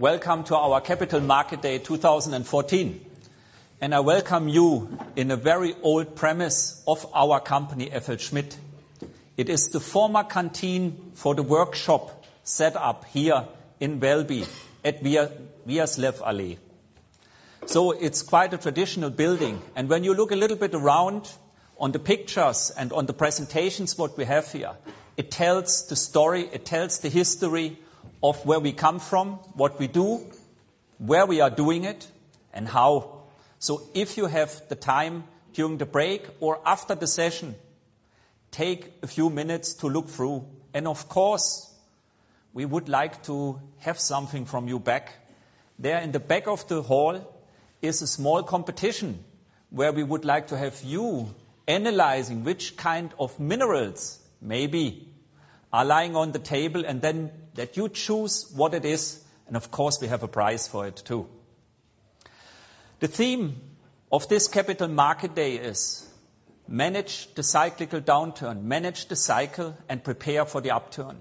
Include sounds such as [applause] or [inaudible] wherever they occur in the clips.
welcome to our Capital Market Day 2014. And I welcome you in a very old premise of our company, FLSmidth. It is the former canteen for the workshop set up here in Valby at Vigerslev Allé. So it's quite a traditional building. And when you look a little bit around on the pictures and on the presentations what we have here, it tells the story, it tells the history of where we come from, what we do, where we are doing it, and how. So if you have the time during the break or after the session, take a few minutes to look through. And of course, we would like to have something from you back. There in the back of the hall is a small competition where we would like to have you analyzing which kind of minerals maybe are lying on the table and then that you choose what it is. And of course, we have a prize for it too. The theme of this Capital Market Day is manage the cyclical downturn, manage the cycle, and prepare for the upturn.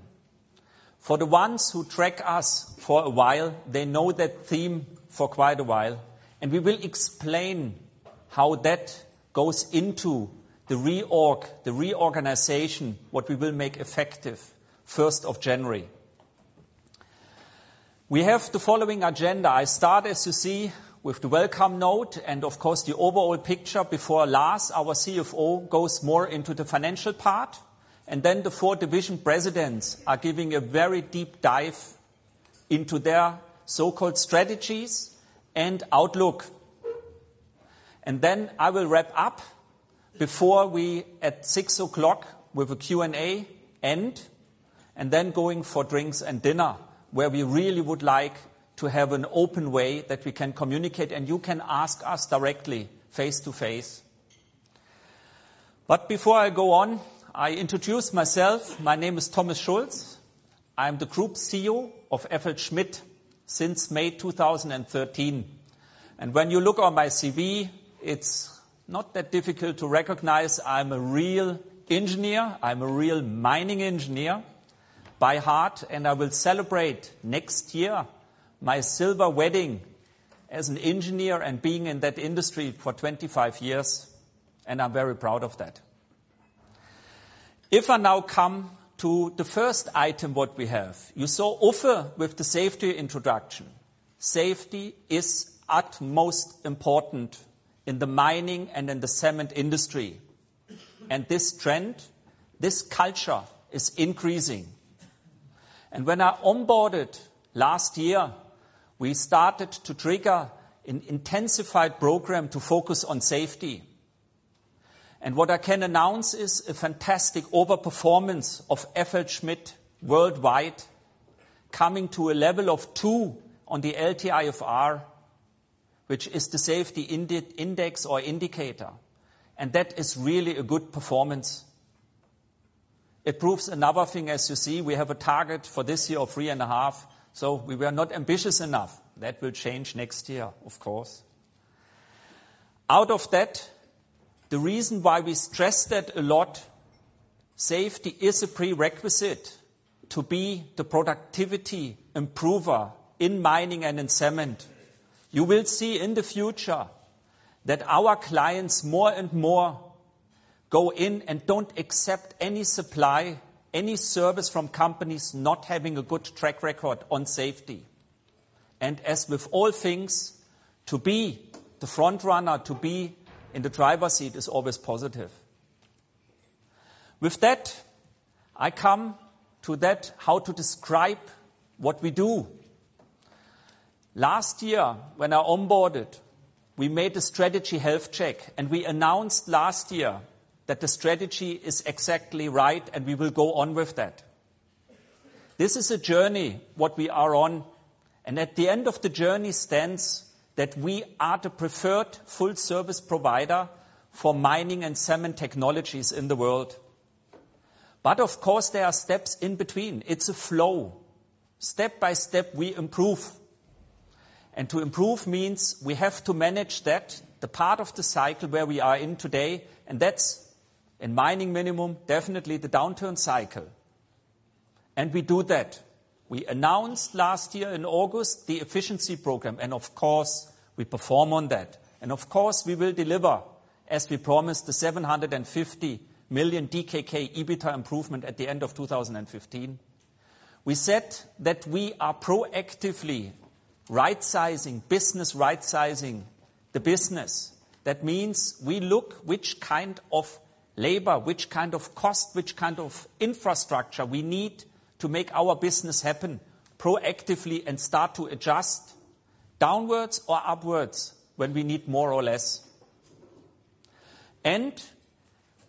For the ones who track us for a while, they know that theme for quite a while. And we will explain how that goes into the reorg, the reorganization, what we will make effective 1st of January. We have the following agenda. I start, as you see, with the welcome note and, of course, the overall picture before Lars, our CFO, goes more into the financial part. And then the four division presidents are giving a very deep dive into their so-called strategies and outlook. And then I will wrap up before we at six o'clock with a Q&A end and then going for drinks and dinner where we really would like to have an open way that we can communicate and you can ask us directly face to face. But before I go on, I introduce myself. My name is Thomas Schulz. I'm the Group CEO of FLSmidth since May 2013. And when you look on my CV, it's not that difficult to recognize I'm a real engineer. I'm a real mining engineer by heart, and I will celebrate next year my silver wedding as an engineer and being in that industry for 25 years, and I'm very proud of that. If I now come to the first item what we have, you saw Uffe with the safety introduction. Safety is utmost important in the mining and in the cement industry. And this trend, this culture is increasing. And when I onboarded last year, we started to trigger an intensified program to focus on safety. And what I can announce is a fantastic overperformance of FLSmidth worldwide, coming to a level of two on the LTIFR, which is the safety index or indicator. And that is really a good performance. It proves another thing, as you see, we have a target for this year of three and a half. So we were not ambitious enough. That will change next year, of course. Out of that, the reason why we stress that a lot, safety is a prerequisite to be the productivity improver in mining and in cement. You will see in the future that our clients more and more go in and don't accept any supply, any service from companies not having a good track record on safety. And as with all things, to be the front runner, to be in the driver's seat is always positive. With that, I come to that how to describe what we do. Last year, when I onboarded, we made a strategy health check and we announced last year that the strategy is exactly right and we will go on with that. This is a journey what we are on. And at the end of the journey stands that we are the preferred full service provider for mining and cement technologies in the world. But of course, there are steps in between. It's a flow. Step by step, we improve. And to improve means we have to manage that, the part of the cycle where we are in today, and that's in mining minimum, definitely the downturn cycle. And we do that. We announced last year in August the efficiency program, and of course, we perform on that. And of course, we will deliver, as we promised, the 750 million DKK EBITDA improvement at the end of 2015. We said that we are proactively right-sizing, business right-sizing the business. That means we look which kind of labor, which kind of cost, which kind of infrastructure we need to make our business happen proactively and start to adjust downwards or upwards when we need more or less. And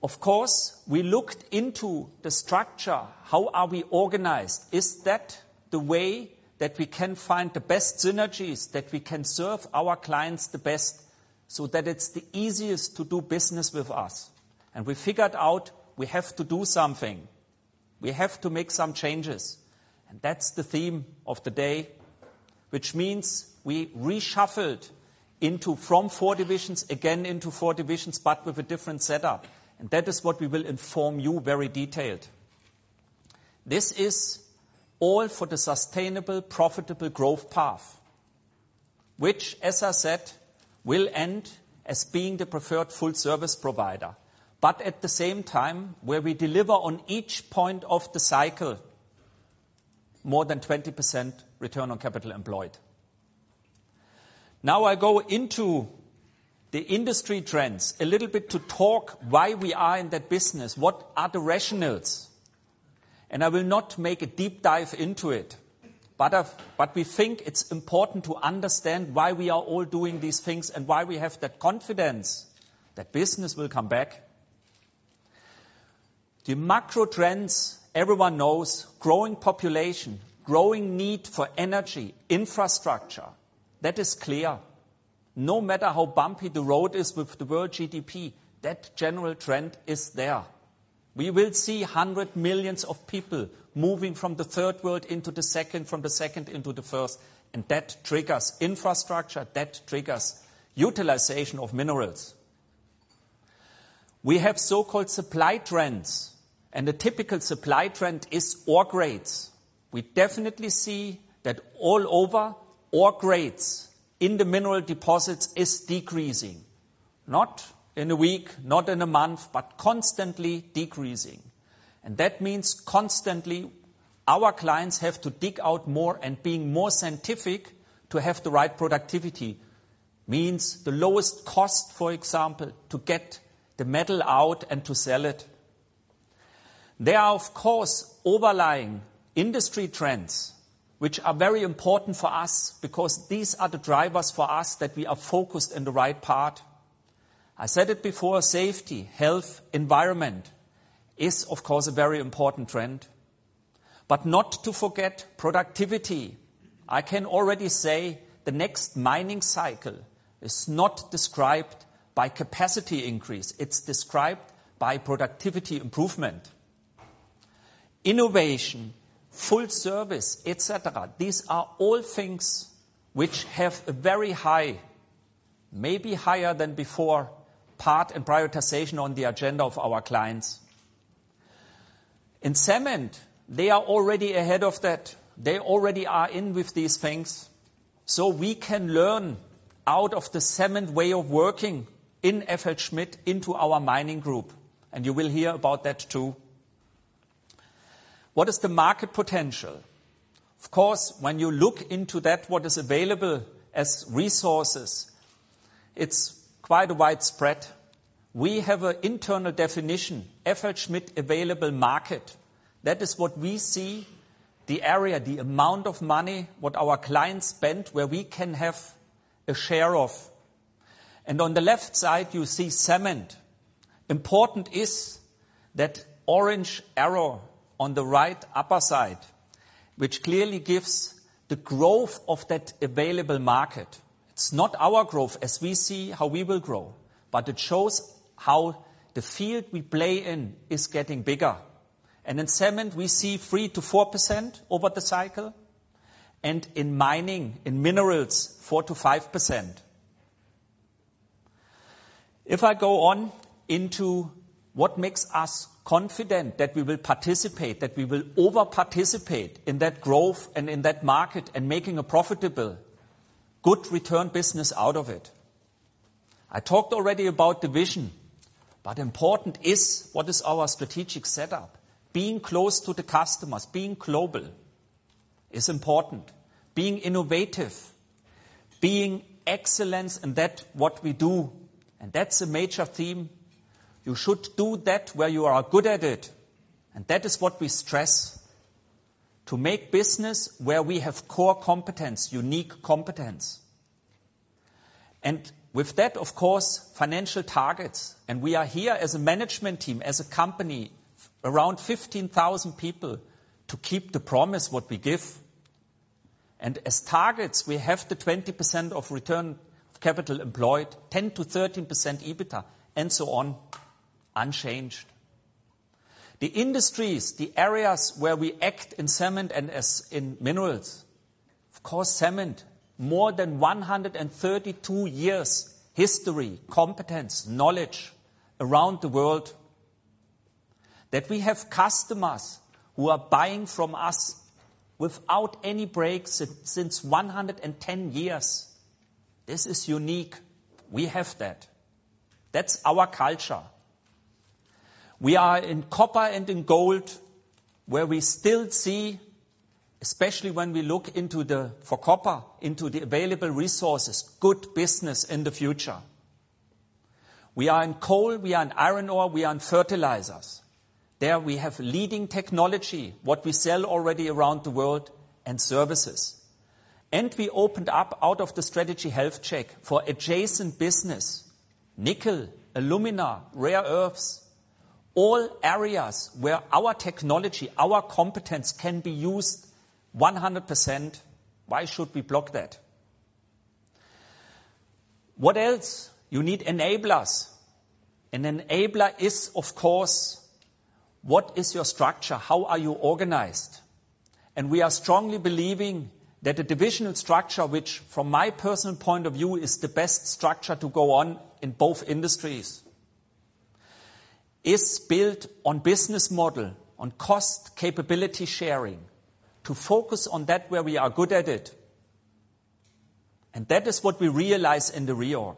of course, we looked into the structure. How are we organized? Is that the way that we can find the best synergies, that we can serve our clients the best so that it's the easiest to do business with us? And we figured out we have to do something. We have to make some changes. And that's the theme of the day, which means we reshuffled into from four divisions again into four divisions, but with a different setup. And that is what we will inform you very detailed. This is all for the sustainable, profitable growth path, which, as I said, will end as being the preferred full service provider. But at the same time, where we deliver on each point of the cycle, more than 20% return on capital employed. Now I go into the industry trends a little bit to talk why we are in that business, what are the rationales. And I will not make a deep dive into it, but, but we think it's important to understand why we are all doing these things and why we have that confidence that business will come back. The macro trends, everyone knows, growing population, growing need for energy, infrastructure, that is clear. No matter how bumpy the road is with the world GDP, that general trend is there. We will see 100 millions of people moving from the third world into the second, from the second into the first, and that triggers infrastructure, that triggers utilization of minerals. We have so-called supply trends, and the typical supply trend is ore grades. We definitely see that all over, ore grades in the mineral deposits is decreasing. Not in a week, not in a month, but constantly decreasing. And that means constantly our clients have to dig out more and being more scientific to have the right productivity. Means the lowest cost, for example, to get the metal out and to sell it. There are, of course, overlying industry trends which are very important for us because these are the drivers for us that we are focused in the right part. I said it before, safety, health, environment is, of course, a very important trend. But not to forget productivity. I can already say the next mining cycle is not described by capacity increase. It's described by productivity improvement. Innovation, full service, etc. These are all things which have a very high, maybe higher than before, part and prioritization on the agenda of our clients. In cement, they are already ahead of that. They already are in with these things. So we can learn out of the cement way of working in FLSmidth into our mining group. And you will hear about that too. What is the market potential? Of course, when you look into that, what is available as resources, it's quite widespread. We have an internal definition, FLSmidth available market. That is what we see, the area, the amount of money, what our clients spend, where we can have a share of. And on the left side, you see cement. Important is that orange arrow on the right upper side, which clearly gives the growth of that available market. It's not our growth as we see how we will grow, but it shows how the field we play in is getting bigger. And in cement, we see 3 to 4% over the cycle. And in mining, in minerals, 4 to 5%. If I go on into what makes us confident that we will participate, that we will over-participate in that growth and in that market and making a profitable, good return business out of it. I talked already about the vision, but important is what is our strategic setup. Being close to the customers, being global is important. Being innovative, being excellence in that what we do, and that's a major theme. You should do that where you are good at it, and that is what we stress. To make business where we have core competence, unique competence. And with that, of course, financial targets. And we are here as a management team, as a company, around 15,000 people, to keep the promise what we give. And as targets, we have the 20% of return capital employed, 10 to 13% EBITDA, and so on, unchanged. The industries, the areas where we act in cement and as in minerals, of course, cement, more than 132 years history, competence, knowledge around the world. That we have customers who are buying from us without any breaks since 110 years. This is unique. We have that. That's our culture. We are in copper and in gold, where we still see, especially when we look into the, for copper, into the available resources, good business in the future. We are in coal, we are in iron ore, we are in fertilizers. There we have leading technology, what we sell already around the world, and services. And we opened up out of the strategy health check for adjacent business, nickel, alumina, rare earths, all areas where our technology, our competence can be used 100%. Why should we block that? What else? You need enablers. An enabler is, of course, what is your structure? How are you organized? And we are strongly believing that the divisional structure, which from my personal point of view is the best structure to go on in both industries, is built on business model, on cost capability sharing, to focus on that where we are good at it. And that is what we realize in the reorg.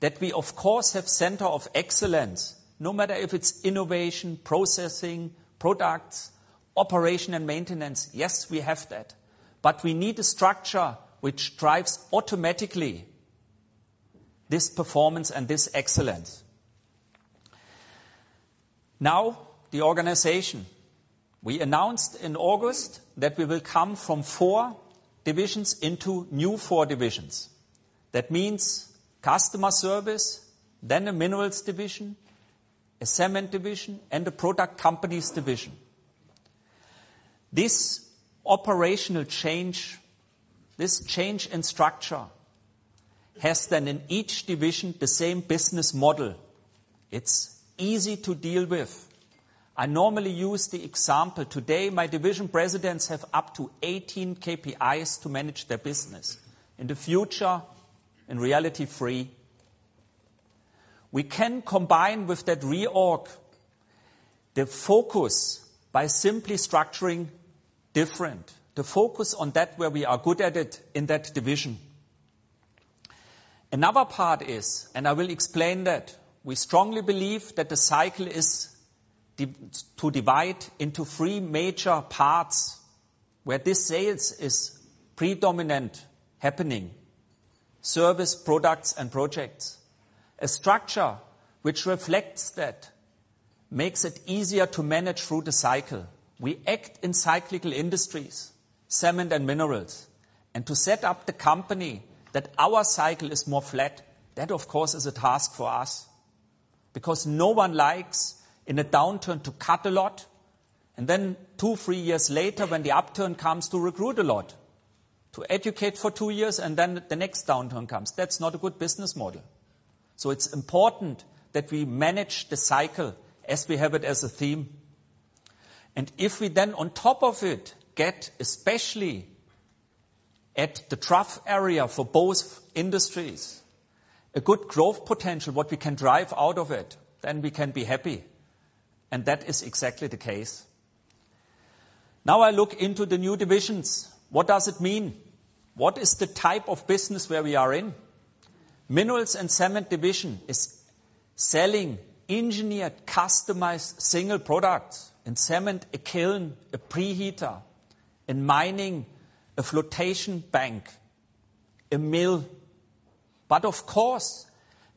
That we, of course, have center of excellence, no matter if it's innovation, processing, products, operation and maintenance. Yes, we have that. But we need a structure which drives automatically this performance and this excellence. Now, the organization. We announced in August that we will come from four divisions into new four divisions. That means customer service, then a minerals division, a cement division, and a product companies division. This operational change, this change in structure, has then in each division the same business model. It's easy to deal with. I normally use the example. Today, my division presidents have up to 18 KPIs to manage their business. In the future, in reality, free. We can combine with that reorg the focus by simply structuring different. The focus on that where we are good at it in that division. Another part is, and I will explain that, we strongly believe that the cycle is to divide into three major parts where this sales is predominant happening: service, products, and projects. A structure which reflects that makes it easier to manage through the cycle. We act in cyclical industries, cement and minerals. And to set up the company that our cycle is more flat, that, of course, is a task for us. Because no one likes in a downturn to cut a lot, and then two, three years later, when the upturn comes, to recruit a lot, to educate for two years, and then the next downturn comes. That's not a good business model. So it's important that we manage the cycle as we have it as a theme. And if we then, on top of it, get especially at the trough area for both industries, a good growth potential, what we can drive out of it, then we can be happy. and that is exactly the case. Now I look into the new divisions. What does it mean? What is the type of business where we are in? Minerals and Cement division is selling engineered, customized single products. In cement, er a kiln, a preheater. In mining, a flotation bank, a mill. But of course,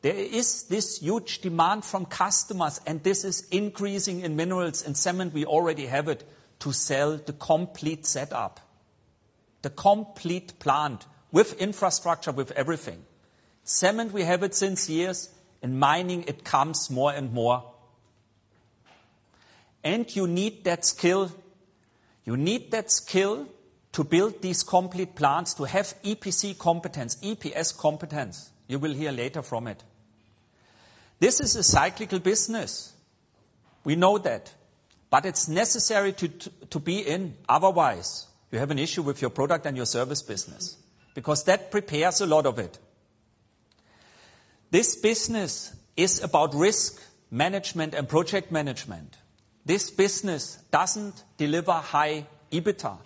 there is this huge demand from customers, and this is increasing in minerals and cement. We already have it to sell the complete setup, the complete plant with infrastructure, with everything. Cement, we have it since years. In mining, it comes more and more. And you need that skill. You need that skill to build these complete plants, to have EPC competence, EPS competence. You will hear later from it. This is a cyclical business. We know that. But it's necessary to to be in. Otherwise, you have an issue with your product and your service business because that prepares a lot of it. This business is about risk management and project management. This business doesn't deliver high EBITDA,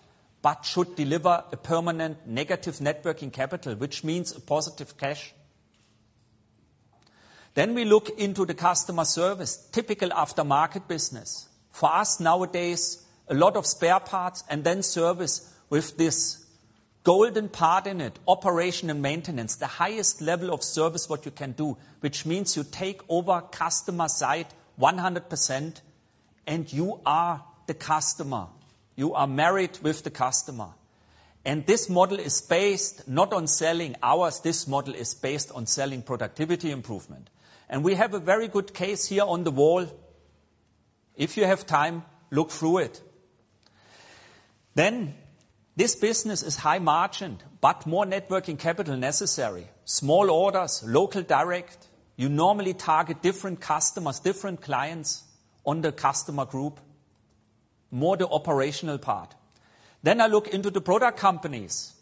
but should deliver a permanent negative net working capital, which means a positive cash. Then we look into the customer service, typical aftermarket business. For us nowadays, a lot of spare parts and then service with this golden part in it, operation and maintenance, the highest level of service what you can do, which means you take over customer side 100% and you are the customer. You are married with the customer. And this model is based not on selling hours. This model is based on selling productivity improvement. And we have a very good case here on the wall. If you have time, look through it. Then this business is high margin, but more net working capital necessary. Small orders, local direct. You normally target different customers, different clients on the customer group, more the operational part. Then I look into the product companies.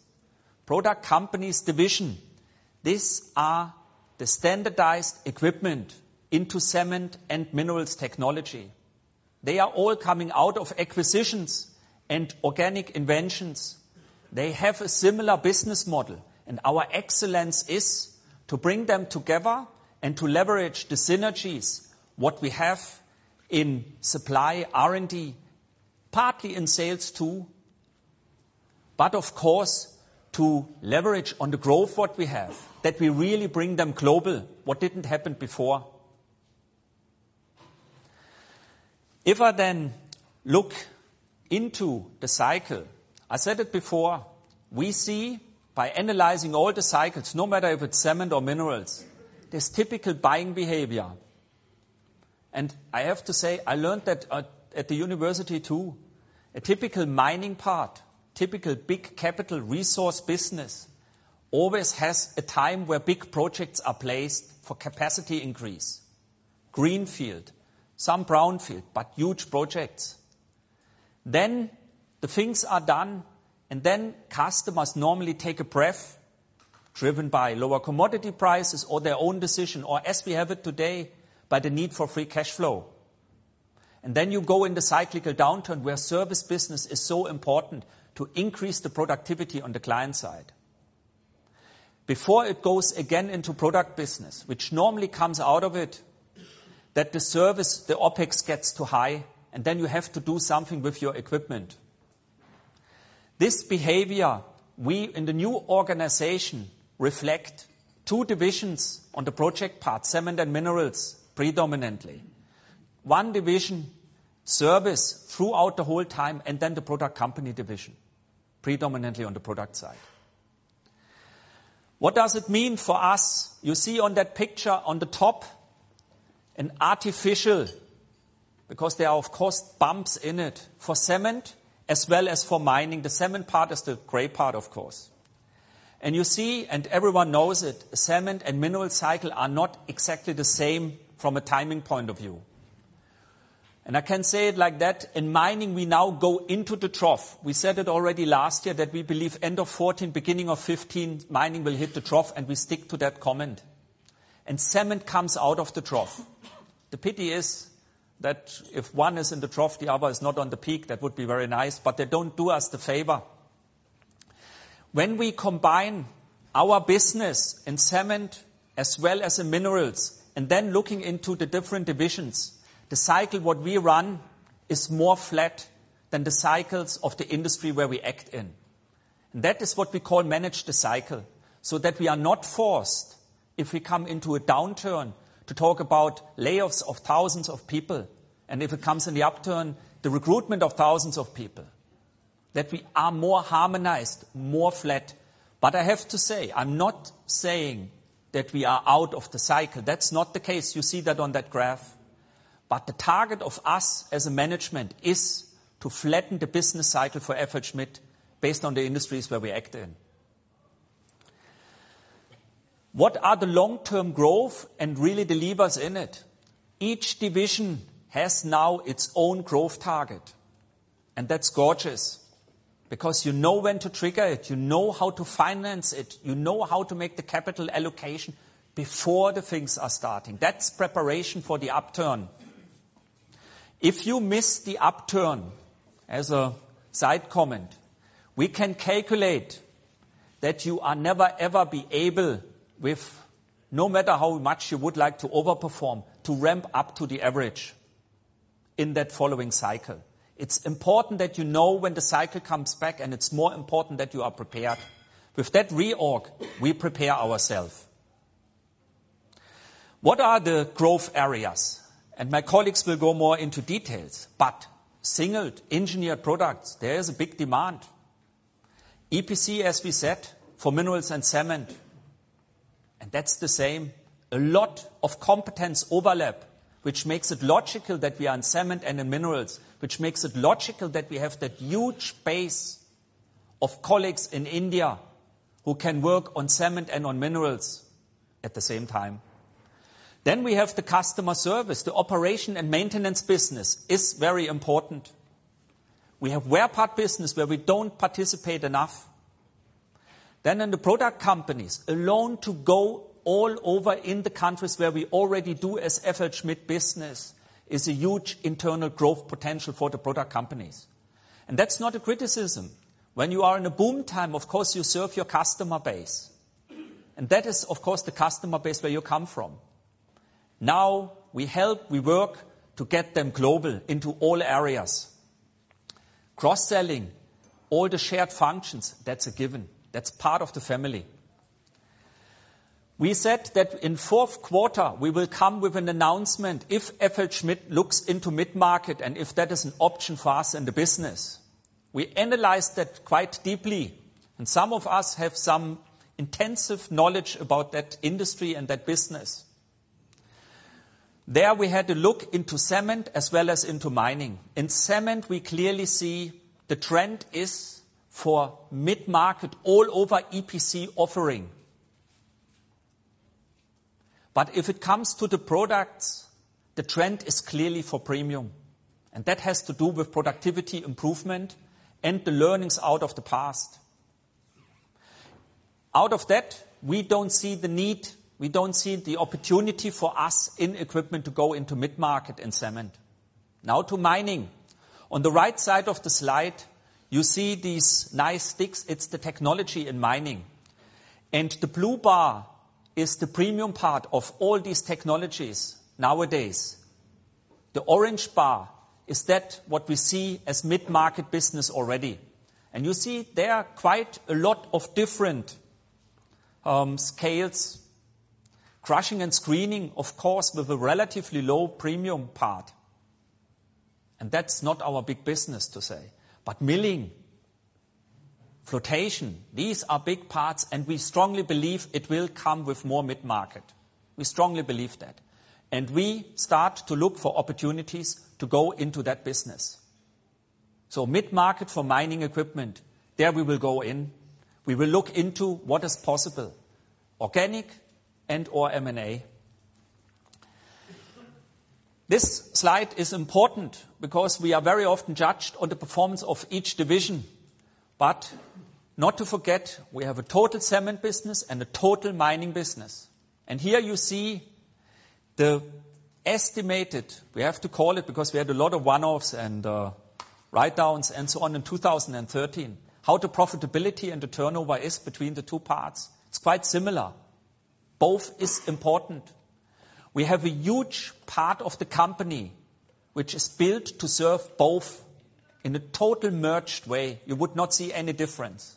Product companies division. These are the standardized equipment into cement and minerals technology. They are all coming out of acquisitions and organic inventions. They have a similar business model. And our excellence is to bring them together and to leverage the synergies, what we have in supply, R&D, partly in sales too, but of course to leverage on the growth what we have, that we really bring them global, what didn't happen before. If I then look into the cycle, I said it before, we see by analyzing all the cycles, no matter if it's cement or minerals, there's typical buying behavior. And I have to say, I learned that uh, at the university too. A typical mining part, typical big capital resource business always has a time where big projects are placed for capacity increase. Greenfield, some brownfield, but huge projects. Then the things are done, and then customers normally take a breath driven by lower commodity prices or their own decision, or as we have it today, by the need for free cash flow. And then you go in the cyclical downturn where service business is so important to increase the productivity on the client side. Before it goes again into product business, which normally comes out of it, that the service, the OpEx gets too high, and then you have to do something with your equipment. This behavior, we in the new organization reflect two divisions on the project part, cement and minerals predominantly. One division, service throughout the whole time, and then the product company division, predominantly on the product side. What does it mean for us? You see on that picture on the top, an artificial, because there are of course bumps in it for cement as well as for mining. The cement part is the gray part, of course. And you see, and everyone knows it, cement and mineral cycle are not exactly the same from a timing point of view. And I can say it like that. In mining, we now go into the trough. We said it already last year that we believe end of 2014, beginning of 2015, mining will hit the trough, and we stick to that comment. And cement comes out of the trough. The pity is that if one is in the trough, the other is not on the peak. That would be very nice, but they don't do us the favor. When we combine our business in cement as well as in minerals, and then looking into the different divisions, the cycle what we run is more flat than the cycles of the industry where we act in. And that is what we call manage the cycle, so that we are not forced, if we come into a downturn, to talk about layoffs of thousands of people, and if it comes in the upturn, the recruitment of thousands of people. That we are more harmonized, more flat. But I have to say, I'm not saying that we are out of the cycle. That's not the case. You see that on that graph. But the target of us as a management is to flatten the business cycle for FLSmidth based on the industries where we act in. What are the long-term growth and really the levers in it? Each division has now its own growth target, and that's gorgeous because you know when to trigger it, you know how to finance it, you know how to make the capital allocation before the things are starting. That's preparation for the upturn. If you miss the upturn, as a side comment, we can calculate that you are never ever be able with no matter how much you would like to overperform to ramp up to the average in that following cycle. It's important that you know when the cycle comes back, and it's more important that you are prepared. With that reorg, we prepare ourselves. What are the growth areas? And my colleagues will go more into details, but singled engineered products, there is a big demand. EPC, as we said, for minerals and cement, and that's the same. A lot of competence overlap, which makes it logical that we are in cement and in minerals, which makes it logical that we have that huge base of colleagues in India who can work on cement and on minerals at the same time. Then we have the customer service. The operation and maintenance business is very important. We have wear part business where we don't participate enough. Then in the product companies, alone to go all over in the countries where we already do as FLSmidth business is a huge internal growth potential for the product companies. And that's not a criticism. When you are in a boom time, of course, you serve your customer base. And that is, of course, the customer base where you come from. Now we help, we work to get them global into all areas. Cross-selling, all the shared functions, that's a given. That's part of the family. We said that in fourth quarter, we will come with an announcement if FLSmidth looks into mid-market and if that is an option for us in the business. We analyzed that quite deeply, and some of us have some intensive knowledge about that industry and that business. There we had a look into cement as well as into mining. In cement, we clearly see the trend is for mid-market all over EPC offering. But if it comes to the products, the trend is clearly for premium. And that has to do with productivity improvement and the learnings out of the past. Out of that, we don't see the need, we don't see the opportunity for us in equipment to go into mid-market in cement. Now to mining. On the right side of the slide, you see these nice sticks. It's the technology in mining. And the blue bar is the premium part of all these technologies nowadays. The orange bar is that what we see as mid-market business already. And you see there are quite a lot of different um, scales Crushing and screening, of course, with a relatively low premium part. And that's not our big business to say. But milling, flotation, these are big parts, and we strongly believe it will come with more mid-market. We strongly believe that. And we start to look for opportunities to go into that business. So mid-market for mining equipment, there we will go in. We will look into what is possible. Organic and/or M&A. This slide is important because we are very often judged on the performance of each division. But not to forget, we have a total cement business and a total mining business. And here you see the estimated, we have to call it because we had a lot of one-offs and uh, write-downs and so on in 2013, how the profitability and the turnover is between the two parts. It's quite similar. Both is important. We have a huge part of the company which is built to serve both in a total merged way. You would not see any difference.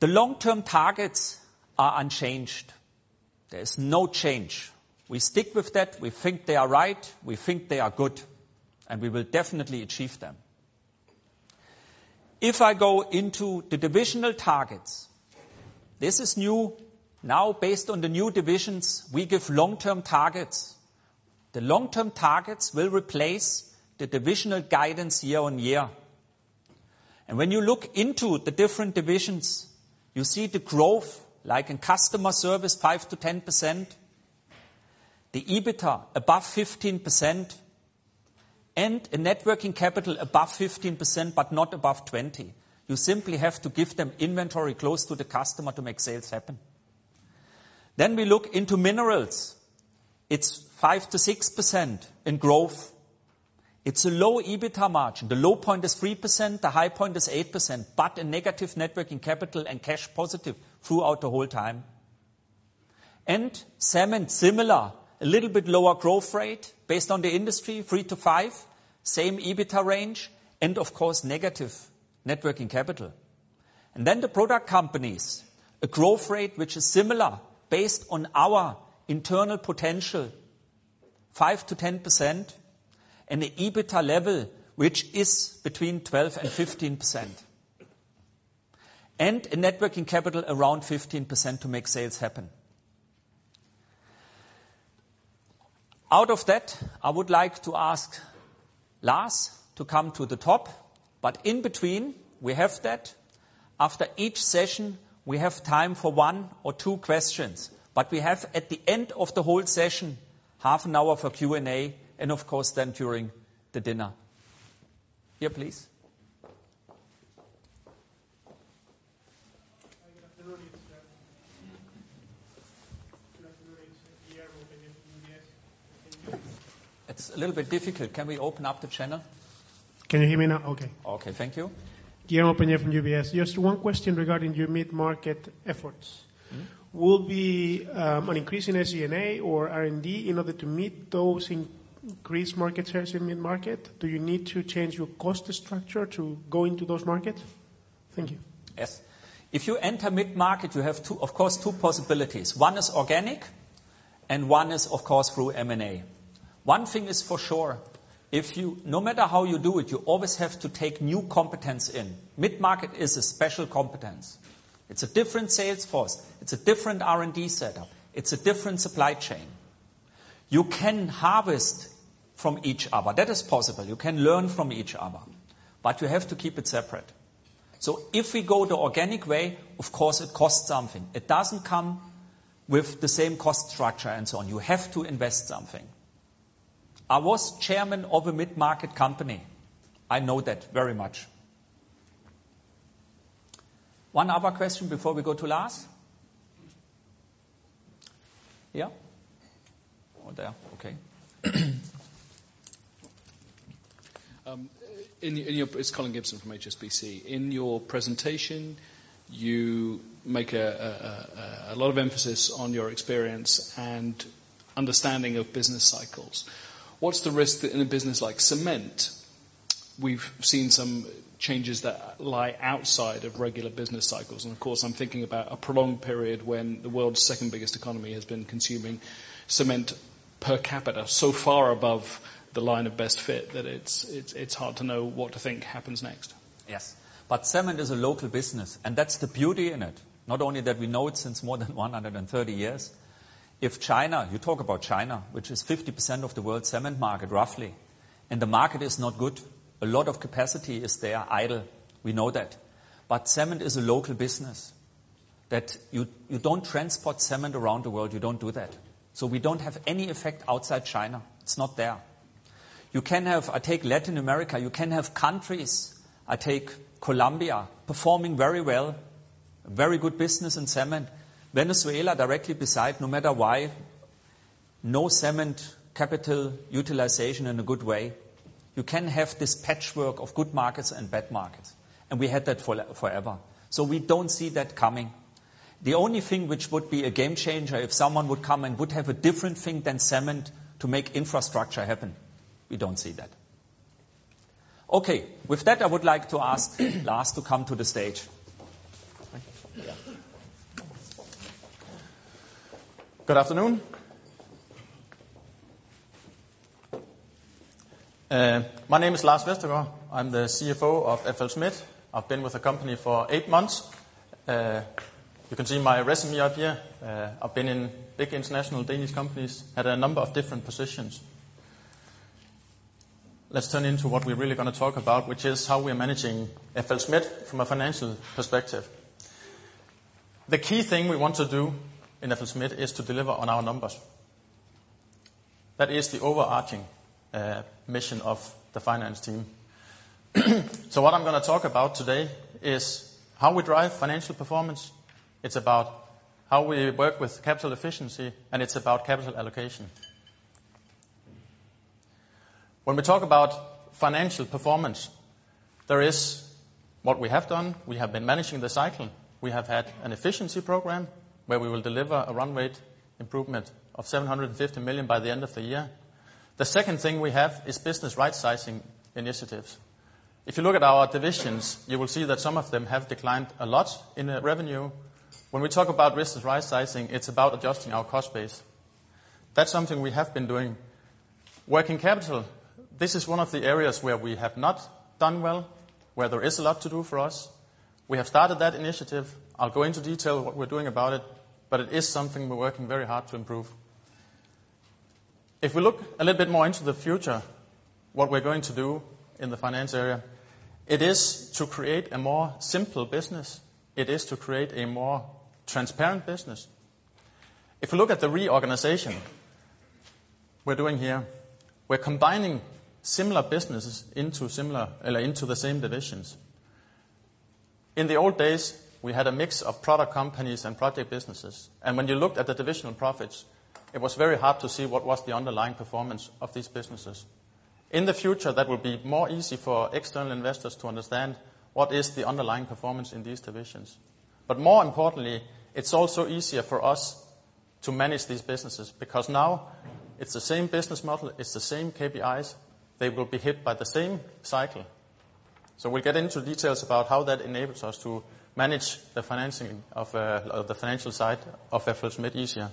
The long-term targets are unchanged. There is no change. We stick with that. We think they are right. We think they are good. And we will definitely achieve them. If I go into the divisional targets, this is new. Now, based on the new divisions, we give long-term targets. The long-term targets will replace the divisional guidance year on year. And when you look into the different divisions, you see the growth, like in customer service, 5%-10%, the EBITDA above 15%, and a net working capital above 15%, but not above 20. You simply have to give them inventory close to the customer to make sales happen. Then we look into minerals. It's 5%-6% in growth. It's a low EBITDA margin. The low point is 3%. The high point is 8%, but a negative net working capital and cash positive throughout the whole time. And cement, similar, a little bit lower growth rate based on the industry, 3%-5%, same EBITDA range, and of course, negative net working capital. And then the product companies, a growth rate which is similar based on our internal potential, 5%-10%, and the EBITDA level which is between 12 and 15%. And a net working capital around 15% to make sales happen. Out of that, I would like to ask Lars to come to the top. But in between, we have that. After each session, we have time for one or two questions. But we have at the end of the whole session, half an hour for Q&A, and of course, then during the dinner. Here, please. It's a little bit difficult. Can we open up the channel? Can you hear me now? Okay. Okay. Thank you. Guillermo Peigneux from UBS. Just one question regarding your mid-market efforts. Will be um, an increase in SG&A or R&D in order to meet those increased market shares in mid-market? Do you need to change your cost structure to go into those markets? Thank you. Yes. If you enter mid-market, you have, two, of course, two possibilities. One is organic, and one is, of course, through M&A. One thing is for sure. If you, no matter how you do it, you always have to take new competence in. Mid-market is a special competence. It's a different sales force. It's a different R&D setup. It's a different supply chain. You can harvest from each other. That is possible. You can learn from each other. But you have to keep it separate. So if we go the organic way, of course, it costs something. It doesn't come with the same cost structure and so on. You have to invest something. I was chairman of a mid-market company. I know that very much. One other question before we go to Lars? Yeah? Or there? Okay. [coughs] Um, it's Colin Gibson from HSBC. In your presentation, you make a lot of emphasis on your experience and understanding of business cycles. What's the risk that in a business like cement, we've seen some changes that lie outside of regular business cycles? And of course, I'm thinking about a prolonged period when the world's second biggest economy has been consuming cement per capita so far above the line of best fit that it's hard to know what to think happens next. Yes. But cement is a local business. And that's the beauty in it. Not only that we know it since more than [laughs] 130 years. If China, you talk about China, which is 50% of the world's cement market, roughly, and the market is not good, a lot of capacity is there idle. We know that. But cement is a local business. That you you don't transport cement around the world. You don't do that. So we don't have any effect outside China. It's not there. You can have, I take Latin America, you can have countries, I take Colombia, performing very well, very good business in cement. Venezuela directly beside, no matter why, no cement capital utilization in a good way, you can have this patchwork of good markets and bad markets. And we had that for forever. So we don't see that coming. The only thing which would be a game changer if someone would come and would have a different thing than cement to make infrastructure happen. We don't see that. Okay, with that, I would like to ask [coughs] Lars to come to the stage. Good afternoon. Uh, my name is Lars Vestergaard. I'm the CFO of FLSmidth. I've been with the company for eight months. Uh, you can see my resume up here. Uh, I've been in big international Danish companies, had a number of different positions. Let's turn into what we're really going to talk about, which is how we're managing FLSmidth from a financial perspective. The key thing we want to do in FLSmidth is to deliver on our numbers. That is the overarching Uh, mission of the finance team. [clears throat] So what I'm going to talk about today is how we drive financial performance. It's about how we work with capital efficiency, and it's about capital allocation. When we talk about financial performance, there is what we have done. We have been managing the cycle. We have had an efficiency program where we will deliver a run rate improvement of 750 million by the end of the year. The second thing we have is business right-sizing initiatives. If you look at our divisions, you will see that some of them have declined a lot in revenue. When we talk about business right-sizing, it's about adjusting our cost base. That's something we have been doing. Working capital, this is one of the areas where we have not done well, where there is a lot to do for us. We have started that initiative. I'll go into detail what we're doing about it, but it is something we're working very hard to improve. If we look a little bit more into the future, what we're going to do in the finance area, it is to create a more simple business. It is to create a more transparent business. If we look at the reorganization we're doing here, we're combining similar businesses into similar or into the same divisions. In the old days, we had a mix of product companies and project businesses. And when you looked at the divisional profits, it was very hard to see what was the underlying performance of these businesses. In the future, that will be more easy for external investors to understand what is the underlying performance in these divisions. But more importantly, it's also easier for us to manage these businesses because now it's the same business model, it's the same KPIs, they will be hit by the same cycle. So we'll get into details about how that enables us to manage the financing of uh, the financial side of FLSmidth easier.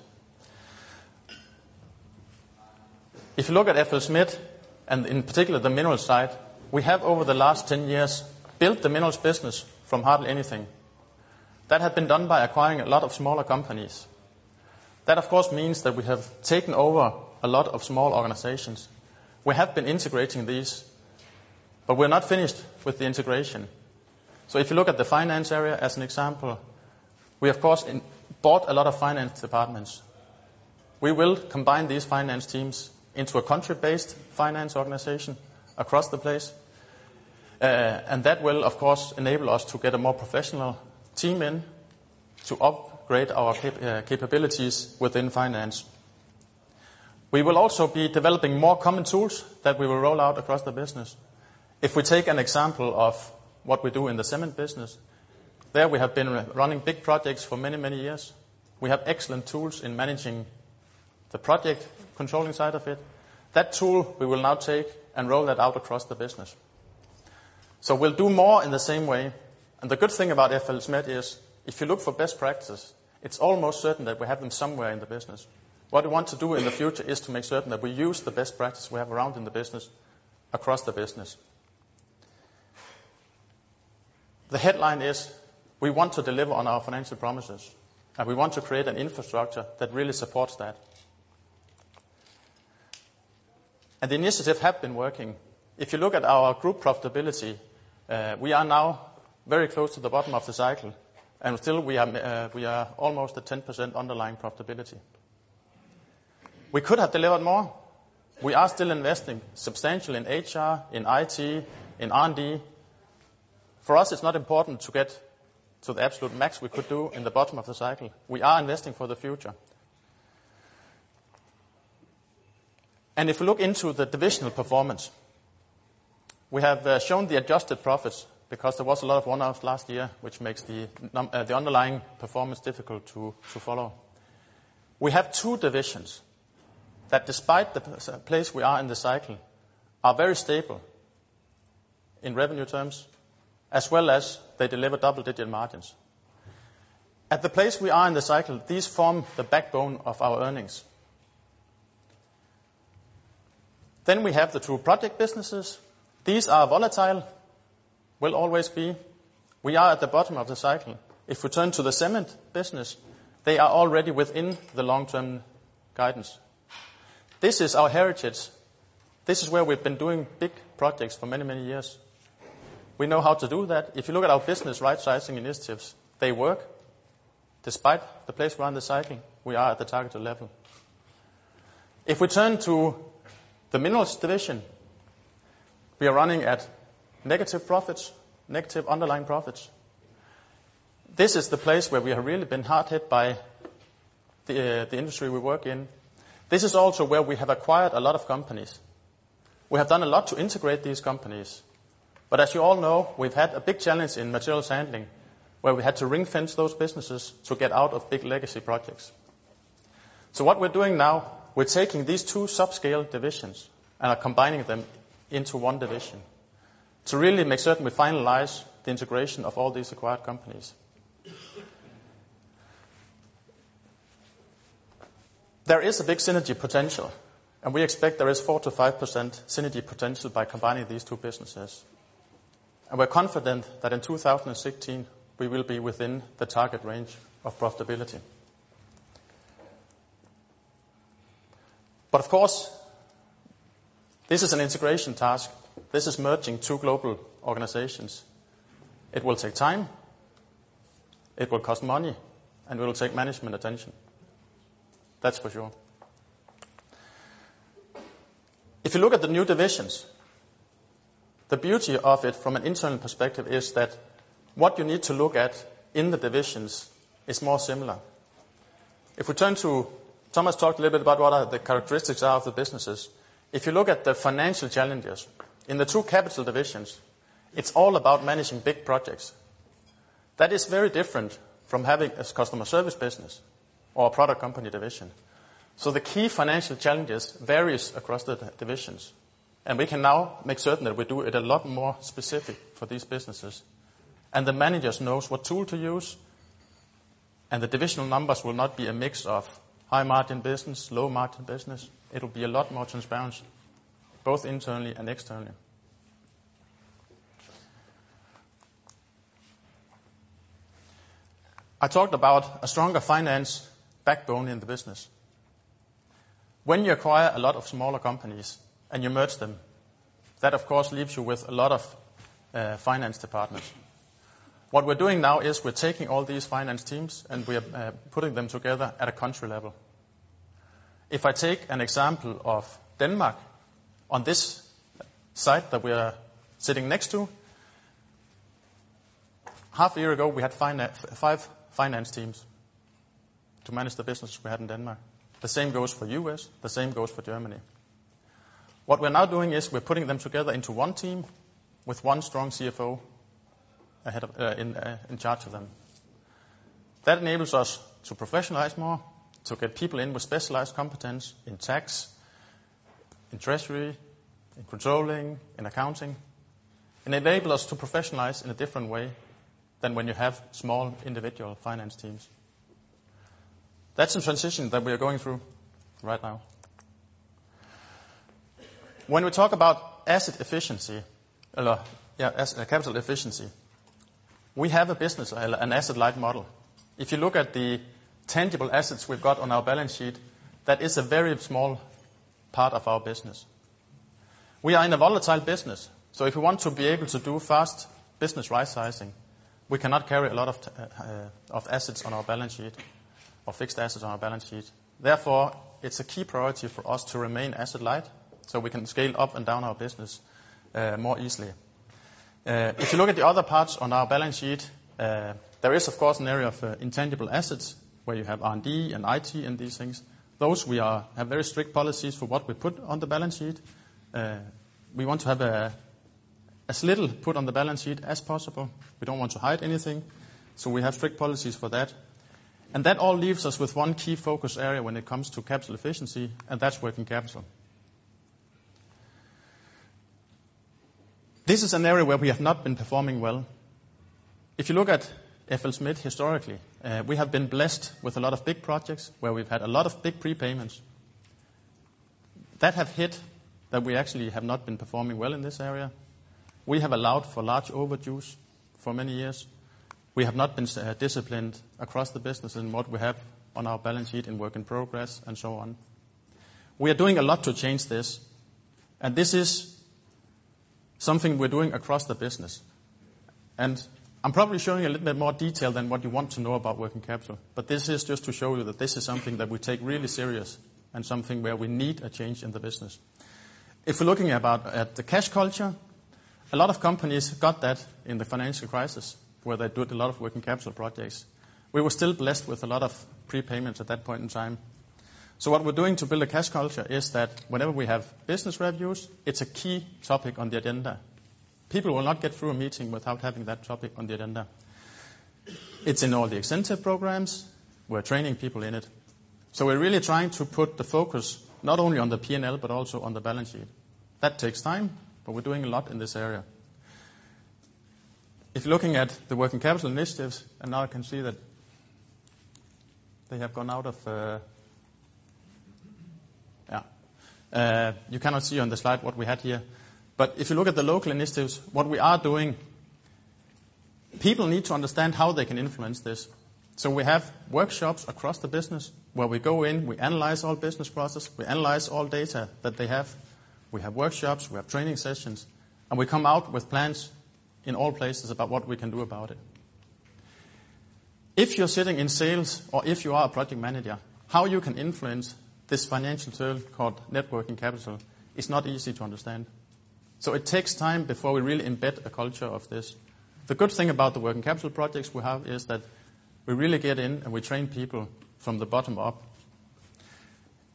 If you look at FLSmidth, and in particular the minerals side, we have over the last 10 years built the minerals business from hardly anything. That had been done by acquiring a lot of smaller companies. That, of course, means that we have taken over a lot of small organizations. We have been integrating these, but we're not finished with the integration. So if you look at the finance area as an example, we, of course, bought a lot of finance departments. We will combine these finance teams into a country-based finance organization across the place. Uh, and that will, of course, enable us to get a more professional team in to upgrade our uh, capabilities within finance. We will also be developing more common tools that we will roll out across the business. If we take an example of what we do in the cement business, there we have been running big projects for many, many years. We have excellent tools in managing the project controlling side of it. That tool we will now take and roll that out across the business. So we'll do more in the same way. And the good thing about FLSmidth is if you look for best practices, it's almost certain that we have them somewhere in the business. What we want to do in the future is to make certain that we use the best practice we have around in the business across the business. The headline is we want to deliver on our financial promises, and we want to create an infrastructure that really supports that. And the initiative have been working. If you look at our group profitability, uh, we are now very close to the bottom of the cycle, and still we are uh, we are almost at 10% underlying profitability. We could have delivered more. We are still investing substantially in HR, in IT, in R&D. For us, it's not important to get to the absolute max we could do in the bottom of the cycle. We are investing for the future. And if we look into the divisional performance, we have uh, shown the adjusted profits because there was a lot of one-offs last year, which makes the uh, underlying performance difficult to follow. We have two divisions that despite the uh, place we are in the cycle, are very stable in revenue terms, as well as they deliver double-digit margins. At the place we are in the cycle, these form the backbone of our earnings. Then we have the two project businesses. These are volatile, will always be. We are at the bottom of the cycle. If we turn to the cement business, they are already within the long-term guidance. This is our heritage. This is where we've been doing big projects for many, many years. We know how to do that. If you look at our business rightsizing initiatives, they work. Despite the place we are in the cycle, we are at the targeted level. If we turn to the minerals division, we are running at negative profits, negative underlying profits. This is the place where we have really been hard hit by the uh, the industry we work in. This is also where we have acquired a lot of companies. We have done a lot to integrate these companies. But as you all know, we've had a big challenge in materials handling, where we had to ring-fence those businesses to get out of big legacy projects. So what we're doing now, we're taking these two subscale divisions and are combining them into one division to really make certain we finalize the integration of all these acquired companies. There is a big synergy potential, and we expect there is 4%-5% synergy potential by combining these two businesses. And we're confident that in 2016, we will be within the target range of profitability. But of course, this is an integration task. This is merging two global organizations. It will take time, it will cost money, and it will take management attention. That's for sure. If you look at the new divisions, the beauty of it from an internal perspective is that what you need to look at in the divisions is more similar. If we turn to, Thomas talked a little bit about what are the characteristics are of the businesses. If you look at the financial challenges in the two capital divisions, it's all about managing big projects. That is very different from having a customer service business or a product company division. So the key financial challenges varies across the divisions, and we can now make certain that we do it a lot more specific for these businesses. And the managers knows what tool to use, and the divisional numbers will not be a mix of high margin business, low margin business. It'll be a lot more transparent, both internally and externally. I talked about a stronger finance backbone in the business. When you acquire a lot of smaller companies and you merge them, that of course leaves you with a lot of uh, finance departments. What we're doing now is we're taking all these finance teams and we are uh, putting them together at a country level. If I take an example of Denmark, on this site that we are sitting next to, half a year ago, we had five finance teams to manage the business we had in Denmark. The same goes for U.S., the same goes for Germany. What we're now doing is we're putting them together into one team with one strong CFO uh, uh, in charge of them. That enables us to professionalize more, to get people in with specialized competence in tax, in treasury, in controlling, in accounting, and enable us to professionalize in a different way than when you have small individual finance teams. That's the transition that we are going through right now. When we talk about asset efficiency, uh, uh, capital efficiency, we have a business, uh, an asset-light model. If you look at the tangible assets we've got on our balance sheet, that is a very small part of our business. We are in a volatile business, so if we want to be able to do fast business rightsizing, we cannot carry a lot of uh, assets on our balance sheet or fixed assets on our balance sheet. Therefore, it's a key priority for us to remain asset light so we can scale up and down our business uh, more easily. Uh, if you look at the other parts on our balance sheet, there is, of course, an area of intangible assets where you have R&D and IT and these things. Those we have very strict policies for what we put on the balance sheet. Uh, we want to have as little put on the balance sheet as possible. We don't want to hide anything, so we have strict policies for that. And that all leaves us with one key focus area when it comes to capital efficiency, and that's working capital. This is an area where we have not been performing well. If you look at FLSmidth historically, uh, we have been blessed with a lot of big projects where we've had a lot of big prepayments. That have hit that we actually have not been performing well in this area. We have allowed for large overdues for many years. We have not been uh, disciplined across the business in what we have on our balance sheet in work in progress and so on. We are doing a lot to change this, and this is something we're doing across the business. I'm probably showing you a little bit more detail than what you want to know about working capital, but this is just to show you that this is something that we take really serious and something where we need a change in the business. If we're looking about at the cash culture, a lot of companies got that in the financial crisis, where they did a lot of working capital projects. We were still blessed with a lot of prepayments at that point in time. So what we're doing to build a cash culture is that whenever we have business reviews, it's a key topic on the agenda. People will not get through a meeting without having that topic on the agenda. It's in all the incentive programs. We're training people in it. So we're really trying to put the focus not only on the P&L, but also on the balance sheet. That takes time, but we're doing a lot in this area. If looking at the working capital initiatives, and now I can see that they have gone out of. Uh, yeah. Uh, you cannot see on the slide what we had here. But if you look at the local initiatives, what we are doing, people need to understand how they can influence this. So we have workshops across the business where we go in, we analyze all business process, we analyze all data that they have. We have workshops, we have training sessions, and we come out with plans in all places about what we can do about it. If you're sitting in sales or if you are a project manager, how you can influence this financial term called net working capital is not easy to understand. So it takes time before we really embed a culture of this. The good thing about the working capital projects we have is that we really get in and we train people from the bottom up.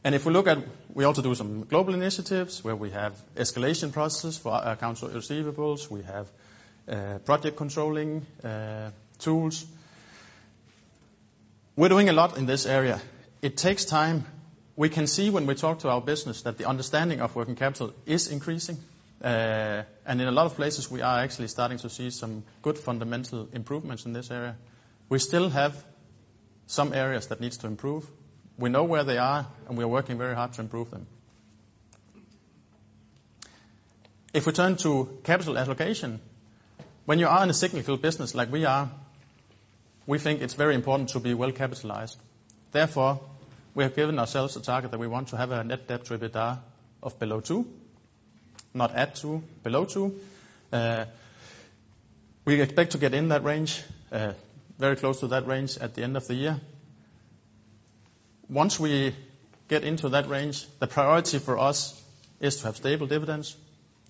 And if we look at, we also do some global initiatives where we have escalation processes for accounts receivables. We have uh, project controlling uh, tools. We're doing a lot in this area. It takes time. We can see when we talk to our business that the understanding of working capital is increasing. Uh, in a lot of places, we are actually starting to see some good fundamental improvements in this area. We still have some areas that needs to improve. We know where they are, and we are working very hard to improve them. If we turn to capital allocation, when you are in a cyclical business like we are, we think it's very important to be well capitalized. Therefore, we have given ourselves a target that we want to have a net debt to EBITDA of below two, not at two, below two. Uh, we expect to get in that range, uh, very close to that range at the end of the year. Once we get into that range, the priority for us is to have stable dividends.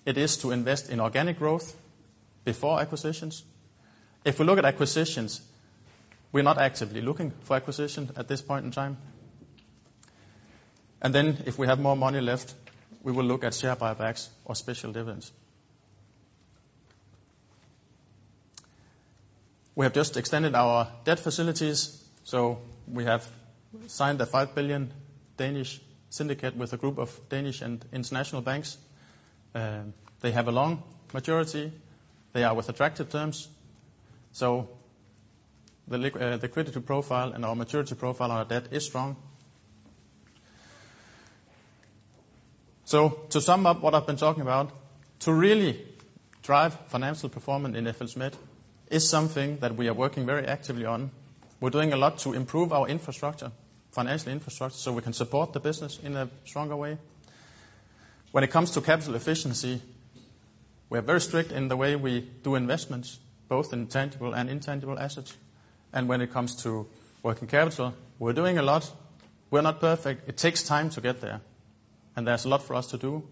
It is to invest in organic growth before acquisitions. If we look at acquisitions, we're not actively looking for acquisition at this point in time. And then if we have more money left, we will look at share buybacks or special dividends. We have just extended our debt facilities. So we have signed a 5 billion Danish syndicate with a group of Danish and international banks. Um, they have a long maturity. They are with attractive terms. So the liquidity uh, profile and our maturity profile on our debt is strong. So to sum up what I've been talking about, to really drive financial performance in FLSmidth is something that we are working very actively on. We're doing a lot to improve our infrastructure, financial infrastructure, so we can support the business in a stronger way. When it comes to capital efficiency, we are very strict in the way we do investments, both in tangible and intangible assets. And when it comes to working capital, we're doing a lot. We're not perfect. It takes time to get there, and there's a lot for us to do.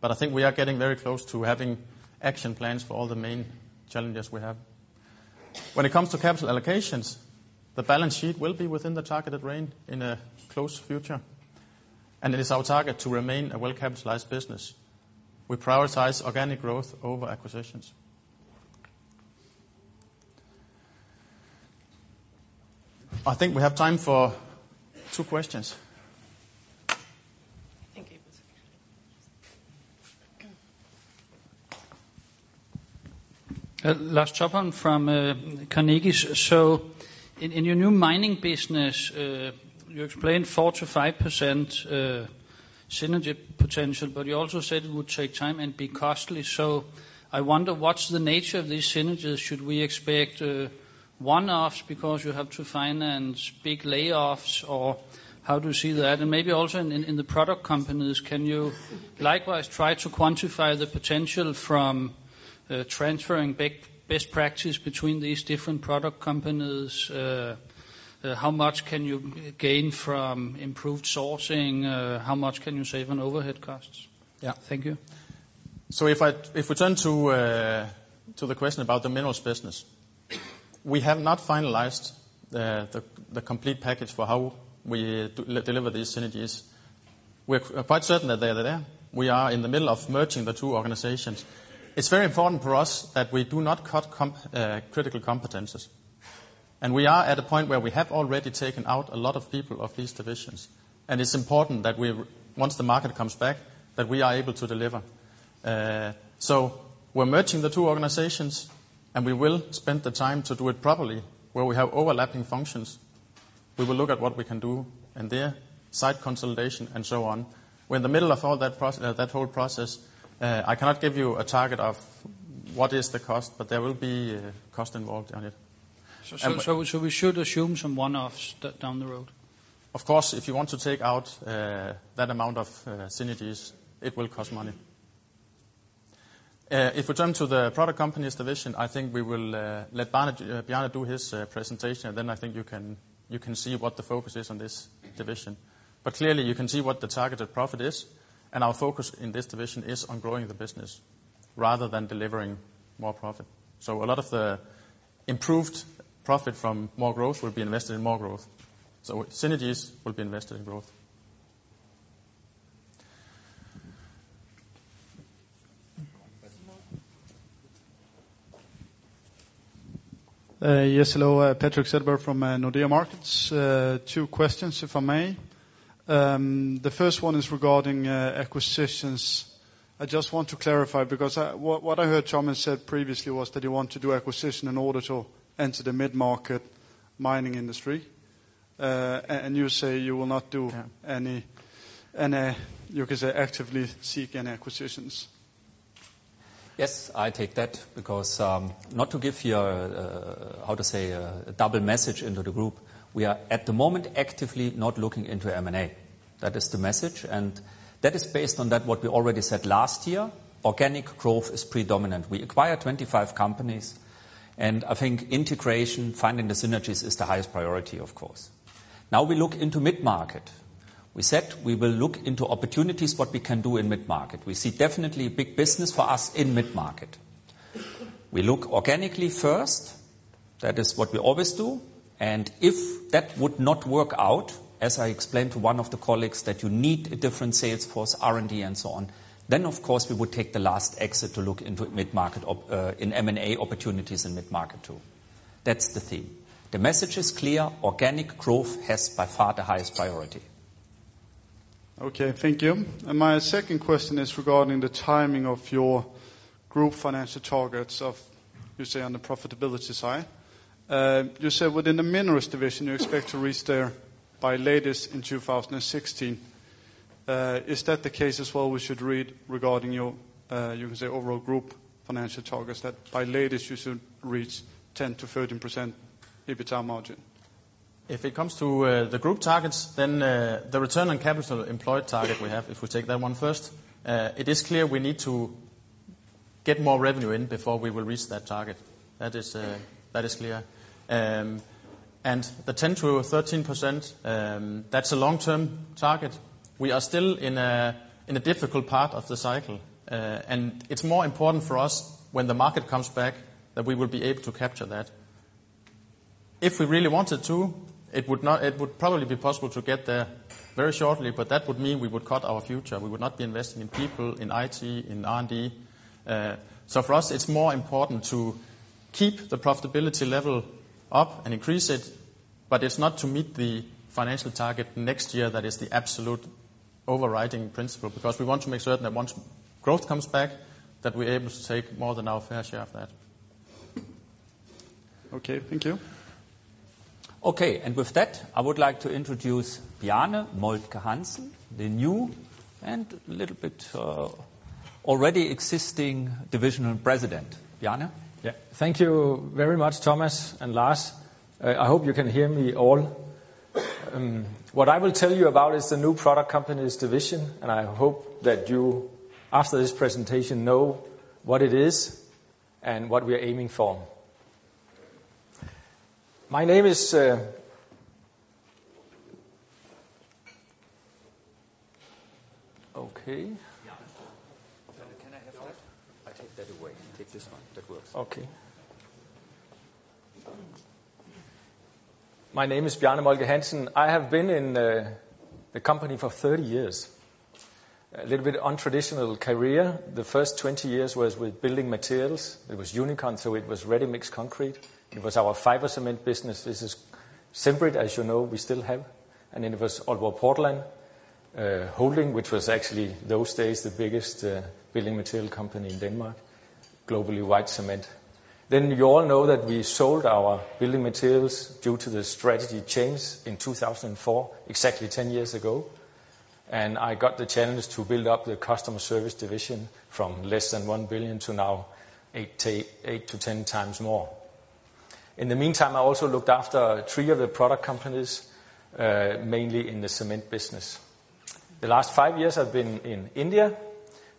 But I think we are getting very close to having action plans for all the main challenges we have. When it comes to capital allocations, the balance sheet will be within the targeted range in a close future. and it is our target to remain a well-capitalized business. We prioritize organic growth over acquisitions. I think we have time for two questions. Uh, Lars Topholm from uh, Carnegie. So in your new mining business, uh, you explained 4%-5% synergy potential, but you also said it would take time and be costly. So I wonder, what's the nature of these synergies? Should we expect one-offs because you have to finance big layoffs, or how do you see that? And maybe also in the product companies, can you likewise try to quantify the potential from Uh, transferring best practice between these different product companies? Uh, uh, how much can you gain from improved sourcing? How much can you save on overhead costs? Yeah. Thank you. So if we turn to the question about the minerals business, we have not finalized the complete package for how we deliver these synergies. We're quite certain that they are there. We are in the middle of merging the two organizations. It's very important for us that we do not cut critical competences. And we are at a point where we have already taken out a lot of people of these divisions. And it's important that we, once the market comes back, that we are able to deliver. Uh, So we're merging the two organizations, and we will spend the time to do it properly. Where we have overlapping functions, we will look at what we can do in there, site consolidation, and so on. We're in the middle of all that, process, uh, that whole process. Uh, I cannot give you a target of what is the cost, but there will be uh, cost involved on it. So we should assume some one-offs down the road? Of course, if you want to take out uh, that amount of synergies, it will cost money. If we turn to the product companies division, I think we will let Bjarne do his presentation, and then I think you can you can see what the focus is on this division. But clearly, you can see what the targeted profit is, and our focus in this division is on growing the business rather than delivering more profit. So a lot of the improved profit from more growth will be invested in more growth. So synergies will be invested in growth. Uh, yes, hello. Uh, Patrik Setterberg from uh, Nordea Markets. Two questions, if I may. Um, the first one is regarding uh, acquisitions. I just want to clarify because what I heard Thomas said previously was that you want to do acquisition in order to enter the mid-market mining industry. Uh, and you say you will not do any, you can say, actively seek any acquisitions. Yes, I take that because um, not to give you, uh, how to say, a double message into the group, we are at the moment actively not looking into M&A. That is the message. And that is based on that what we already said last year. Organic growth is predominant. We acquire 25 companies, and I think integration, finding the synergies is the highest priority, of course. Now we look into mid-market. We said we will look into opportunities, what we can do in mid-market. We see definitely big business for us in mid-market. We look organically first. That is what we always do. And if that would not work out, as I explained to one of the colleagues, that you need a different sales force, R&D, and so on, then, of course, we would take the last exit to look into mid-market uh, in M&A opportunities in mid-market too. That's the theme. The message is clear. Organic growth has by far the highest priority. Okay, thank you. And my second question is regarding the timing of your group financial targets of, you say, on the profitability side. Uh, you said within the minerals division, you expect to reach there by latest in 2016. Uh, is that the case as well? We should read regarding your, uh, you can say, overall group financial targets that by latest you should reach 10%-13% EBITDA margin. If it comes to the group targets, then the return on capital employed target we have, if we take that one first, it is clear we need to get more revenue in before we will reach that target. That is clear. Um, and the 10%-13%, um, that's a long-term target. We are still in a difficult part of the cycle. Uh, and it's more important for us when the market comes back that we will be able to capture that. If we really wanted to, It would probably be possible to get there very shortly, but that would mean we would cut our future. We would not be investing in people, in IT, in R&D. Uh, so for us, it's more important to keep the profitability level up and increase it, but it's not to meet the financial target next year that is the absolute overriding principle, because we want to make certain that once growth comes back, that we're able to take more than our fair share of that. Okay. Thank you. Okay. And with that, I would like to introduce Bjarne Moltke-Hansen, the new and a little bit uh, already existing divisional president. Bjarne? Yeah. Thank you very much, Thomas and Lars. Uh, I hope you can hear me all. Um, what I will tell you about is the new product companies division, and I hope that you, after this presentation, know what it is and what we are aiming for. My name is. Uh, can I have that? I take that away. Take this one. That works. Okay. My name is Bjarne Moltke-Hansen. I have been in the company for 30 years. A little bit untraditional career. The first 20 years was with building materials. It was Unicon, so it was ready-mix concrete. It was our fiber cement business. This is Cembrit, as you know, we still have. And then it was Aalborg Portland uh, Holding, which was actually, those days, the biggest uh, building material company in Denmark, globally white cement. Then you all know that we sold our building materials due to the strategy change in 2004, exactly 10 years ago. And I got the challenge to build up the customer service division from less than 1 billion to now eight to ten times more. In the meantime, I also looked after three of the product companies, uh, mainly in the cement business. The last five years I've been in India,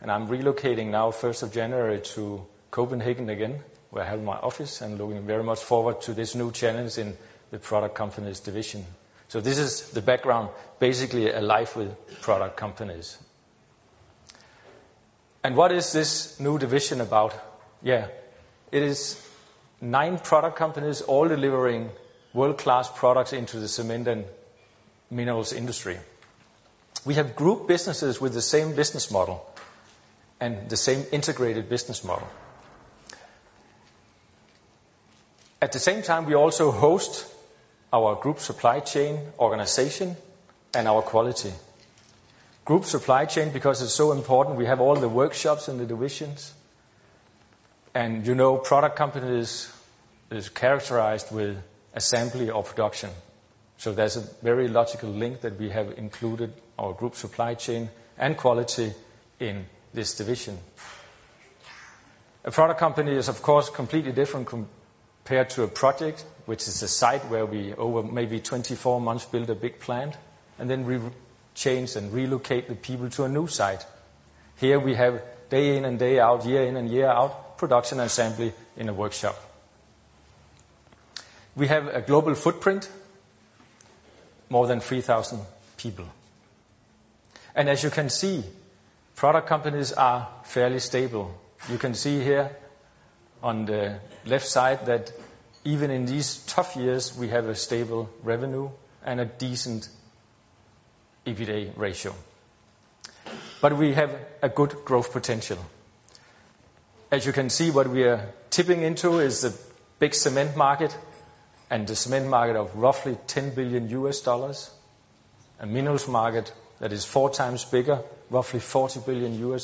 and I'm relocating now 1st of January to Copenhagen again, where I have my office, and looking very much forward to this new challenge in the product companies division. So this is the background, basically a life with product companies. And what is this new division about? Yeah. It is nine product companies all delivering world-class products into the cement and minerals industry. We have group businesses with the same business model and the same integrated business model. At the same time, we also host our group supply chain organization and our quality. Group supply chain, because it's so important, we have all the workshops in the divisions. And you know product companies is characterized with assembly or production. So there's a very logical link that we have included our group supply chain and quality in this division. A product company is, of course, completely different compared to a project, which is a site where we, over maybe 24 months, build a big plant, and then we change and relocate the people to a new site. Here we have day in and day out, year in and year out, production and assembly in a workshop. We have a global footprint, more than 3,000 people. And as you can see, product companies are fairly stable. You can see here on the left side that even in these tough years, we have a stable revenue and a decent EBITDA ratio. But we have a good growth potential. As you can see, what we are tipping into is the big cement market, and the cement market of roughly $10 billion. A minerals market that is four times bigger, roughly $40 billion.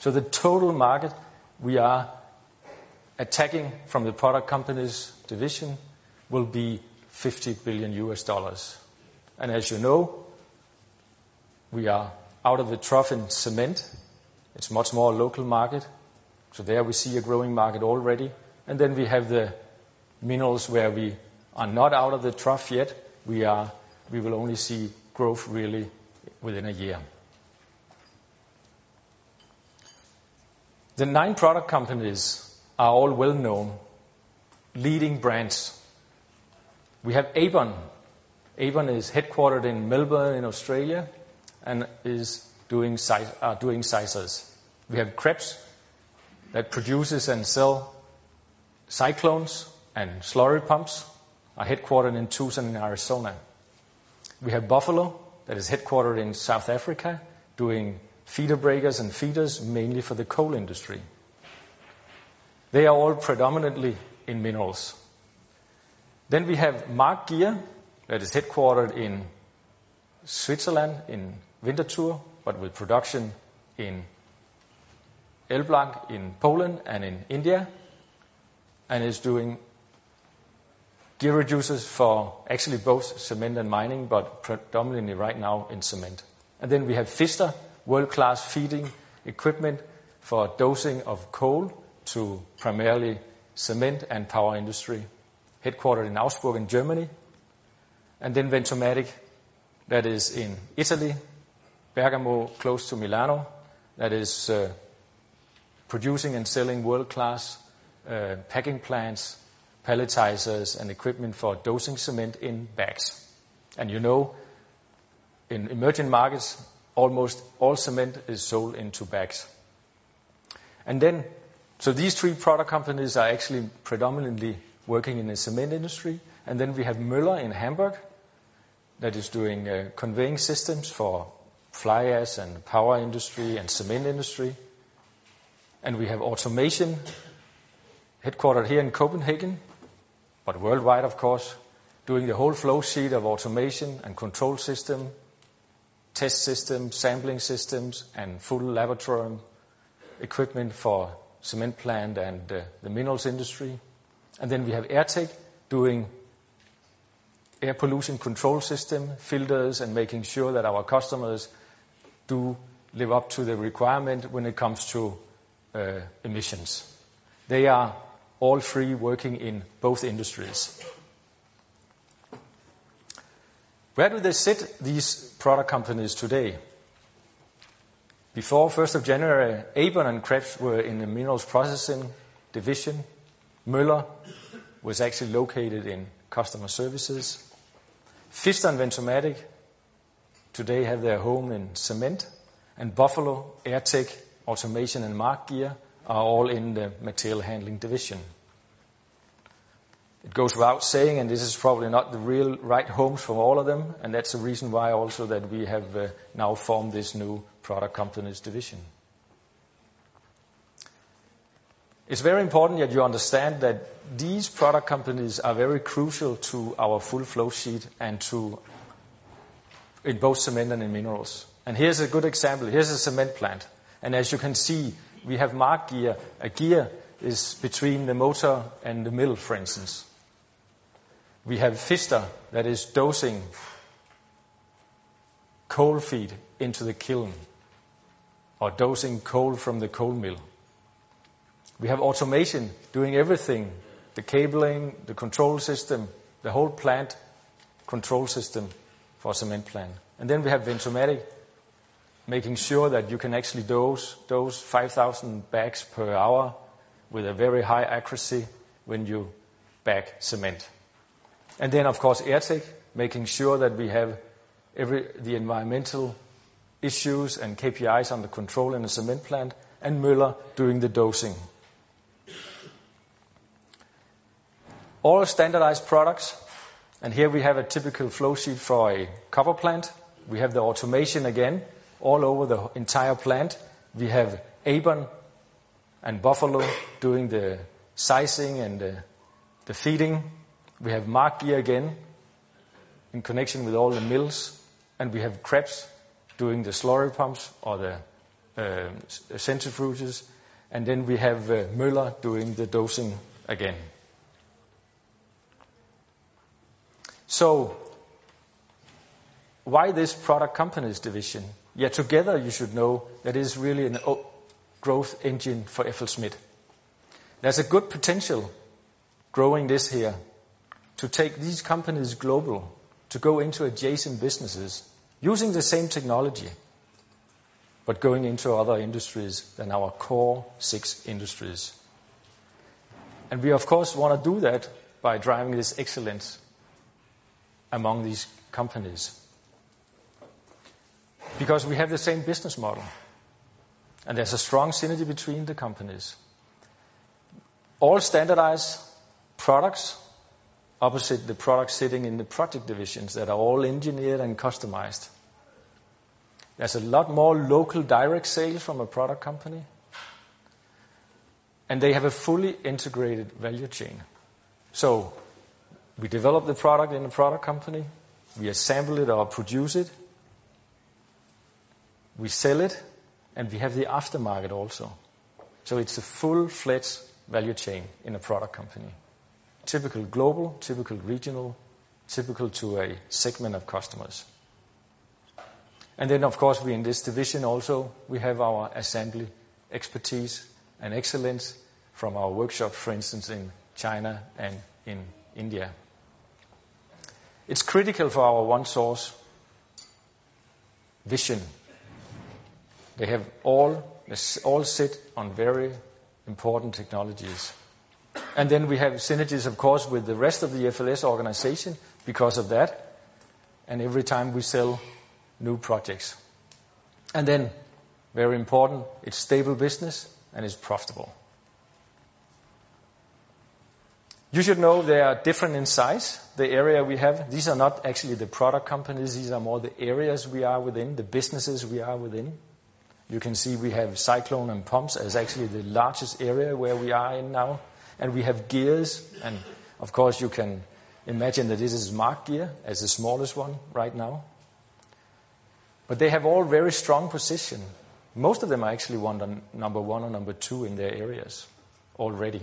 So the total market we are attacking from the product companies division will be $50 billion. And as you know, we are out of the trough in cement. It's much more a local market. So there we see a growing market already. And then we have the minerals where we are not out of the trough yet. We are we will only see growth really within a year. The nine product companies are all well-known, leading brands. We have ABON. ABON is headquartered in Melbourne in Australia and is doing uh, doing sizers. We have Krebs that produces and sell cyclones and slurry pumps. are headquartered in Tucson, in Arizona. We have Buffalo, that is headquartered in South Africa, doing feeder breakers and feeders, mainly for the coal industry. They are all predominantly in minerals. Then we have MAAG Gear, that is headquartered in Switzerland, in Winterthur, but with production in Elbląg, in Poland, and in India, and is doing gear reducers for actually both cement and mining, but predominantly right now in cement. And then we have Pfister, world-class feeding equipment for dosing of coal to primarily cement and power industry, headquartered in Augsburg, in Germany. And then Ventomatic, that is in Italy, Bergamo, close to Milano, that is uh, producing and selling world-class uh, packing plants, palletizers, and equipment for dosing cement in bags. And you know, in emerging markets, almost all cement is sold into bags. And then, these three product companies are actually predominantly working in the cement industry. And then we have Möller in Hamburg, that is doing uh, conveying systems for fly ash and power industry and cement industry. And we have automation, headquartered here in Copenhagen, but worldwide, of course, doing the whole flow sheet of automation and control system, test systems, sampling systems, and full laboratory equipment for cement plant and uh, the minerals industry. And then we have Airtech, doing air pollution control system, filters, and making sure that our customers do live up to the requirement when it comes to uh, emissions. They are all three working in both industries. Where do they sit, these product companies, today? Before first of January, ABON and Krebs were in the minerals processing division. Möller was actually located in customer services. Pfister and Ventomatic today have their home in cement, and Buffalo, Airtech, Automation, and MAAG Gear are all in the material handling division. It goes without saying, and this is probably not the real right homes for all of them, and that's the reason why also that we have uh, now formed this new product companies division. It's very important that you understand that these product companies are very crucial to our full flow sheet and to in both cement and in minerals. And here's a good example. Here's a cement plant, and as you can see, we have MAAG Gear. A gear is between the motor and the mill, for instance. We have Pfister, that is dosing coal feed into the kiln or dosing coal from the coal mill. We have automation, doing everything, the cabling, the control system, the whole plant control system for a cement plant. And then we have Ventomatic, making sure that you can actually dose those 5,000 bags per hour with a very high accuracy when you bag cement. And then, of course, Airtech, making sure that we have the environmental issues and KPIs under control in the cement plant, and Möller doing the dosing. All standardized products, and here we have a typical flow sheet for a copper plant. We have the automation again, all over the entire plant. We have ABON and Buffalo doing the sizing and the feeding. We have MAAG Gear again, in connection with all the mills, and we have Krebs doing the slurry pumps or the uh, centrifuges, and then we have uh, Möller doing the dosing again. So why this product companies division? Yeah, together, you should know that is really a growth engine for FLSmidth. There's a good potential growing this here to take these companies global, to go into adjacent businesses using the same technology, but going into other industries than our core six industries. And we, of course, want to do that by driving this excellence among these companies. Because we have the same business model, and there's a strong synergy between the companies. All standardized products opposite the products sitting in the project divisions that are all engineered and customized. There's a lot more local direct sales from a product company, and they have a fully integrated value chain. So we develop the product in a product company, we assemble it or produce it, we sell it, and we have the aftermarket also. So it's a full-fledged value chain in a product company. Typical global, typical regional, typical to a segment of customers. And then, of course, we in this division also, we have our assembly expertise and excellence from our workshop, for instance, in China and in India. It's critical for our OneSource vision. They have all, they all sit on very important technologies. And then we have synergies, of course, with the rest of the FLS organization because of that, and every time we sell new projects. And then, very important, it's stable business and it's profitable. You should know they are different in size, the area we have. These are not actually the product companies, these are more the areas we are within, the businesses we are within. You can see we have cyclone and pumps as actually the largest area where we are in now, and we have gears, and of course, you can imagine that this is MAAG Gear as the smallest one right now. But they have all very strong position. Most of them are actually one, number one or number two in their areas already.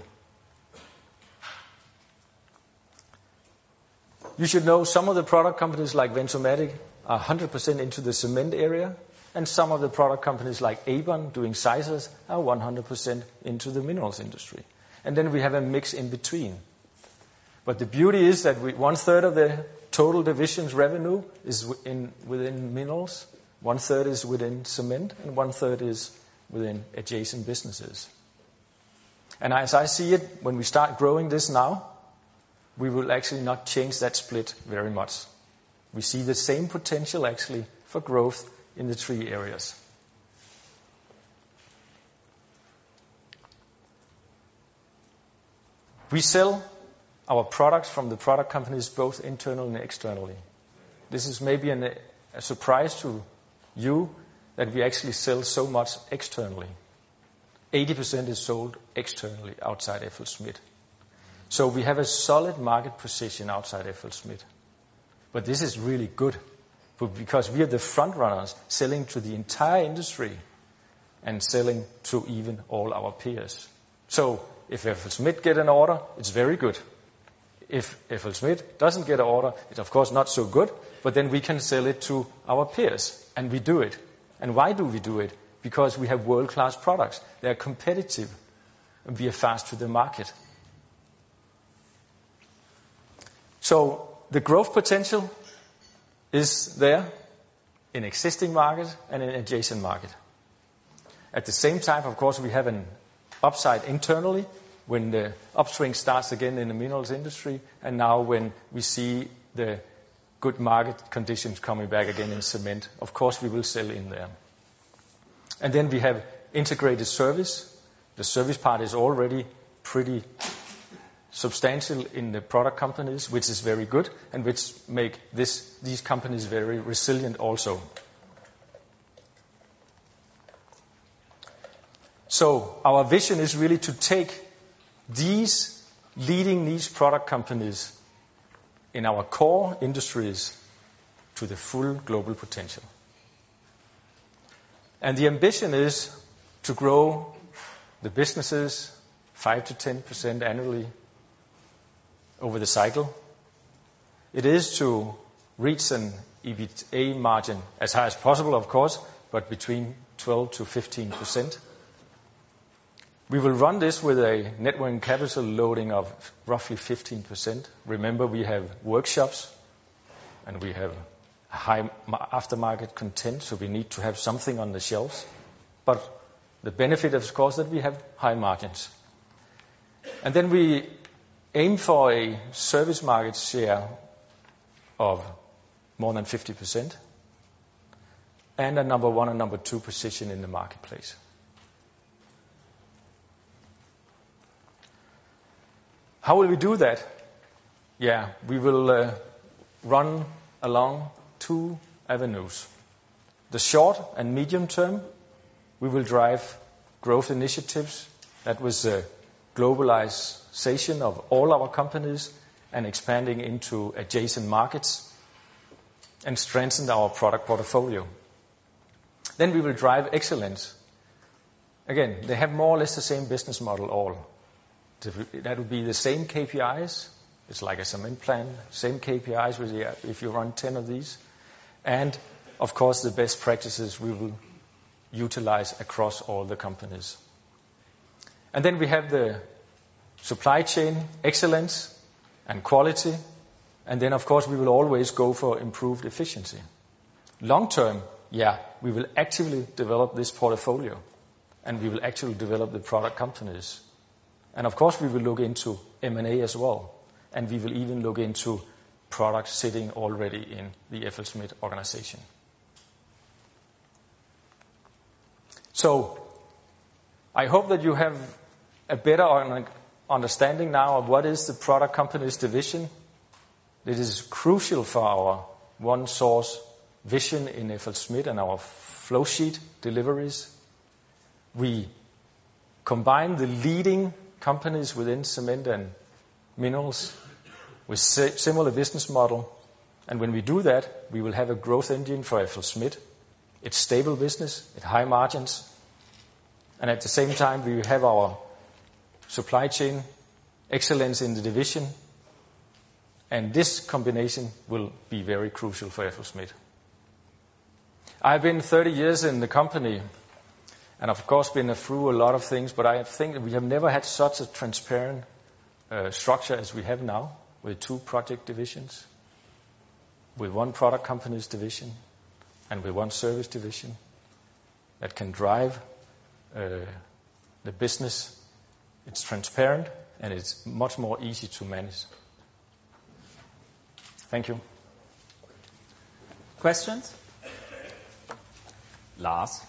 You should know some of the product companies, like Ventomatic, are 100% into the cement area, and some of the product companies, like ABON, doing sizes are 100% into the minerals industry. And then we have a mix in between. But the beauty is that we, one third of the total division's revenue is within minerals, one third is within cement, and one third is within adjacent businesses. And as I see it, when we start growing this now, we will actually not change that split very much. We see the same potential actually for growth in the three areas. We sell our products from the product companies, both internally and externally. This is maybe a surprise to you that we actually sell so much externally. 80% is sold externally outside FLSmidth. So we have a solid market position outside FLSmidth. But this is really good, because we are the front runners selling to the entire industry and selling to even all our peers. If FLSmidth get an order, it's very good. If FLSmidth doesn't get an order, it's of course not so good, but then we can sell it to our peers, and we do it. And why do we do it? Because we have world-class products. They are competitive, and we are fast to the market. So the growth potential is there in existing markets and in adjacent market. At the same time, of course, we have an upside internally when the upswing starts again in the minerals industry, and now when we see the good market conditions coming back again in cement, of course, we will sell in there. And then we have integrated service. The service part is already pretty substantial in the product companies, which is very good, and which make these companies very resilient also. So our vision is really to take these leading niche product companies in our core industries to the full global potential. And the ambition is to grow the businesses 5%-10% annually over the cycle. It is to reach an EBITA margin as high as possible, of course, but between 12%-15%. We will run this with a net working capital loading of roughly 15%. Remember, we have workshops, and we have high aftermarket content, so we need to have something on the shelves. But the benefit, of course, that we have high margins. And then we aim for a service market share of more than 50%, and a number one and number two position in the marketplace. How will we do that? yeah, we will uh, run along two avenues. The short and medium term, we will drive growth initiatives. That was a globalization of all our companies and expanding into adjacent markets and strengthen our product portfolio. Then we will drive excellence. Again, they have more or less the same business model all. That would be the same KPIs. It's like a cement plant, same KPIs with the, if you run 10 of these. And of course, the best practices we will utilize across all the companies. And then we have the supply chain excellence and quality. And then, of course, we will always go for improved efficiency. Long term, yeah, we will actively develop this portfolio, and we will actually develop the product companies. And of course, we will look into M&A as well, and we will even look into products sitting already in the FLSmidth organization. So I hope that you have a better understanding now of what is the product companies division. It is crucial for our OneSource vision in FLSmidth and our flow sheet deliveries. We combine the leading companies within cement and minerals with similar business model. And when we do that, we will have a growth engine for FLSmidth. It's stable business, it's high margins. And at the same time, we have our supply chain excellence in the division. And this combination will be very crucial for FLSmidth. I've been 30 years in the company and, of course, been through a lot of things, but I think we have never had such a transparent uh, structure as we have now with two project divisions, with one product companies division, and with one service division that can drive uh, the business. It's transparent, and it's much more easy to manage. Thank you. Questions? Lars?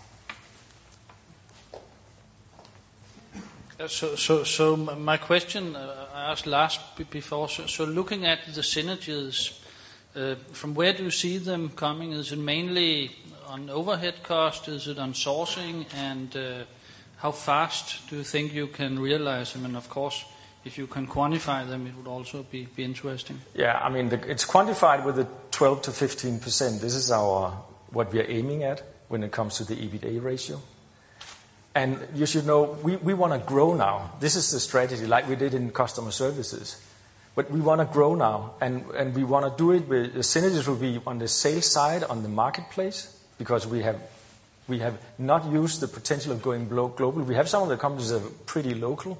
So so, so my question, I asked last before. So looking at the synergies, uh, from where do you see them coming? Is it mainly on overhead cost? Is it on sourcing? And uh, how fast do you think you can realize them? And of course, if you can quantify them, it would also be be interesting. Yeah, I mean, the, it's quantified with the 12 to 15 percent. This is our what we are aiming at when it comes to the EBITDA ratio. And you should know, we we want to grow now. This is the strategy like we did in customer services. But we want to grow now, and and we want to do it with the synergies will be on the sales side, on the marketplace, because we have we have not used the potential of going global. We have some of the companies that are pretty local,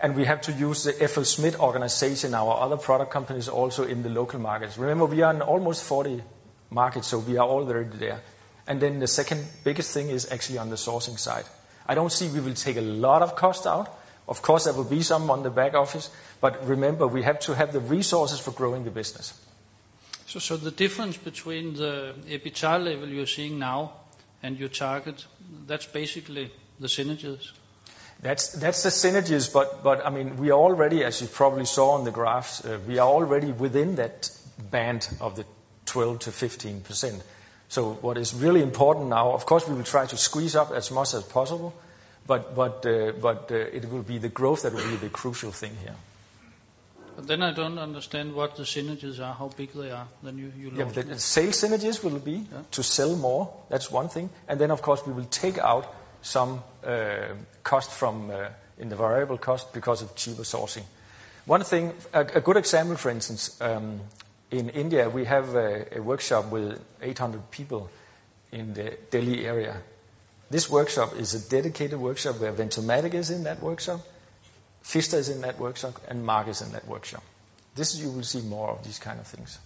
and we have to use the FLSmidth organization, our other product companies also in the local markets. Remember, we are in almost 40 markets, so we are already there. And then the second biggest thing is actually on the sourcing side. I don't see we will take a lot of cost out. Of course, there will be some on the back office, but remember, we have to have the resources for growing the business. So so the difference between the EBITDA level you're seeing now and your target, that's basically the synergies? That's that's the synergies, but but I mean, we are already, as you probably saw on the graphs, uh, we are already within that band of the 12%-15%. So what is really important now, of course, we will try to squeeze up as much as possible, but but uh, but uh, it will be the growth that will be the crucial thing here. But then I don't understand what the synergies are, how big they are, then you look. Yeah, the sales synergies will be to sell more. That's one thing. And then, of course, we will take out some cost from in the variable cost because of cheaper sourcing. One thing, a good example, for instance, in India, we have a workshop with 800 people in the Delhi area. This workshop is a dedicated workshop where Ventomatic is in that workshop, Pfister is in that workshop, and MAAG is in that workshop. This you will see more of these kind of things.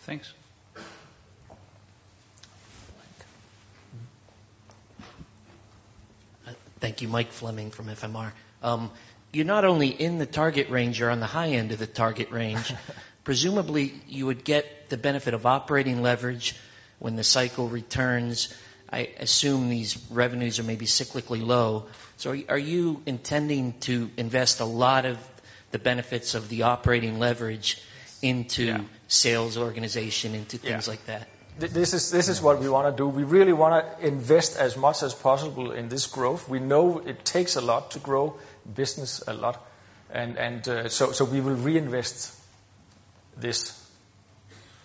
Thanks. Uh, thank you, Mike Fleming from FMR. Um, You're not only in the target range, you're on the high end of the target range. [laughs] Presumably, you would get the benefit of operating leverage when the cycle returns. I assume these revenues are maybe cyclically low. So are you intending to invest a lot of the benefits of the operating leverage into Yeah. sales organization, into things like that. This is, this is what we want to do. We really want to invest as much as possible in this growth. We know it takes a lot to grow business a lot. And, and uh, so, so we will reinvest this.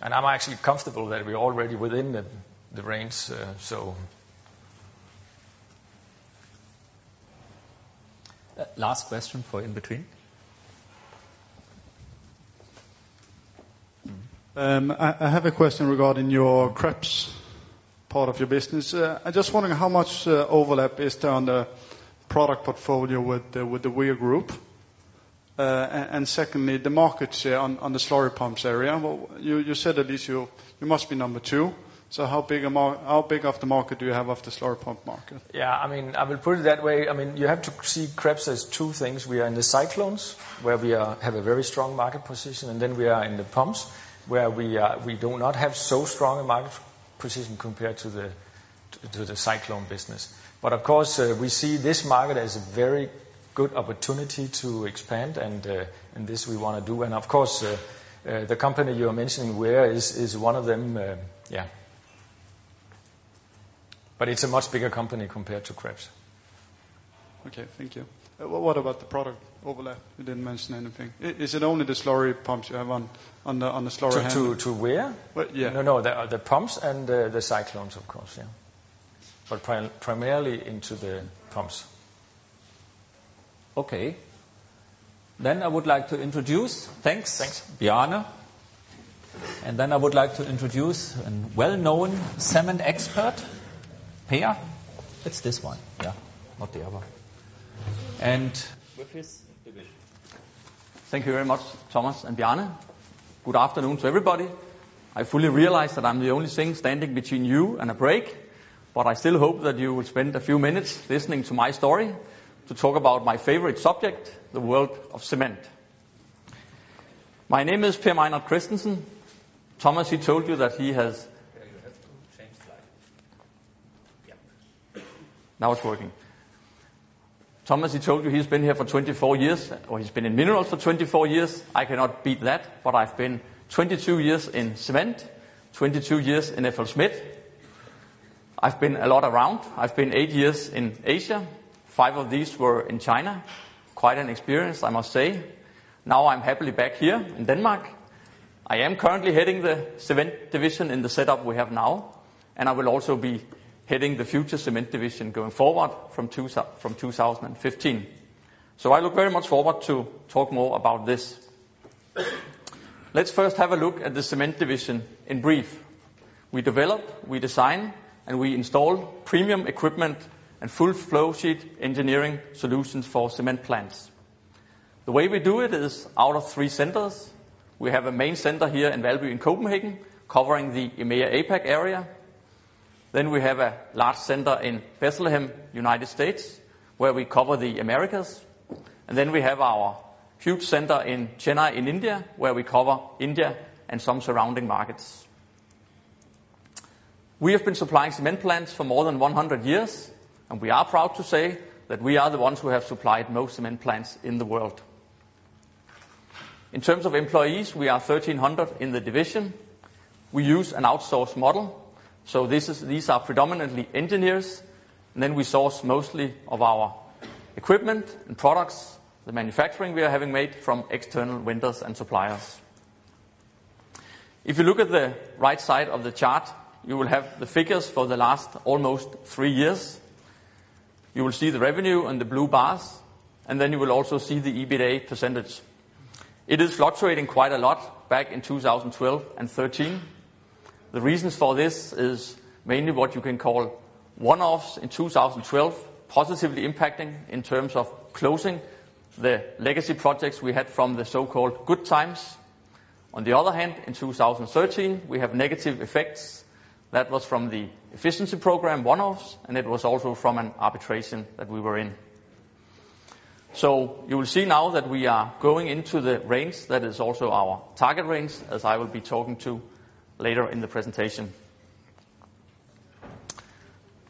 And I'm actually comfortable that we're already within the, the range. Uh, so Uh, last question for in between. Um, I I have a question regarding your Krebs part of your business. Uh, I'm just wondering how much uh, overlap is there on the product portfolio with the with the Weir Group? Uh, And secondly, the market share on on the slurry pumps area. Well, you you said at least you you must be number two. So how big a how big of the market do you have of the slurry pump market? Yeah, I mean, I will put it that way. I mean, you have to see Krebs as two things. We are in the cyclones, where we are, have a very strong market position, and then we are in the pumps, where we are, we do not have so strong a market position compared to the to the cyclone business. But of course, uh, we see this market as a very good opportunity to expand, and uh, and this we want to do. And of course, uh, uh, the company you are mentioning, Weir, is is one of them. Yeah. But it's a much bigger company compared to Krebs. Okay, thank you. Uh, What about the product overlap? You didn't mention anything. Is it only the slurry pumps you have on on the on the slurry To, handle? to, to where? Well, yeah. No, no, the, the pumps and the cyclones, of course, yeah. But pri- primarily into the pumps. Okay. Then I would like to introduce, thanks, thanks, Bjarne. And then I would like to introduce a well-known cement expert, Per. It's this one, yeah, not the other. And with his division. Thank you very much, Thomas and Bjarne. Good afternoon to everybody. I fully realize that I'm the only thing standing between you and a break, but I still hope that you will spend a few minutes listening to my story to talk about my favorite subject, the world of cement. My name is Per Mejnert Kristensen. Thomas, he told you that he has... Now it's working. Thomas, he told you he's been here for 24 years, or he's been in minerals for 24 years. I cannot beat that, but I've been 22 years in cement, 22 years in FL. I've been a lot around. I've been eight years in Asia. Five of these were in China. Quite an experience, I must say. Now I'm happily back here in Denmark. I am currently heading the cement division in the setup we have now, and I will also be heading the future cement division going forward from, two, from 2015. So I look very much forward to talk more about this. Let's first have a look at the cement division in brief. We develop, we design, and we install premium equipment and full flow sheet engineering solutions for cement plants. The way we do it is out of three centers. We have a main center here in Valby in Copenhagen, covering the EMEA APAC area. Then we have a large center in Bethlehem, United States, where we cover the Americas. And then we have our huge center in Chennai in India, where we cover India and some surrounding markets. We have been supplying cement plants for more than 100 years, and we are proud to say that we are the ones who have supplied most cement plants in the world. In terms of employees, we are 1,300 in the division. We use an outsourced model, so these are predominantly engineers, and then we source mostly of our equipment and products, the manufacturing we are having made from external vendors and suppliers. If you look at the right side of the chart, you will have the figures for the last almost three years. You will see the revenue and the blue bars, and then you will also see the EBITA percentage. It is fluctuating quite a lot back in 2012 and 13. The reasons for this is mainly what you can call one-offs in 2012, positively impacting in terms of closing the legacy projects we had from the so-called good times. On the other hand, in 2013, we have negative effects. That was from the efficiency program one-offs, and it was also from an arbitration that we were in. So you will see now that we are going into the range that is also our target range, as I will be talking to later in the presentation.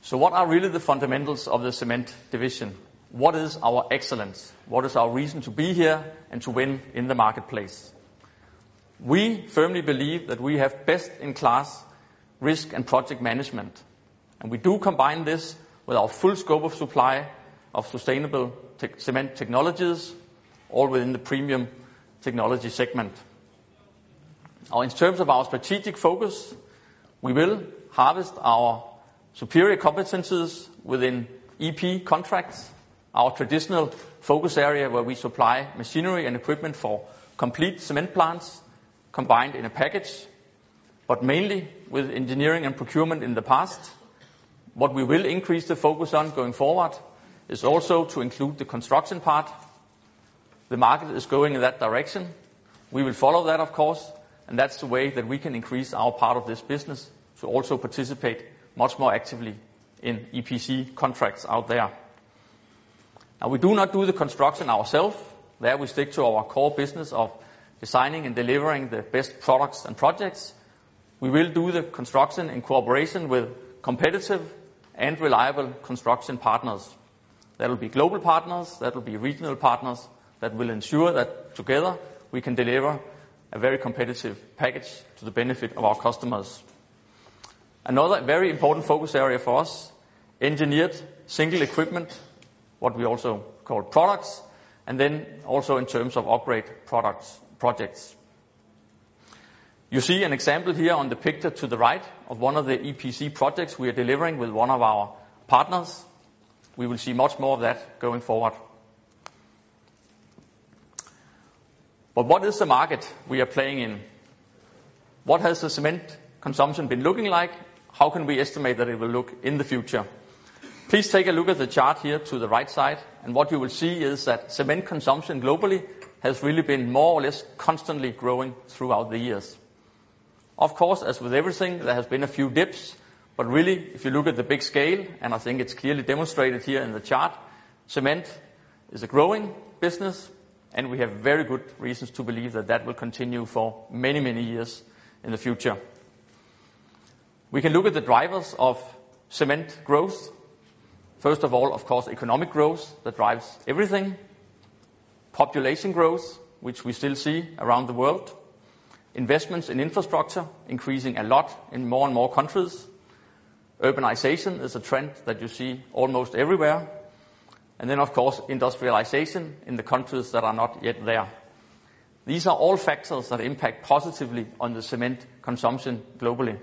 So what are really the fundamentals of the cement division? what is our excellence? What is our reason to be here and to win in the marketplace? We firmly believe that we have best-in-class risk and project management, and we do combine this with our full scope of supply of sustainable cement technologies, all within the premium technology segment. In terms of our strategic focus, we will harvest our superior competencies within EP contracts, our traditional focus area, where we supply machinery and equipment for complete cement plants combined in a package, but mainly with engineering and procurement in the past. What we will increase the focus on going forward is also to include the construction part. The market is going in that direction. We will follow that, of course, and that's the way that we can increase our part of this business to also participate much more actively in EPC contracts out there. Now, we do not do the construction ourselves. There, we stick to our core business of designing and delivering the best products and projects. We will do the construction in cooperation with competitive and reliable construction partners. That will be global partners, that will be regional partners, that will ensure that together we can deliver a very competitive package to the benefit of our customers. Another very important focus area for us, engineered single equipment, what we also call products, and then also in terms of upgrade products, projects. You see an example here on the picture to the right of one of the EPC projects we are delivering with one of our partners. We will see much more of that going forward. But what is the market we are playing in? What has the cement consumption been looking like? How can we estimate that it will look in the future? Please take a look at the chart here to the right side, and what you will see is that cement consumption globally has really been more or less constantly growing throughout the years. Of course, as with everything, there has been a few dips, but really, if you look at the big scale, and I think it's clearly demonstrated here in the chart, cement is a growing business, and we have very good reasons to believe that that will continue for many, many years in the future. We can look at the drivers of cement growth. First of all, of course, economic growth that drives everything. Population growth, which we still see around the world. Investments in infrastructure increasing a lot in more and more countries. Urbanization is a trend that you see almost everywhere. And then, of course, industrialization in the countries that are not yet there. These are all factors that impact positively on the cement consumption globally.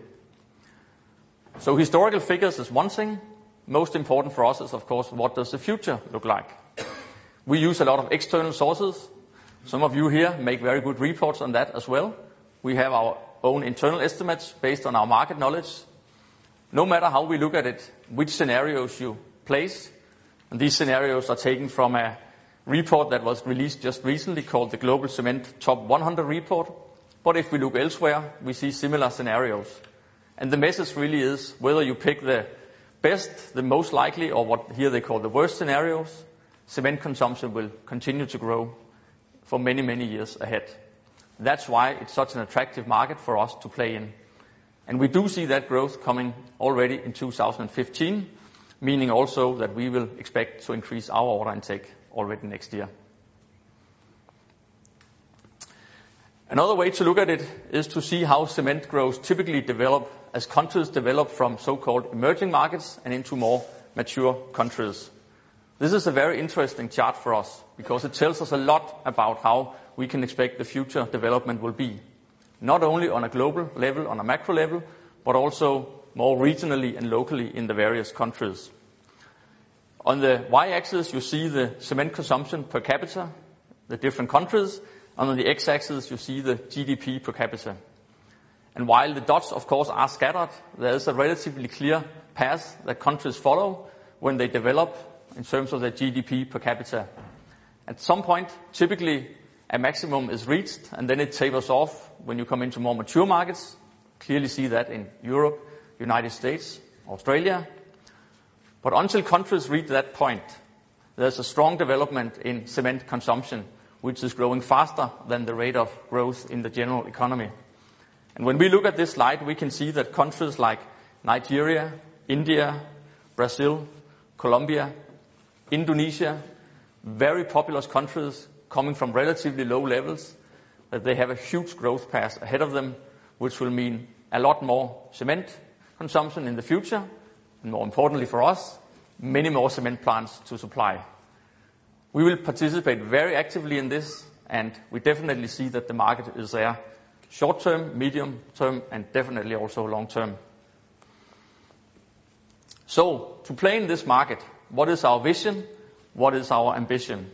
So historical figures is one thing. Most important for us is, of course, what does the future look like? We use a lot of external sources. Some of you here make very good reports on that as well. We have our own internal estimates based on our market knowledge. No matter how we look at it, which scenarios you place, and these scenarios are taken from a report that was released just recently called the Global Cement Top 100 Report. But if we look elsewhere, we see similar scenarios. And the message really is whether you pick the best, the most likely, or what here they call the worst scenarios, cement consumption will continue to grow for many, many years ahead. That's why it's such an attractive market for us to play in. And we do see that growth coming already in 2015, meaning also that we will expect to increase our order intake already next year. Another way to look at it is to see how cement growth typically develop as countries develop from so-called emerging markets and into more mature countries. This is a very interesting chart for us because it tells us a lot about how we can expect the future development will be, not only on a global level, on a macro level, but also more regionally and locally in the various countries. On the Y-axis, you see the cement consumption per capita, the different countries, and on the X-axis, you see the GDP per capita. And while the dots, of course, are scattered, there is a relatively clear path that countries follow when they develop in terms of their GDP per capita. At some point, typically, a maximum is reached, and then it tapers off when you come into more mature markets. Clearly see that in Europe, United States, Australia. But until countries reach that point, there's a strong development in cement consumption, which is growing faster than the rate of growth in the general economy. And when we look at this slide, we can see that countries like Nigeria, India, Brazil, Colombia, Indonesia, very populous countries coming from relatively low levels, that they have a huge growth path ahead of them, which will mean a lot more cement consumption in the future, and more importantly for us, many more cement plants to supply. We will participate very actively in this, and we definitely see that the market is there short term, medium term, and definitely also long term. So to play in this market, what is our vision? What is our ambition?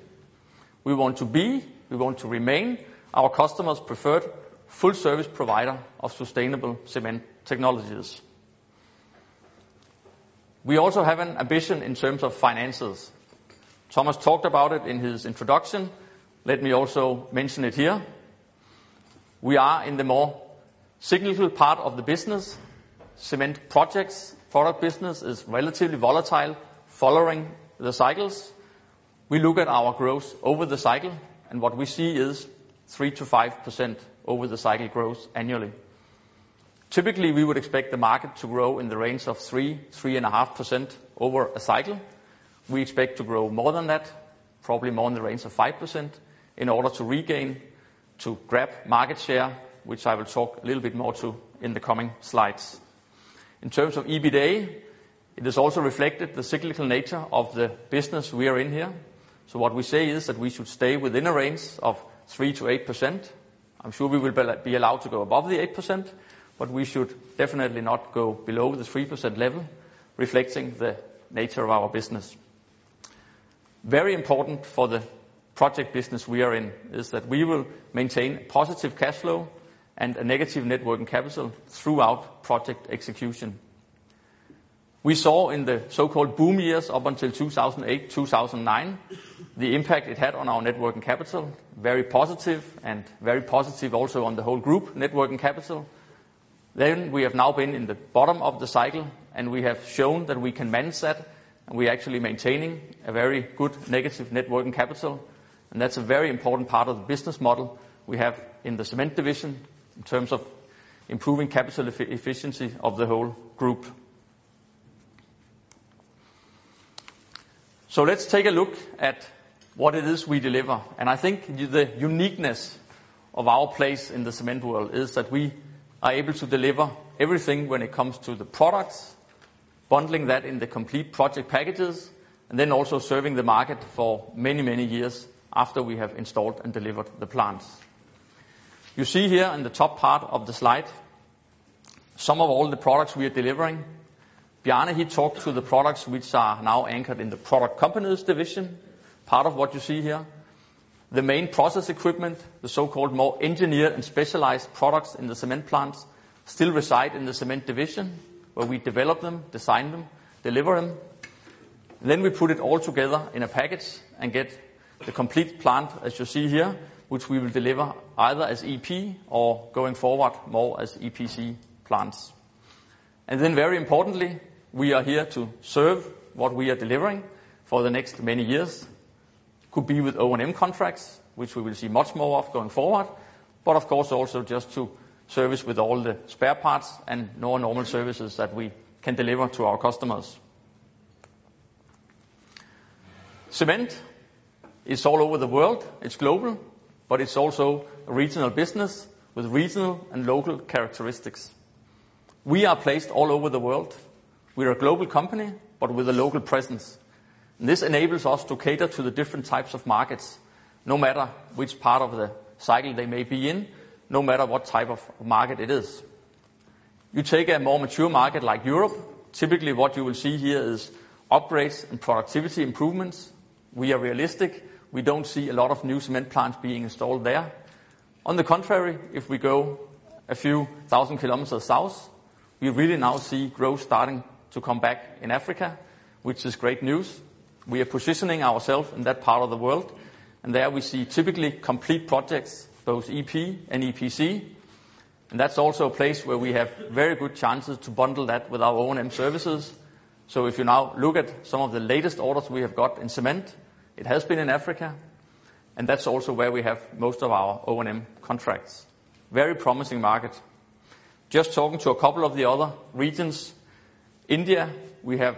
We want to be, we want to remain our customers' preferred full service provider of sustainable cement technologies. We also have an ambition in terms of finances. Thomas talked about it in his introduction. Let me also mention it here. We are in the more cyclical part of the business. Cement projects, product business is relatively volatile, following the cycles. We look at our growth over the cycle, and what we see is 3%-5% over the cycle growth annually. Typically, we would expect the market to grow in the range of 3%-3.5% over a cycle. We expect to grow more than that, probably more in the range of 5%, in order to regain, to grab market share, which I will talk a little bit more to in the coming slides. In terms of EBITA, it is also reflected the cyclical nature of the business we are in here. So what we say is that we should stay within a range of 3%-8%. I'm sure we will be allowed to go above the 8%, but we should definitely not go below the 3% level, reflecting the nature of our business. Very important for the project business we are in, is that we will maintain positive cash flow and a negative net working capital throughout project execution. We saw in the so-called boom years, up until 2008, 2009, the impact it had on our net working capital, very positive, and very positive also on the whole group net working capital. Then we have now been in the bottom of the cycle, and we have shown that we can manage that, and we're actually maintaining a very good negative net working capital. And that's a very important part of the business model we have in the cement division, in terms of improving capital efficiency of the whole group. So let's take a look at what it is we deliver. And I think the uniqueness of our place in the cement world is that we are able to deliver everything when it comes to the products, bundling that in the complete project packages, and then also serving the market for many, many years after we have installed and delivered the plants. You see here in the top part of the slide, some of all the products we are delivering. Bjarne, he talked to the products which are now anchored in the product companies division, part of what you see here. The main process equipment, the so-called more engineered and specialized products in the cement plants, still reside in the cement division, where we develop them, design them, deliver them. Then we put it all together in a package and get the complete plant, as you see here, which we will deliver either as EP or going forward, more as EPC plants. And then, very importantly, we are here to serve what we are delivering for the next many years. Could be with O&M contracts, which we will see much more of going forward, but of course, also just to service with all the spare parts and normal services that we can deliver to our customers. Cement is all over the world. It's global, but it's also a regional business with regional and local characteristics. We are placed all over the world. We're a global company, but with a local presence. This enables us to cater to the different types of markets, no matter which part of the cycle they may be in, no matter what type of market it is. You take a more mature market like Europe, typically what you will see here is upgrades and productivity improvements. We are realistic. We don't see a lot of new cement plants being installed there. On the contrary, if we go a few thousand kilometers south, we really now see growth starting to come back in Africa, which is great news. We are positioning ourselves in that part of the world, and there we see typically complete projects, both EP and EPC. And that's also a place where we have very good chances to bundle that with our O&M services. So if you now look at some of the latest orders we have got in cement, it has been in Africa, and that's also where we have most of our O&M contracts. Very promising market. Just talking to a couple of the other regions, India, we have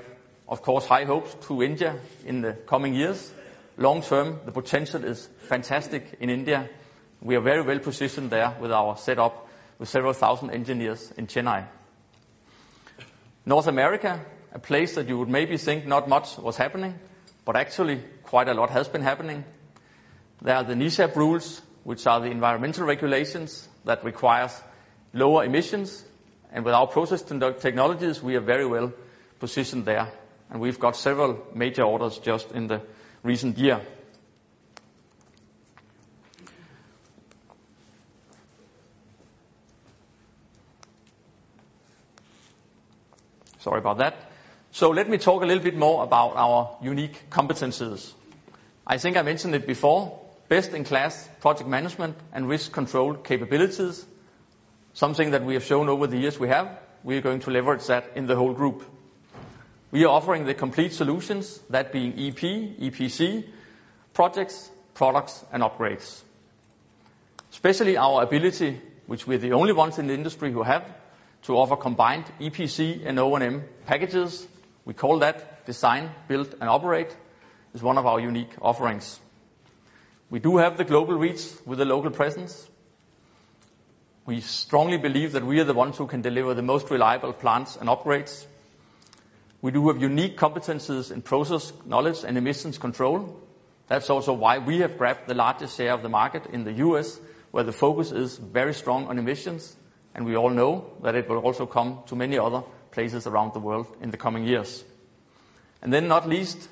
of course, high hopes to India in the coming years. Long term, the potential is fantastic in India. We are very well positioned there with our setup with several thousand engineers in Chennai. North America, a place that you would maybe think not much was happening, but actually quite a lot has been happening. There are the NESHAP rules, which are the environmental regulations that requires lower emissions. And with our process technologies, we are very well positioned there, and we've got several major orders just in the recent year. Sorry about that. So let me talk a little bit more about our unique competencies. I think I mentioned it before, best-in-class project management and risk control capabilities, something that we have shown over the years we have. We are going to leverage that in the whole group. We are offering the complete solutions, that being EP, EPC, projects, products, and upgrades. Especially our ability, which we're the only ones in the industry who have, to offer combined EPC and O&M packages, we call that design, build, and operate, is one of our unique offerings. We do have the global reach with the local presence. We strongly believe that we are the ones who can deliver the most reliable plants and upgrades. We do have unique competencies in process knowledge and emissions control. That's also why we have grabbed the largest share of the market in the U.S., where the focus is very strong on emissions, and we all know that it will also come to many other places around the world in the coming years. And then, not least,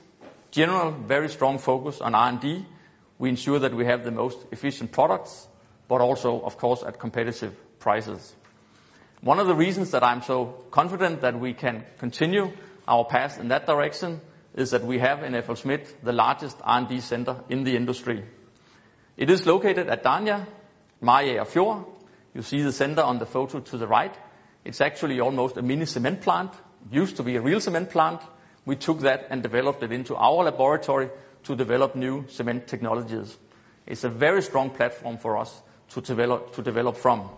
general, very strong focus on R&D. We ensure that we have the most efficient products, but also, of course, at competitive prices. One of the reasons that I'm so confident that we can continue our path in that direction is that we have in FLSmidth the largest R&D center in the industry. It is located at Dania, Mariager Fjord. You see the center on the photo to the right. It's actually almost a mini cement plant. It used to be a real cement plant. We took that and developed it into our laboratory to develop new cement technologies. It's a very strong platform for us to develop, from.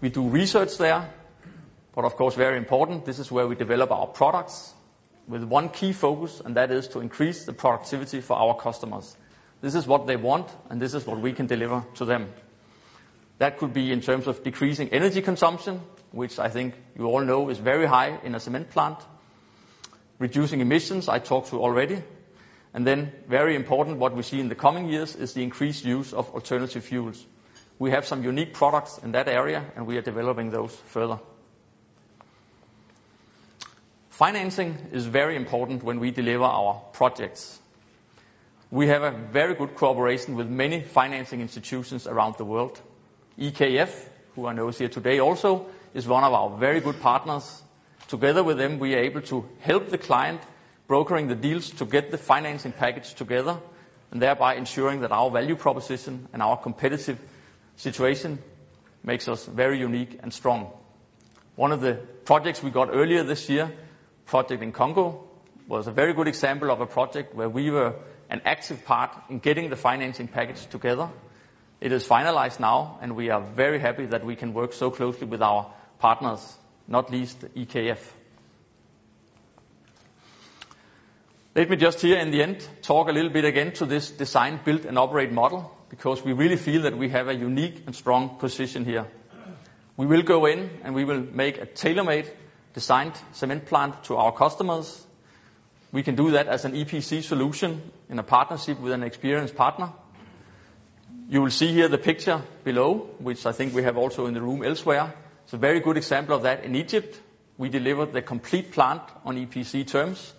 We do research there, but of course, very important, this is where we develop our products with one key focus, and that is to increase the productivity for our customers. This is what they want, and this is what we can deliver to them. That could be in terms of decreasing energy consumption, which I think you all know is very high in a cement plant. Reducing emissions, I talked to already. And then, very important, what we see in the coming years is the increased use of alternative fuels. We have some unique products in that area, and we are developing those further. Financing is very important when we deliver our projects. We have a very good cooperation with many financing institutions around the world. EKF, who I know is here today also, is one of our very good partners. Together with them, we are able to help the client brokering the deals to get the financing package together, and thereby ensuring that our value proposition and our competitive situation makes us very unique and strong. One of the projects we got earlier this year, project in Congo, was a very good example of a project where we were an active part in getting the financing package together. It is finalized now, and we are very happy that we can work so closely with our partners, not least EKF. Let me just here in the end, talk a little bit again to this design, build, and operate model, because we really feel that we have a unique and strong position here. We will go in, and we will make a tailor-made designed cement plant to our customers. We can do that as an EPC solution in a partnership with an experienced partner. You will see here the picture below, which I think we have also in the room elsewhere. It's a very good example of that in Egypt. We delivered the complete plant on EPC terms.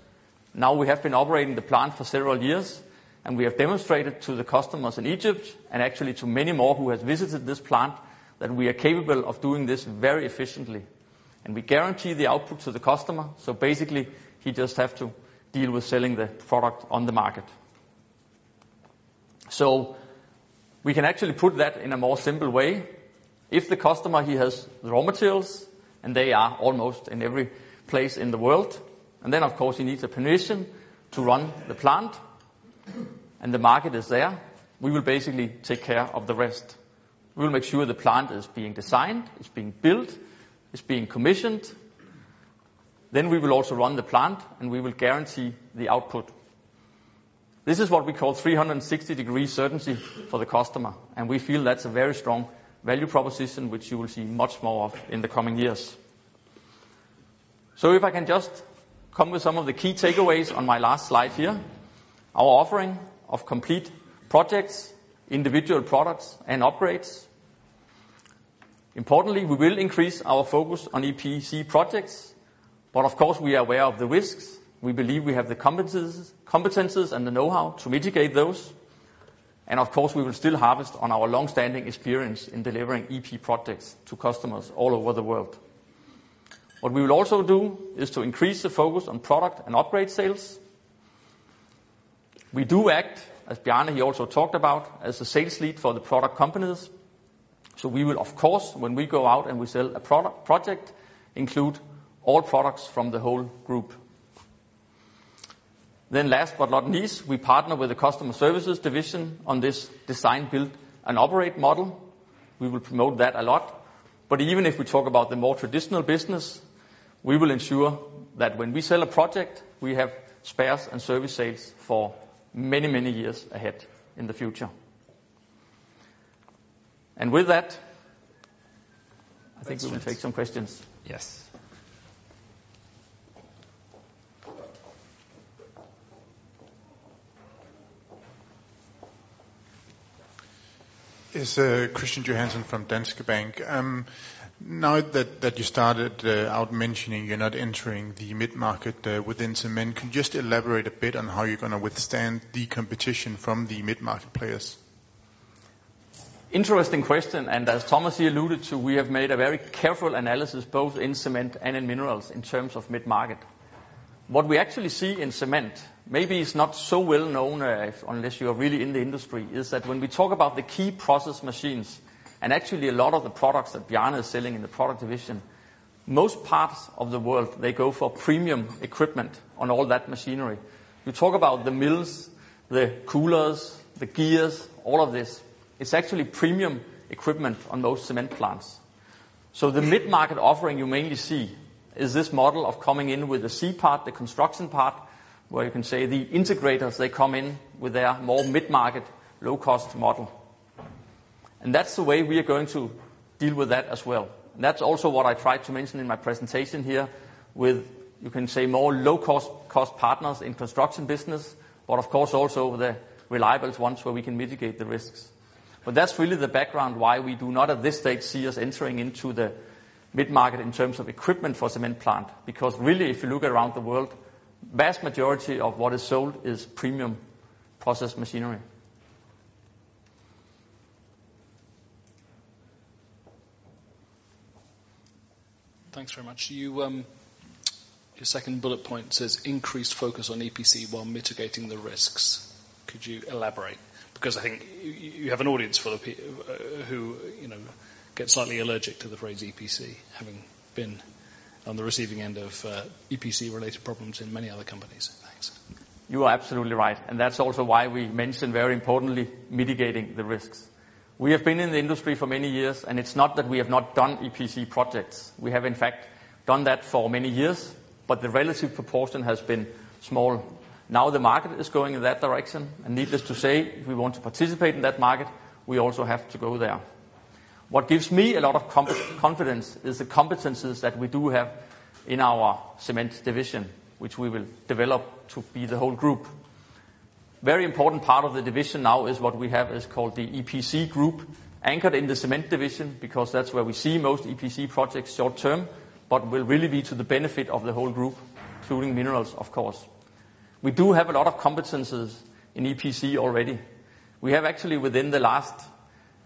Now, we have been operating the plant for several years, and we have demonstrated to the customers in Egypt, and actually to many more who have visited this plant, that we are capable of doing this very efficiently. And we guarantee the output to the customer, so basically, he just have to deal with selling the product on the market. So we can actually put that in a more simple way. If the customer, he has the raw materials, and they are almost in every place in the world, and then, of course, he needs a permission to run the plant, and the market is there, we will basically take care of the rest. We will make sure the plant is being designed, it's being built, it's being commissioned, then we will also run the plant, and we will guarantee the output. This is what we call 360-degree certainty for the customer, and we feel that's a very strong value proposition, which you will see much more of in the coming years. So if I can just come with some of the key takeaways on my last slide here. Our offering of complete projects, individual products, and upgrades. Importantly, we will increase our focus on EPC projects, but of course, we are aware of the risks. We believe we have the competencies and the know-how to mitigate those. And of course, we will still harvest on our long-standing experience in delivering EP projects to customers all over the world. What we will also do is to increase the focus on product and upgrade sales. We do act, as Bjarne he also talked about, as a sales lead for the product companies. So we will, of course, when we go out and we sell a product, project, include all products from the whole group. Then last but not least, we partner with the customer services division on this design, build, and operate model. We will promote that a lot. But even if we talk about the more traditional business, we will ensure that when we sell a project, we have spares and service sales for many, many years ahead in the future. And with that, I think we will take some questions. Yes. It's Kristian uh, Johansen from Danske Bank. Um, Now that that you started uh, out mentioning you're not entering the mid-market uh, within cement, can you just elaborate a bit on how you're gonna withstand the competition from the mid-market players? Interesting question, and as Thomas here alluded to, we have made a very careful analysis, both in cement and in minerals, in terms of mid-market. What we actually see in cement, maybe it's not so well known, uh, unless you are really in the industry, is that when we talk about the key process machines, actually a lot of the products that Bjarne is selling in the product division, most parts of the world, they go for premium equipment on all that machinery. You talk about the mills, the coolers, the gears, all of this, it's actually premium equipment on most cement plants. So the mid-market offering you mainly see is this model of coming in with the C part, the construction part, where you can say the integrators, they come in with their more mid-market, low-cost model. And that's the way we are going to deal with that as well. That's also what I tried to mention in my presentation here with, you can say, more low-cost, cost partners in construction business, but of course, also the reliable ones where we can mitigate the risks. But that's really the background why we do not, at this stage, see us entering into the mid-market in terms of equipment for cement plant. Because really, if you look around the world, vast majority of what is sold is premium process machinery. Thanks very much. You, um, your second bullet point says, "Increased focus on EPC while mitigating the risks." Could you elaborate? Because I think you have an audience full of people who, you know, get slightly allergic to the phrase EPC, having been on the receiving end of uh, EPC-related problems in many other companies. Thanks. You are absolutely right, and that's also why we mentioned, very importantly, mitigating the risks. We have been in the industry for many years, and it's not that we have not done EPC projects. We have, in fact, done that for many years, but the relative proportion has been small. Now, the market is going in that direction, and needless to say, if we want to participate in that market, we also have to go there. What gives me a lot of confidence is the competencies that we do have in our cement division, which we will develop to be the whole group. Very important part of the division now is what we have is called the EPC group, anchored in the cement division, because that's where we see most EPC projects short term, but will really be to the benefit of the whole group, including minerals, of course. We do have a lot of competencies in EPC already. We have actually, within the last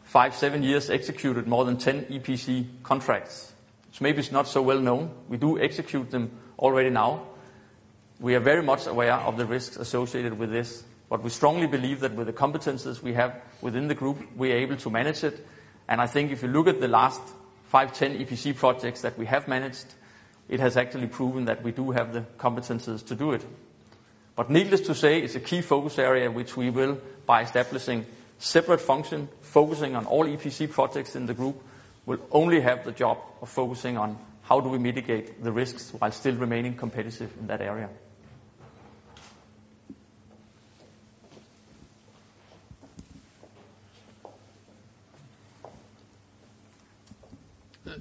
five, seven years, executed more than 10 EPC contracts, which maybe is not so well known. We do execute them already now. We are very much aware of the risks associated with this, but we strongly believe that with the competencies we have within the group, we are able to manage it. And I think if you look at the last five, 10 EPC projects that we have managed, it has actually proven that we do have the competencies to do it. But needless to say, it's a key focus area, which we will, by establishing separate function, focusing on all EPC projects in the group, will only have the job of focusing on how do we mitigate the risks while still remaining competitive in that area?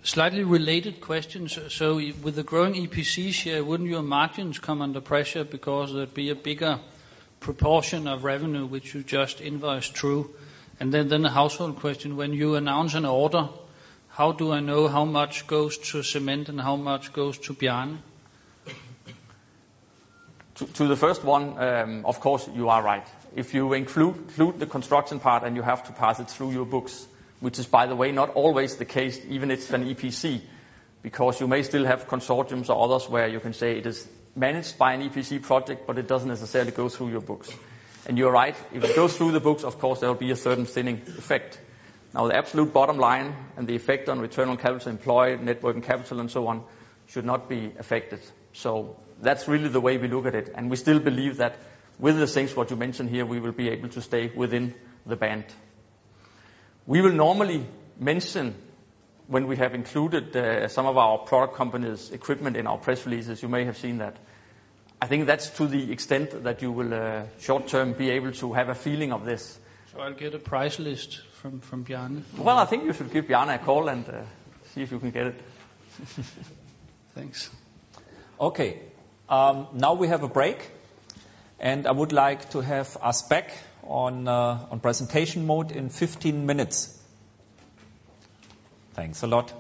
Slightly related questions. So with the growing EPC share, wouldn't your margins come under pressure because there'd be a bigger proportion of revenue which you just invoice through? And then a household question: When you announce an order, how do I know how much goes to cement and how much goes to Bjarne? To the first one, um, of course, you are right. If you include the construction part and you have to pass it through your books, which is, by the way, not always the case, even if it's an EPC, because you may still have consortiums or others where you can say it is managed by an EPC project, but it doesn't necessarily go through your books. And you're right, if it goes through the books, of course, there will be a certain thinning effect. Now, the absolute bottom line and the effect on return on capital employed, net capital, and so on, should not be affected. So that's really the way we look at it, and we still believe that with the things what you mentioned here, we will be able to stay within the band. We will normally mention when we have included uh, some of our product companies' equipment in our press releases, you may have seen that. I think that's to the extent that you will uh, short term be able to have a feeling of this. So I'll get a price list from Bjarne? Well, I think you should give Bjarne a call and uh, see if you can get it. [laughs] Thanks. Okay, um, now we have a break, and I would like to have us back on uh, on presentation mode in 15 minutes. Thanks a lot.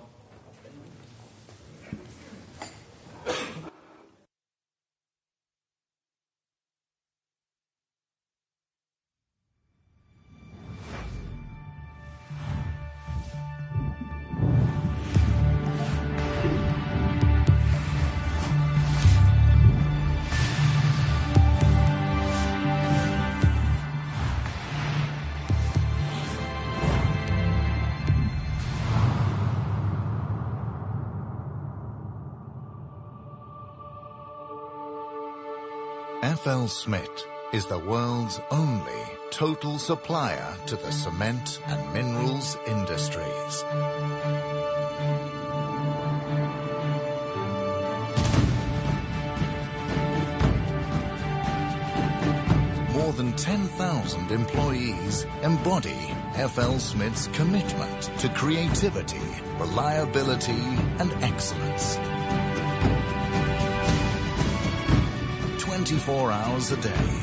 FLSmidth is the world's only total supplier to the cement and minerals industries. More than 10,000 employees embody FLSmidth's commitment to creativity, reliability, and excellence. 24 hours a day,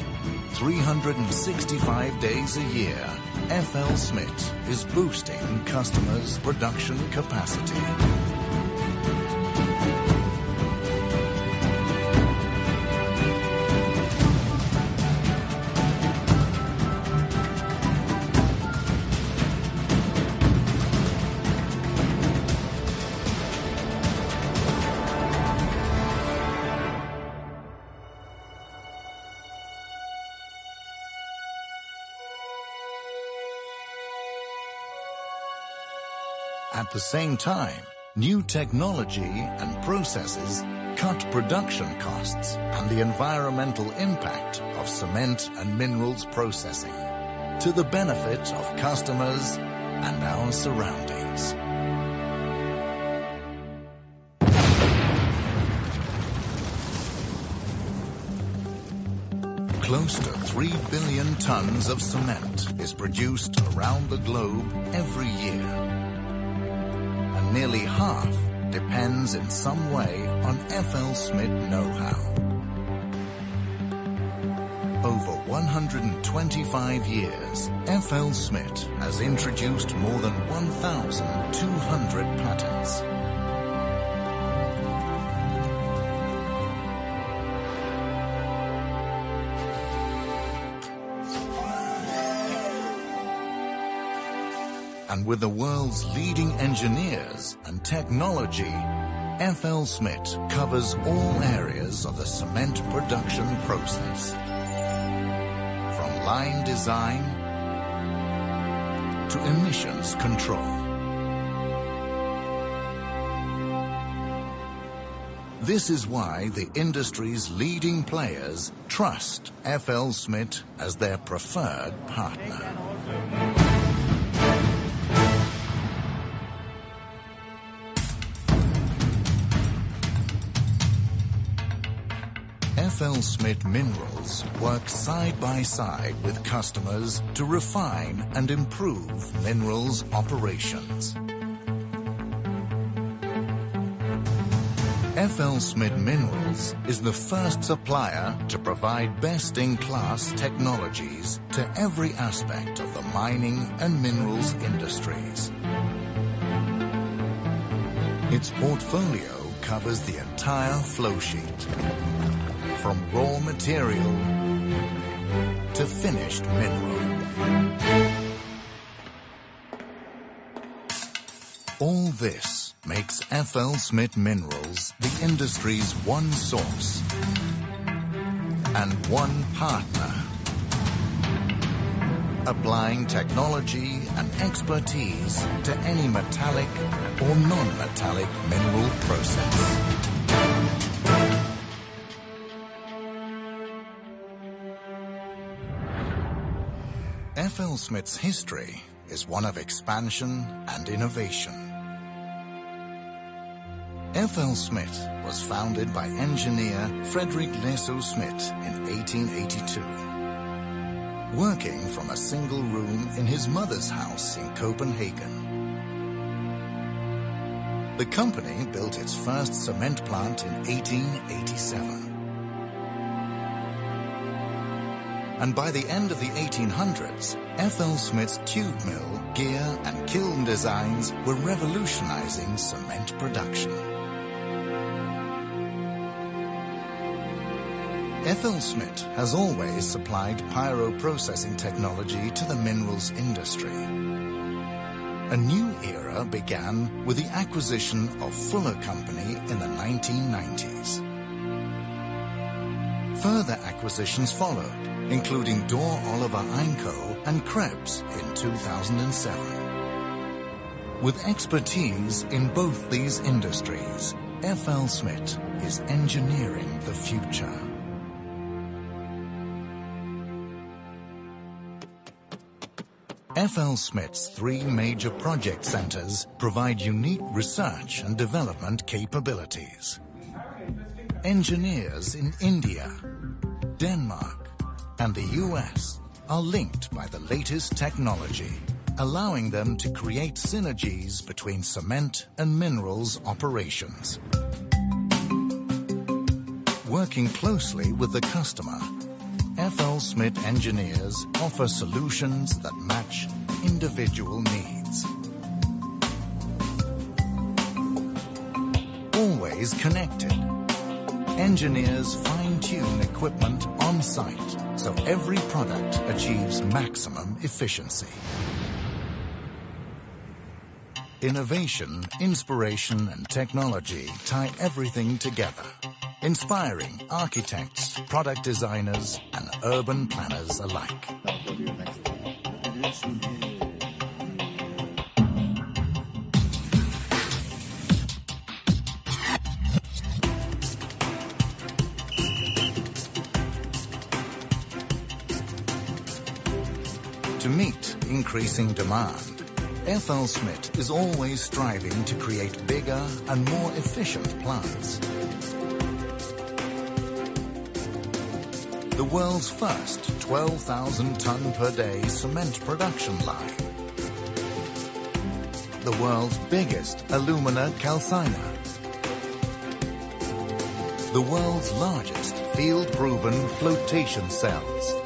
365 days a year, FLSmidth is boosting customers' production capacity. Same time, new technology and processes cut production costs and the environmental impact of cement and minerals processing to the benefit of customers and our surroundings. Close to 3 billion tons of cement is produced around the globe every year, nearly half depends in some way on FLSmidth know-how. Over 125 years, FLSmidth has introduced more than 1,200 patents. With the world's leading engineers and technology, FLSmidth covers all areas of the cement production process, from line design to emissions control. This is why the industry's leading players trust FLSmidth as their preferred partner. FLSmidth Minerals works side by side with customers to refine and improve minerals operations. FLSmidth Minerals is the first supplier to provide best-in-class technologies to every aspect of the mining and minerals industries. Its portfolio covers the entire flow sheet, from raw material to finished mineral. All this makes FLSmidth Minerals the industry's one source and one partner, applying technology and expertise to any metallic or non-metallic mineral process. FLSmidth's history is one of expansion and innovation. FLSmidth was founded by engineer Frederik Læssøe Smidth in 1882. Working from a single room in his mother's house in Copenhagen. The company built its first cement plant in 1887. And by the end of the 1800s, FLSmidth's tube mill, gear and kiln designs were revolutionizing cement production. FLSmidth has always supplied pyroprocessing technology to the minerals industry. A new era began with the acquisition of Fuller Company in the 1990s. Further acquisitions followed, including Dorr Oliver Eimco and Krebs in 2007. With expertise in both these industries, FLSmidth is engineering the future. FLSmidth's three major project centers provide unique research and development capabilities. Engineers in India, Denmark, and the U.S. are linked by the latest technology, allowing them to create synergies between cement and minerals operations. Working closely with the customer, FLSmidth engineers offer solutions that match individual needs. Always connected. Engineers fine-tune equipment on site so every product achieves maximum efficiency. Innovation, inspiration, and technology tie everything together, inspiring architects, product designers, and urban planners alike. Increasing demand, FLSmidth is always striving to create bigger and more efficient plants. The world's first 12,000 ton per day cement production line. The world's biggest alumina calciner. The world's largest field-proven flotation cells.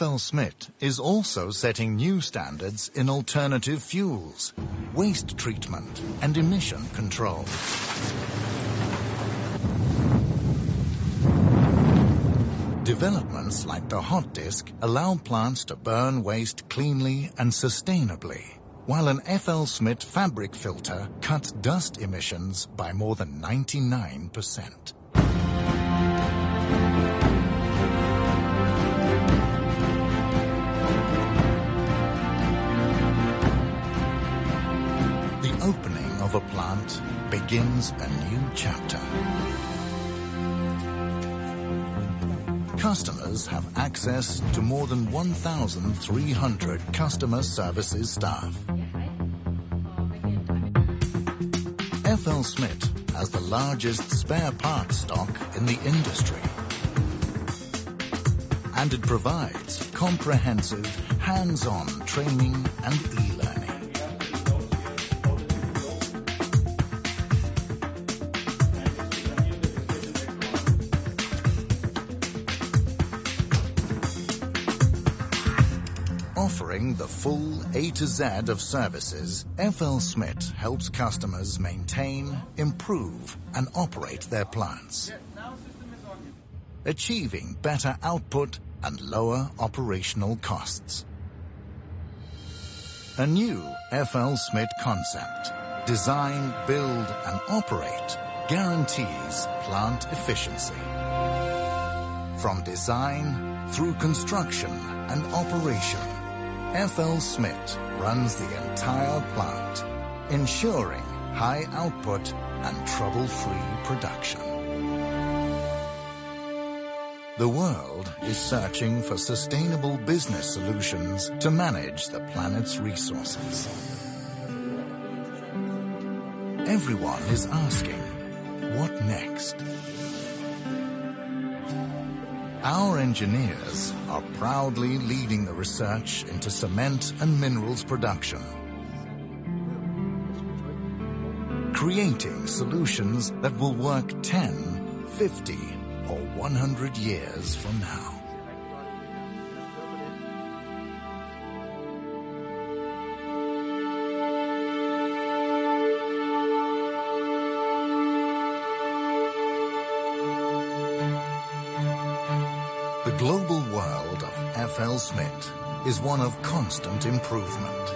FLSmidth is also setting new standards in alternative fuels, waste treatment, and emission control. Developments like the HOTDISC allow plants to burn waste cleanly and sustainably, while an FLSmidth fabric filter cuts dust emissions by more than 99%. Of a plant begins a new chapter. Customers have access to more than 1,300 customer services staff. FLSmidth has the largest spare parts stock in the industry, and it provides comprehensive hands-on training and Offering the full A to Z of services, FLSmidth helps customers maintain, improve, and operate their plants, achieving better output and lower operational costs. A new FLSmidth concept, design, build, and operate, guarantees plant efficiency. From design through construction and operation, FLSmidth runs the entire plant, ensuring high output and trouble-free production. The world is searching for sustainable business solutions to manage the planet's resources. Everyone is asking, "What next?" Our engineers are proudly leading the research into cement and minerals production, creating solutions that will work 10, 50, or 100 years from now. Smith is one of constant improvement.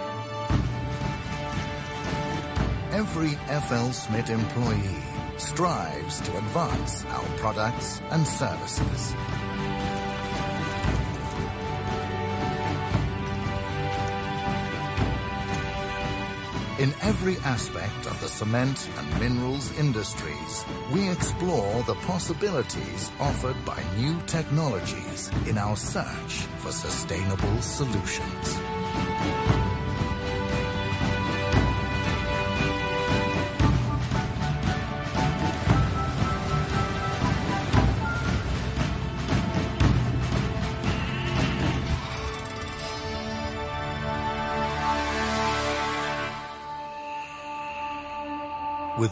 Every FLSmidth employee strives to advance our products and services. In every aspect of the cement and minerals industries, we explore the possibilities offered by new technologies in our search for sustainable solutions.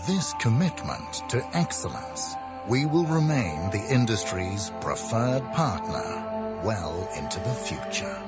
With this commitment to excellence, we will remain the industry's preferred partner well into the future.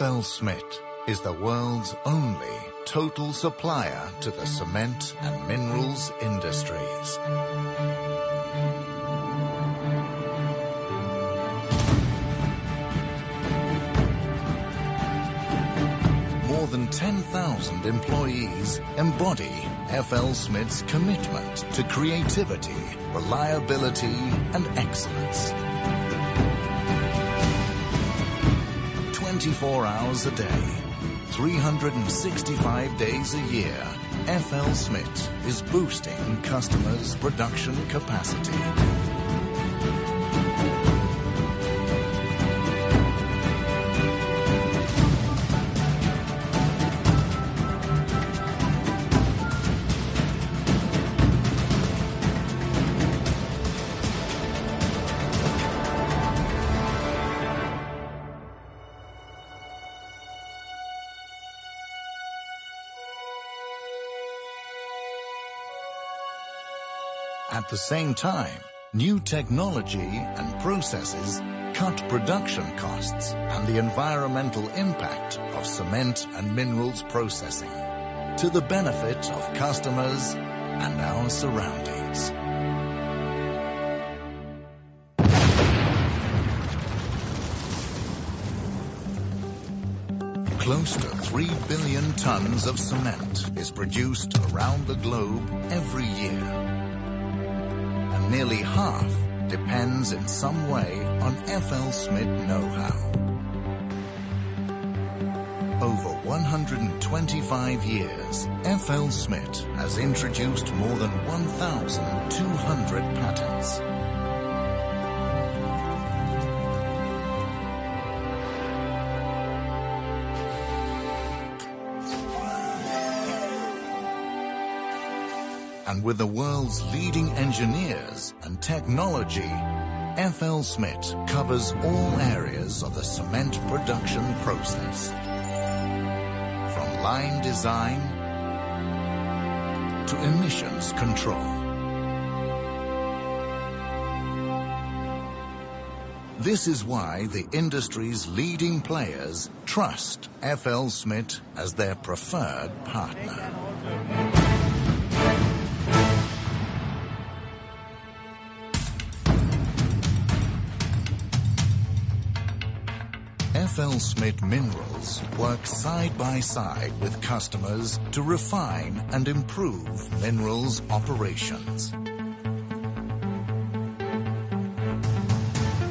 FLSmidth is the world's only total supplier to the cement and minerals industries. More than 10,000 employees embody FLSmidth's commitment to creativity, reliability, and excellence. 24 hours a day, 365 days a year, FLSmidth is boosting customers' production capacity. Same time, new technology and processes cut production costs and the environmental impact of cement and minerals processing to the benefit of customers and our surroundings. Close to 3 billion tons of cement is produced around the globe every year. Nearly half depends in some way on FLSmidth know-how. Over 125 years, FLSmidth has introduced more than 1,200 patents. And with the world's leading engineers and technology, FLSmidth covers all areas of the cement production process. From line design to emissions control. This is why the industry's leading players trust FLSmidth as their preferred partner. FLSmidth Minerals work side by side with customers to refine and improve minerals operations.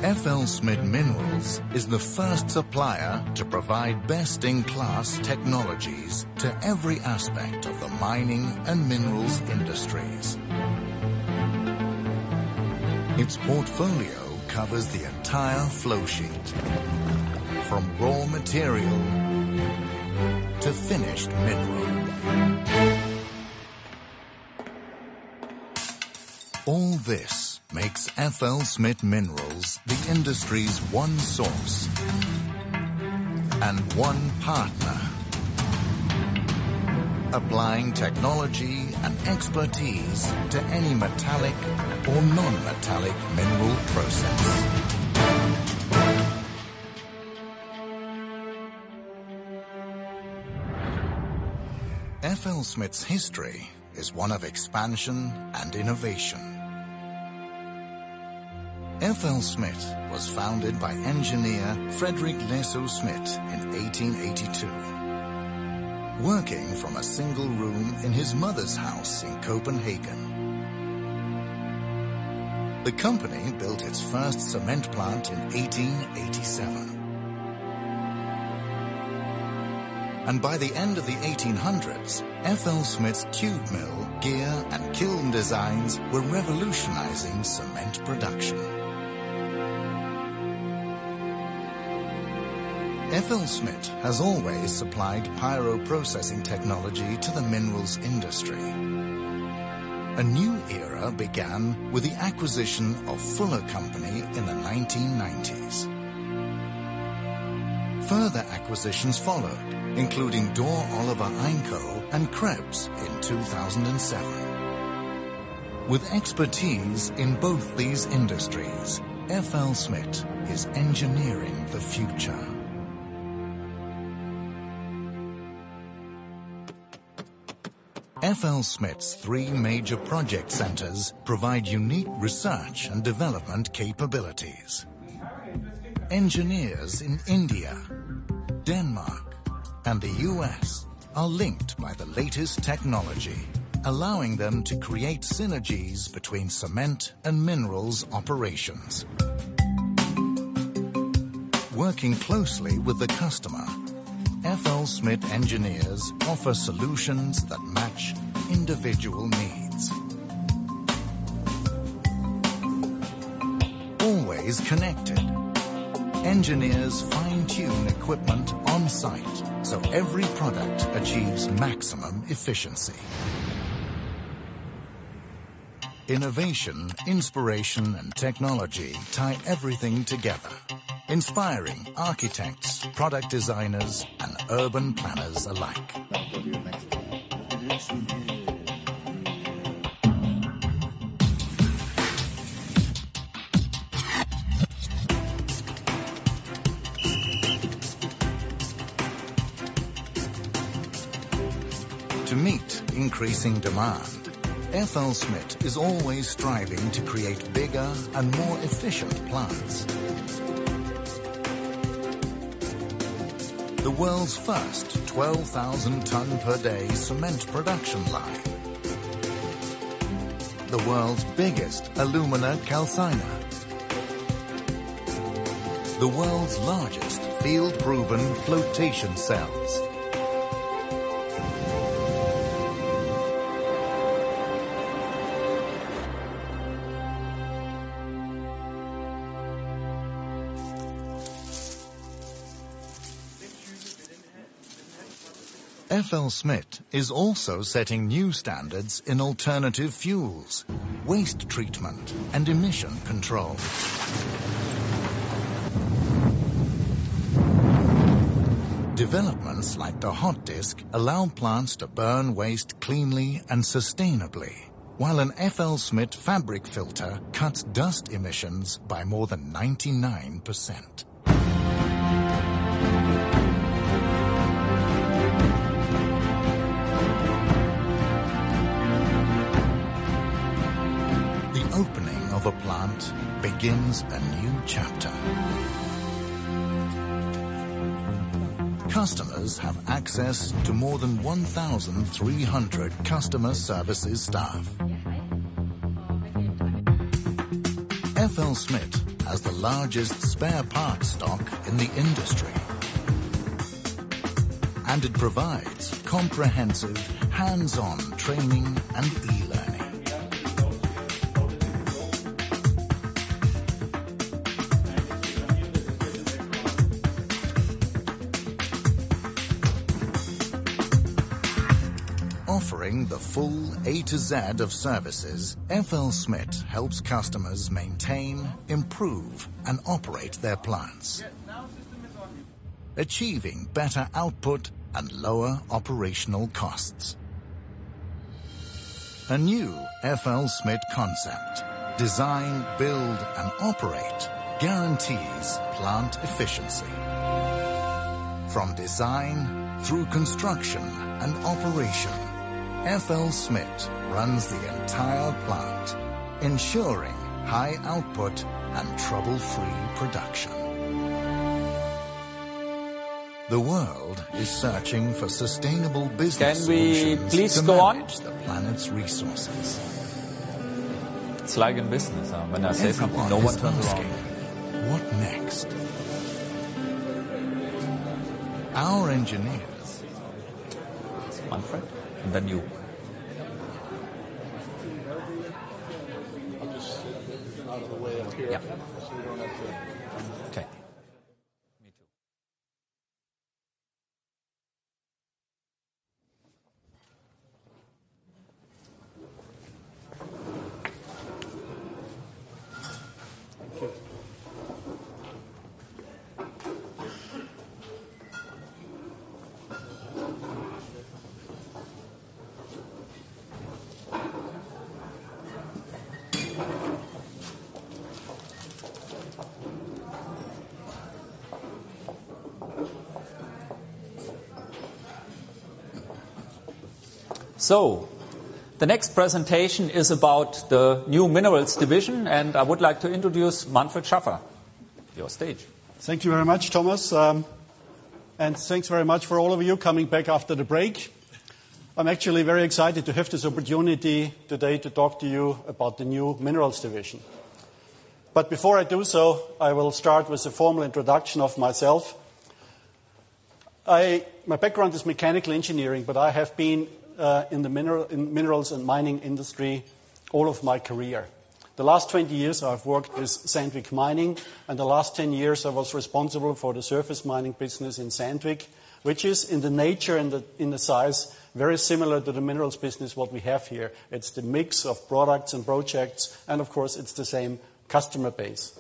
FLSmidth Minerals is the first supplier to provide best-in-class technologies to every aspect of the mining and minerals industries. Its portfolio covers the entire flow sheet, from raw material to finished mineral. All this makes FLSmidth Minerals the industry's one source and one partner, applying technology and expertise to any metallic or non-metallic mineral process. FLSmidth's history is one of expansion and innovation. FLSmidth was founded by engineer Frederik Læssøe Smidth in 1882. Working from a single room in his mother's house in Copenhagen. The company built its first cement plant in 1887. And by the end of the 1800s, FLSmidth's tube mill, gear and kiln designs were revolutionizing cement production. FLSmidth has always supplied pyroprocessing technology to the minerals industry. A new era began with the acquisition of Fuller Company in the 1990s. Further acquisitions followed, including Dorr Oliver Eimco and Krebs in 2007. With expertise in both these industries, FLSmidth is engineering the future. FLSmidth's three major project centers provide unique research and development capabilities. Engineers in India, Denmark, and the US are linked by the latest technology, allowing them to create synergies between cement and minerals operations. Working closely with the customer, FLSmidth engineers offer solutions that match individual needs. Always connected, engineers fine-tune equipment on site so every product achieves maximum efficiency. Innovation, inspiration, and technology tie everything together, inspiring architects, product designers, and urban planners alike. To meet increasing demand, FLSmidth is always striving to create bigger and more efficient plants. The world's first 12,000 ton per day cement production line. The world's biggest alumina calciner. The world's largest field-proven flotation cells. FLSmidth is also setting new standards in alternative fuels, waste treatment, and emission control. Developments like the HOTDISC allow plants to burn waste cleanly and sustainably, while an FLSmidth fabric filter cuts dust emissions by more than 99%. A plant begins a new chapter. Customers have access to more than 1,300 customer services staff. FLSmidth has the largest spare parts stock in the industry. And it provides comprehensive hands-on training and Offering the full A to Z of services, FLSmidth helps customers maintain, improve, and operate their plants. Achieving better output and lower operational costs. A new FLSmidth concept, design, build, and operate, guarantees plant efficiency. From design through construction and operation, FLSmidth runs the entire plant, ensuring high output and trouble-free production. The world is searching for sustainable business Can we solutions please to go on? the planet's resources. It's like in business. Huh? When I say something, no one turns asking, around. what next? Our engineers Manfred, and then you. Yeah. So, the next presentation is about the new minerals division, and I would like to introduce Manfred Schaffer. Your stage. Thank you very much, Thomas. Um, and thanks very much for all of you coming back after the break. I'm actually very excited to have this opportunity today to talk to you about the new minerals division. But before I do so, I will start with a formal introduction of myself. I, my background is mechanical engineering, but I have been in the mineral, in minerals and mining industry all of my career. The last 20 years I've worked with Sandvik Mining, and the last 10 years I was responsible for the surface mining business in Sandvik, which is in the nature and in the size very similar to the minerals business what we have here. It's the mix of products and projects, and of course it's the same customer base.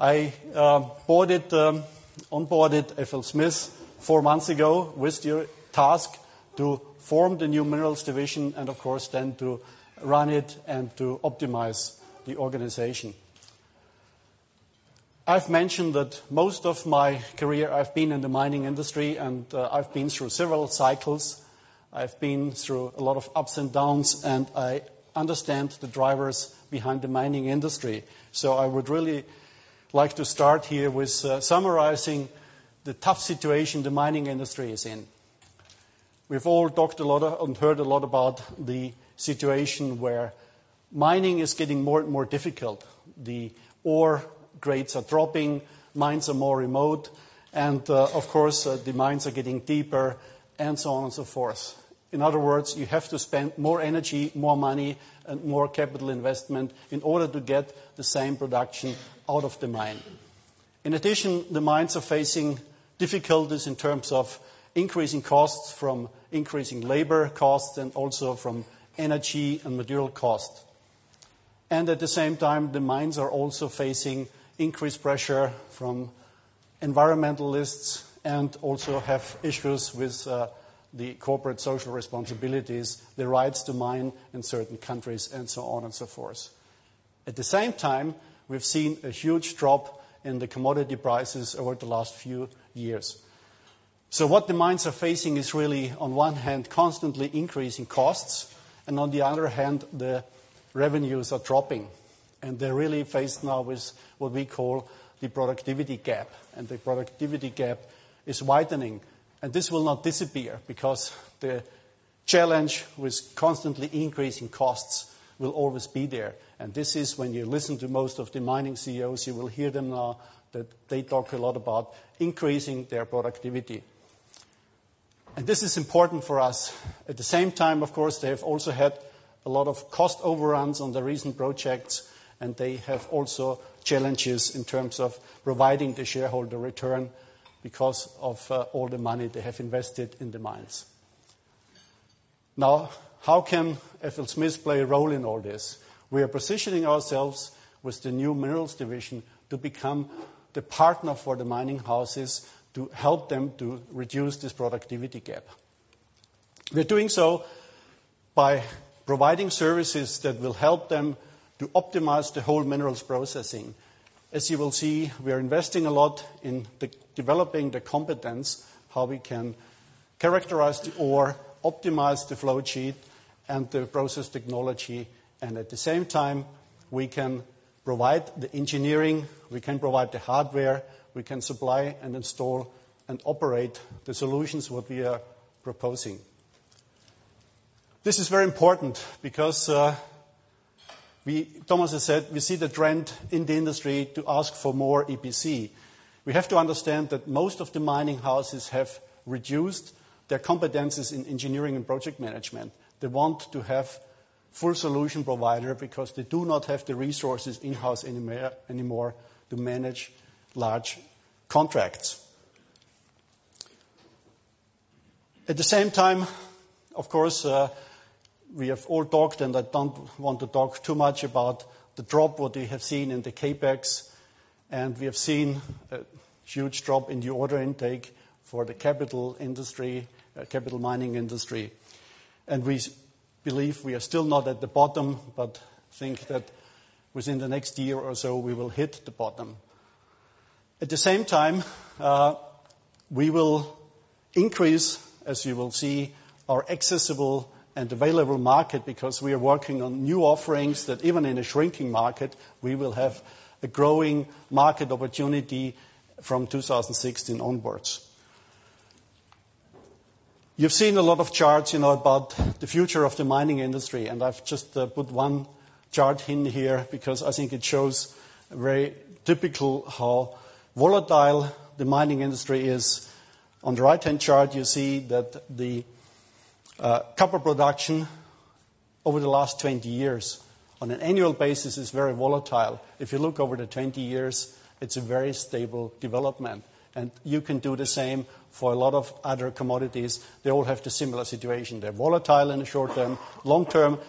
I uh, boarded, um, onboarded FLSmidth four months ago with the task to form the new minerals division and of course then to run it and to optimize the organization. I've mentioned that most of my career I've been in the mining industry and uh, I've been through several cycles. I've been through a lot of ups and downs, and I understand the drivers behind the mining industry. So I would really like to start here with uh, summarizing the tough situation the mining industry is in. We've all talked a lot and heard a lot about the situation where mining is getting more and more difficult. The ore grades are dropping, mines are more remote, and uh, of course, uh, the mines are getting deeper, and so on and so forth. In other words, you have to spend more energy, more money, and more capital investment in order to get the same production out of the mine. In addition, the mines are facing difficulties in terms of increasing costs from increasing labor costs and also from energy and material costs. And at the same time, the mines are also facing increased pressure from environmentalists and also have issues with uh, the corporate social responsibilities, the rights to mine in certain countries, and so on and so forth. At the same time, we've seen a huge drop in the commodity prices over the last few years. So what the mines are facing is really, on one hand, constantly increasing costs, and on the other hand, the revenues are dropping. And they're really faced now with what we call the productivity gap. And the productivity gap is widening. And this will not disappear because the challenge with constantly increasing costs will always be there. And this is when you listen to most of the mining CEOs, you will hear them now that they talk a lot about increasing their productivity. And this is important for us. At the same time, of course, they have also had a lot of cost overruns on the recent projects, and they have also challenges in terms of providing the shareholder return because of uh, all the money they have invested in the mines. Now, how can FLSmidth play a role in all this? We are positioning ourselves with the new minerals division to become the partner for the mining houses to help them to reduce this productivity gap. We're doing so by providing services that will help them to optimize the whole minerals processing. As you will see, we are investing a lot in developing the competence, how we can characterize the ore, optimize the flow sheet and the process technology, and at the same time, we can provide the engineering, we can provide the hardware, we can supply and install and operate the solutions what we are proposing. This is very important because uh, we, Thomas has said, we see the trend in the industry to ask for more EPC. We have to understand that most of the mining houses have reduced their competences in engineering and project management. They want to have full solution provider because they do not have the resources in-house anymore to manage large contracts. At the same time, of course, uh, we have all talked, and I don't want to talk too much about the drop what we have seen in the CapEx, and we have seen a huge drop in the order intake for the capital industry, uh, capital mining industry. And we believe we are still not at the bottom, but think that within the next year or so, we will hit the bottom. At the same time, uh, we will increase, as you will see, our accessible and available market because we are working on new offerings that even in a shrinking market, we will have a growing market opportunity from 2016 onwards. You've seen a lot of charts, you know, about the future of the mining industry, and I've just uh, put one chart in here because I think it shows very typical how volatile the mining industry is. On the right-hand chart, you see that the uh, copper production over the last 20 years on an annual basis is very volatile. If you look over the 20 years, it's a very stable development. And you can do the same for a lot of other commodities. They all have the similar situation. They're volatile in the short term. Long term,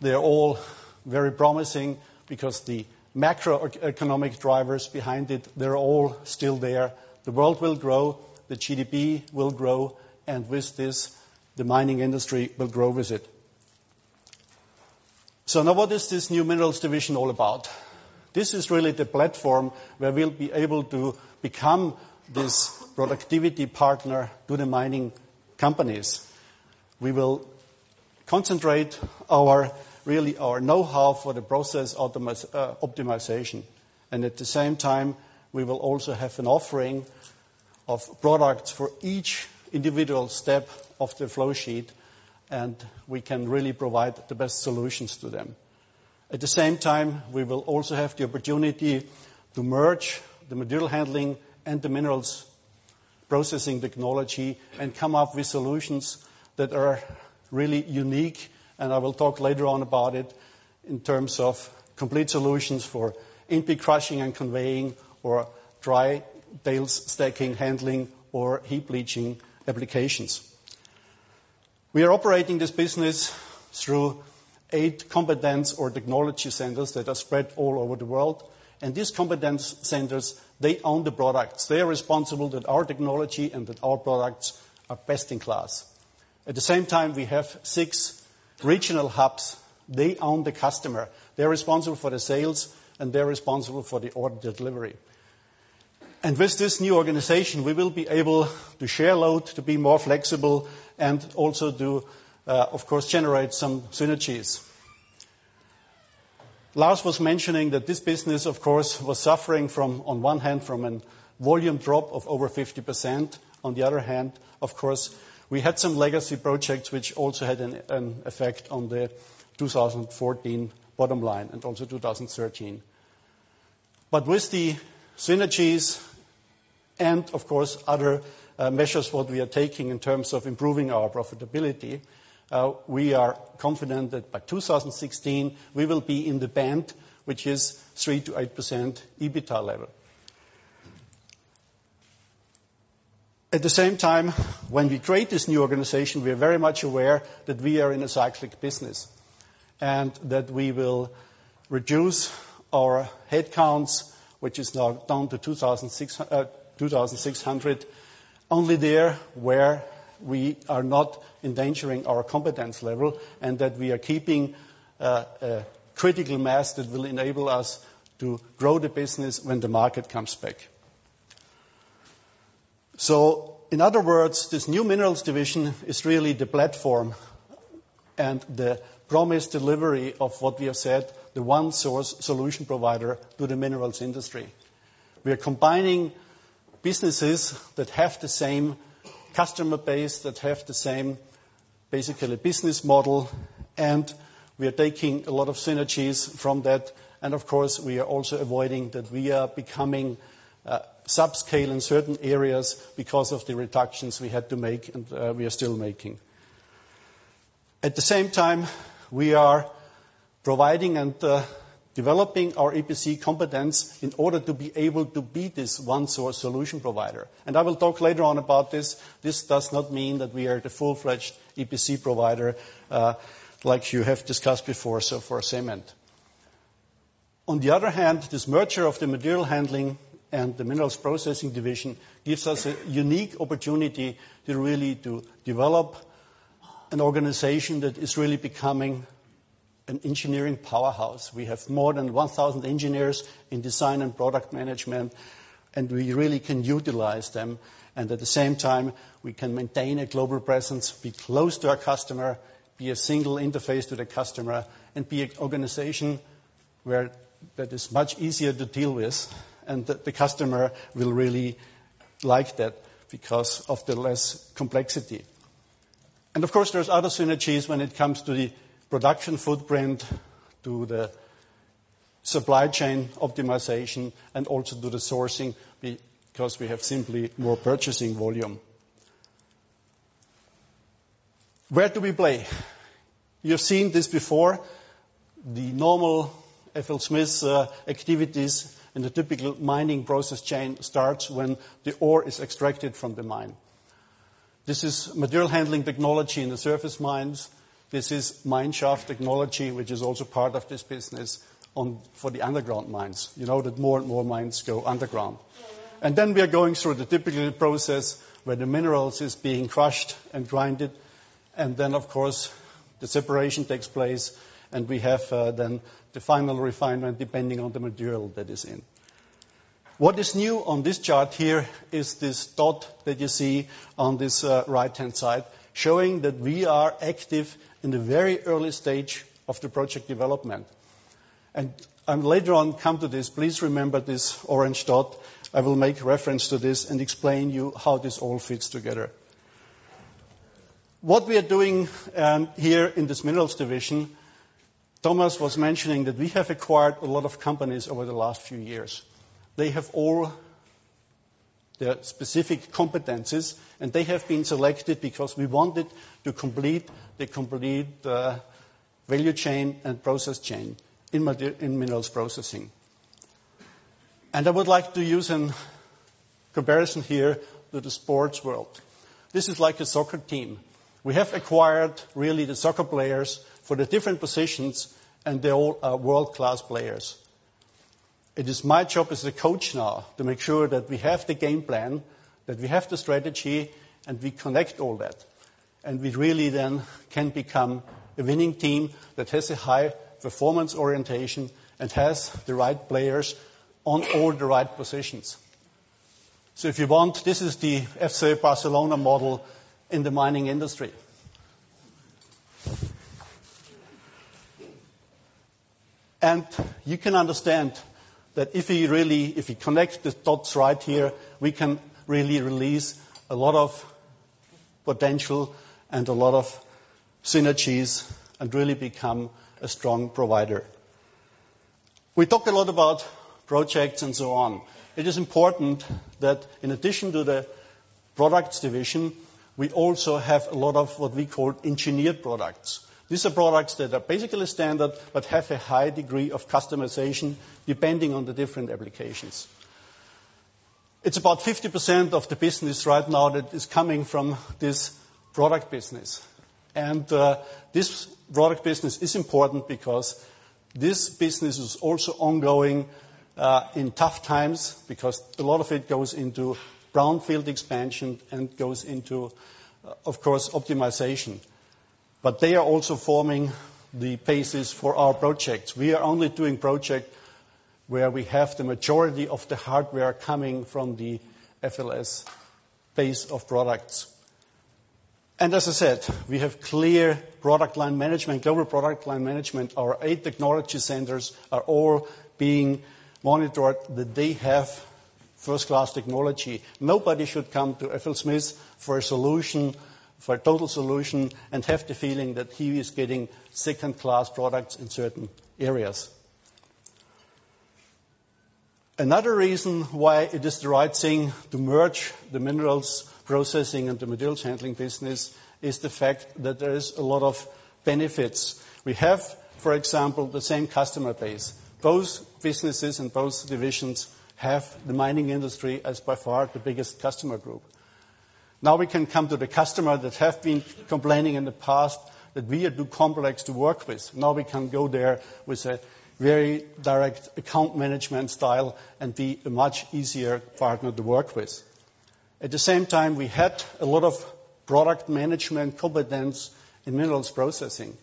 they're all very promising because the macroeconomic drivers behind it, they're all still there. The world will grow, the GDP will grow, and with this, the mining industry will grow with it. So now what is this new minerals division all about? This is really the platform where we'll be able to become this productivity partner to the mining companies. We will concentrate our really our know-how for the process uh, optimization. And at the same time, we will also have an offering of products for each individual step of the flow sheet, and we can really provide the best solutions to them. At the same time, we will also have the opportunity to merge the material handling and the minerals processing technology and come up with solutions that are really unique, and I will talk later on about it in terms of complete solutions for in-pit crushing and conveying or dry tails stacking, handling, or heap leaching applications. We are operating this business through eight competence or technology centers that are spread all over the world. And these competence centers, they own the products. They are responsible that our technology and that our products are best in class. At the same time, we have six regional hubs. They own the customer. They're responsible for the sales, and they're responsible for the order delivery. And with this new organization, we will be able to share load, to be more flexible, and also to, uh, of course, generate some synergies. Lars was mentioning that this business, of course, was suffering from, on one hand, from a volume drop of over 50%. On the other hand, of course, we had some legacy projects which also had an effect on the 2014 bottom line and also 2013. But with the synergies and, of course, other uh, measures what we are taking in terms of improving our profitability, uh, we are confident that by 2016, we will be in the band which is 3%-8% EBITDA level. At the same time, when we create this new organization, we are very much aware that we are in a cyclic business and that we will reduce our headcounts, which is now down to 2,600, uh, only there where we are not endangering our competence level and that we are keeping uh, a critical mass that will enable us to grow the business when the market comes back. So, in other words, this new minerals division is really the platform and the promised delivery of what we have said, the one-source solution provider to the minerals industry. We are combining businesses that have the same customer base, that have the same basically business model, and we are taking a lot of synergies from that. And of course, we are also avoiding that we are becoming uh, subscale in certain areas because of the reductions we had to make and uh, we are still making. At the same time, we are providing and uh, developing our EPC competence in order to be able to be this one-source solution provider. And I will talk later on about this. This does not mean that we are the full-fledged EPC provider uh, like you have discussed before, so for cement. On the other hand, this merger of the material handling and the minerals processing division gives us a unique opportunity to really to develop an organization that is really becoming an engineering powerhouse. We have more than 1,000 engineers in design and product management, and we really can utilize them. And at the same time, we can maintain a global presence, be close to our customer, be a single interface to the customer, and be an organization where that is much easier to deal with, and that the customer will really like that because of the less complexity. And of course, there's other synergies when it comes to the production footprint, to the supply chain optimization, and also to the sourcing because we have simply more purchasing volume. Where do we play? You have seen this before. The normal FLSmidth uh, activities in the typical mining process chain starts when the ore is extracted from the mine. This is material handling technology in the surface mines. This is mine shaft technology, which is also part of this business for the underground mines. You know that more and more mines go underground. And then we are going through the typical process where the minerals is being crushed and grinded, and then, of course, the separation takes place, and we have uh, then the final refinement depending on the material that is in. What is new on this chart here is this dot that you see on this uh, right-hand side, showing that we are active in the very early stage of the project development. And um, later on, come to this, please remember this orange dot. I will make reference to this and explain you how this all fits together. What we are doing um, here in this Minerals division, Thomas was mentioning that we have acquired a lot of companies over the last few years. They have all their specific competencies, and they have been selected because we wanted to complete the complete uh, value chain and process chain in Minerals processing. And I would like to use a comparison here to the sports world. This is like a soccer team. We have acquired really the soccer players for the different positions, and they all are world-class players. It is my job as a coach now to make sure that we have the game plan, that we have the strategy, and we connect all that. And we really then can become a winning team that has a high performance orientation and has the right players on all the right positions. So if you want, this is the FC Barcelona model in the mining industry. And you can understand that if we really, if we connect the dots right here, we can really release a lot of potential and a lot of synergies and really become a strong provider. We talked a lot about projects and so on. It is important that in addition to the products division, we also have a lot of what we call engineered products. These are products that are basically standard but have a high degree of customization depending on the different applications. It's about 50% of the business right now that is coming from this product business. And uh, this product business is important because this business is also ongoing uh, in tough times because a lot of it goes into brownfield expansion and goes into, uh, of course, optimization. But they are also forming the basis for our projects. We are only doing projects where we have the majority of the hardware coming from the FLS base of products. And as I said, we have clear product line management, global product line management. Our eight technology centers are all being monitored that they have first-class technology. Nobody should come to FLSmidth for a solution, for a total solution, and have the feeling that he is getting second-class products in certain areas. Another reason why it is the right thing to merge the Minerals processing and the Materials handling business is the fact that there is a lot of benefits. We have, for example, the same customer base. Both businesses and both divisions have the mining industry as by far the biggest customer group. Now we can come to the customer that have been complaining in the past that we are too complex to work with. Now we can go there with a very direct account management style and be a much easier partner to work with. At the same time, we had a lot of product management competence in Minerals processing.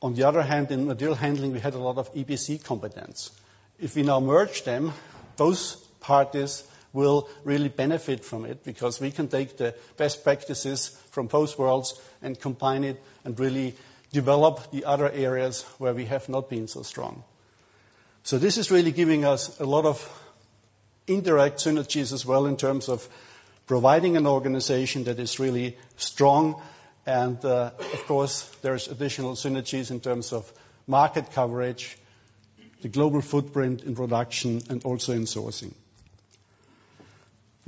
On the other hand, in material handling, we had a lot of EPC competence. If we now merge them, both parties will really benefit from it because we can take the best practices from both worlds and combine it and really develop the other areas where we have not been so strong. So this is really giving us a lot of indirect synergies as well in terms of providing an organization that is really strong. And uh, of course, there's additional synergies in terms of market coverage, the global footprint in production, and also in sourcing.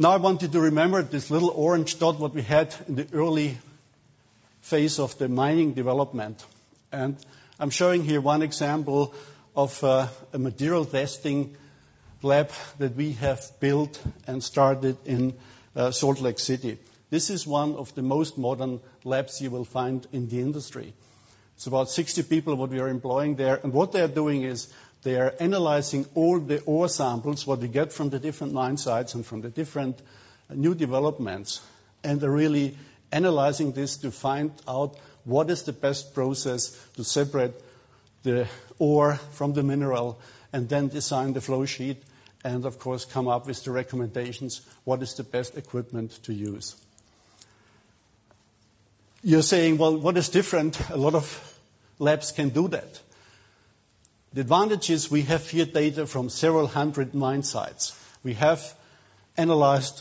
Now I want you to remember this little orange dot what we had in the early phase of the mining development. And I'm showing here one example of a material testing lab that we have built and started in uh, Salt Lake City. This is one of the most modern labs you will find in the industry. It's about 60 people what we are employing there. And what they are doing is they are analyzing all the ore samples, what we get from the different mine sites and from the different uh, new developments. And they're really analyzing this to find out what is the best process to separate the ore from the mineral and then design the flow sheet and of course, come up with the recommendations, what is the best equipment to use. You're saying, "Well, what is different?" A lot of labs can do that. The advantage is we have here data from several hundred mine sites. We have analyzed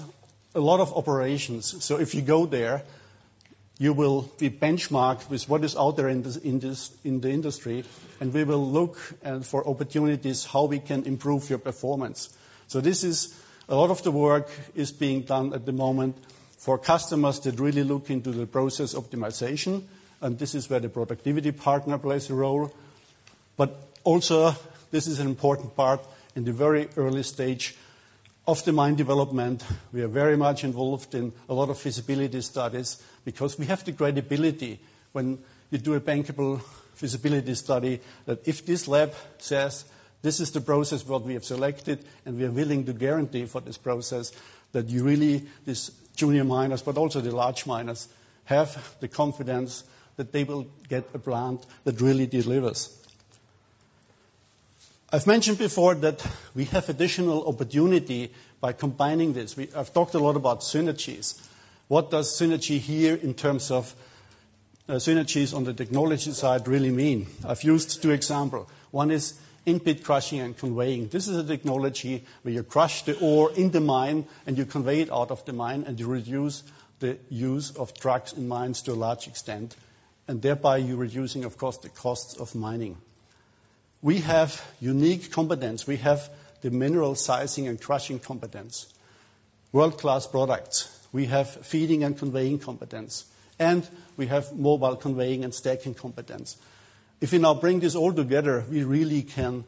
a lot of operations. So if you go there, you will be benchmarked with what is out there in the industry, and we will look uh, for opportunities how we can improve your performance. So this is a lot of the work is being done at the moment for customers that really look into the process optimization, and this is where the productivity partner plays a role. But also, this is an important part in the very early stage of the mine development. We are very much involved in a lot of feasibility studies because we have the credibility when you do a bankable feasibility study, that if this lab says, "This is the process what we have selected, and we are willing to guarantee for this process," that you really, these junior miners, but also the large miners, have the confidence that they will get a plant that really delivers. I've mentioned before that we have additional opportunity by combining this. I've talked a lot about synergies. What does synergy here in terms of uh, synergies on the technology side really mean? I've used two examples. One is in-pit crushing and conveying. This is a technology where you crush the ore in the mine, and you convey it out of the mine, and you reduce the use of trucks in mines to a large extent, and thereby you're reducing, of course, the costs of mining. We have unique competence. We have the mineral sizing and crushing competence, world-class products. We have feeding and conveying competence, and we have mobile conveying and stacking competence. If we now bring this all together, we really can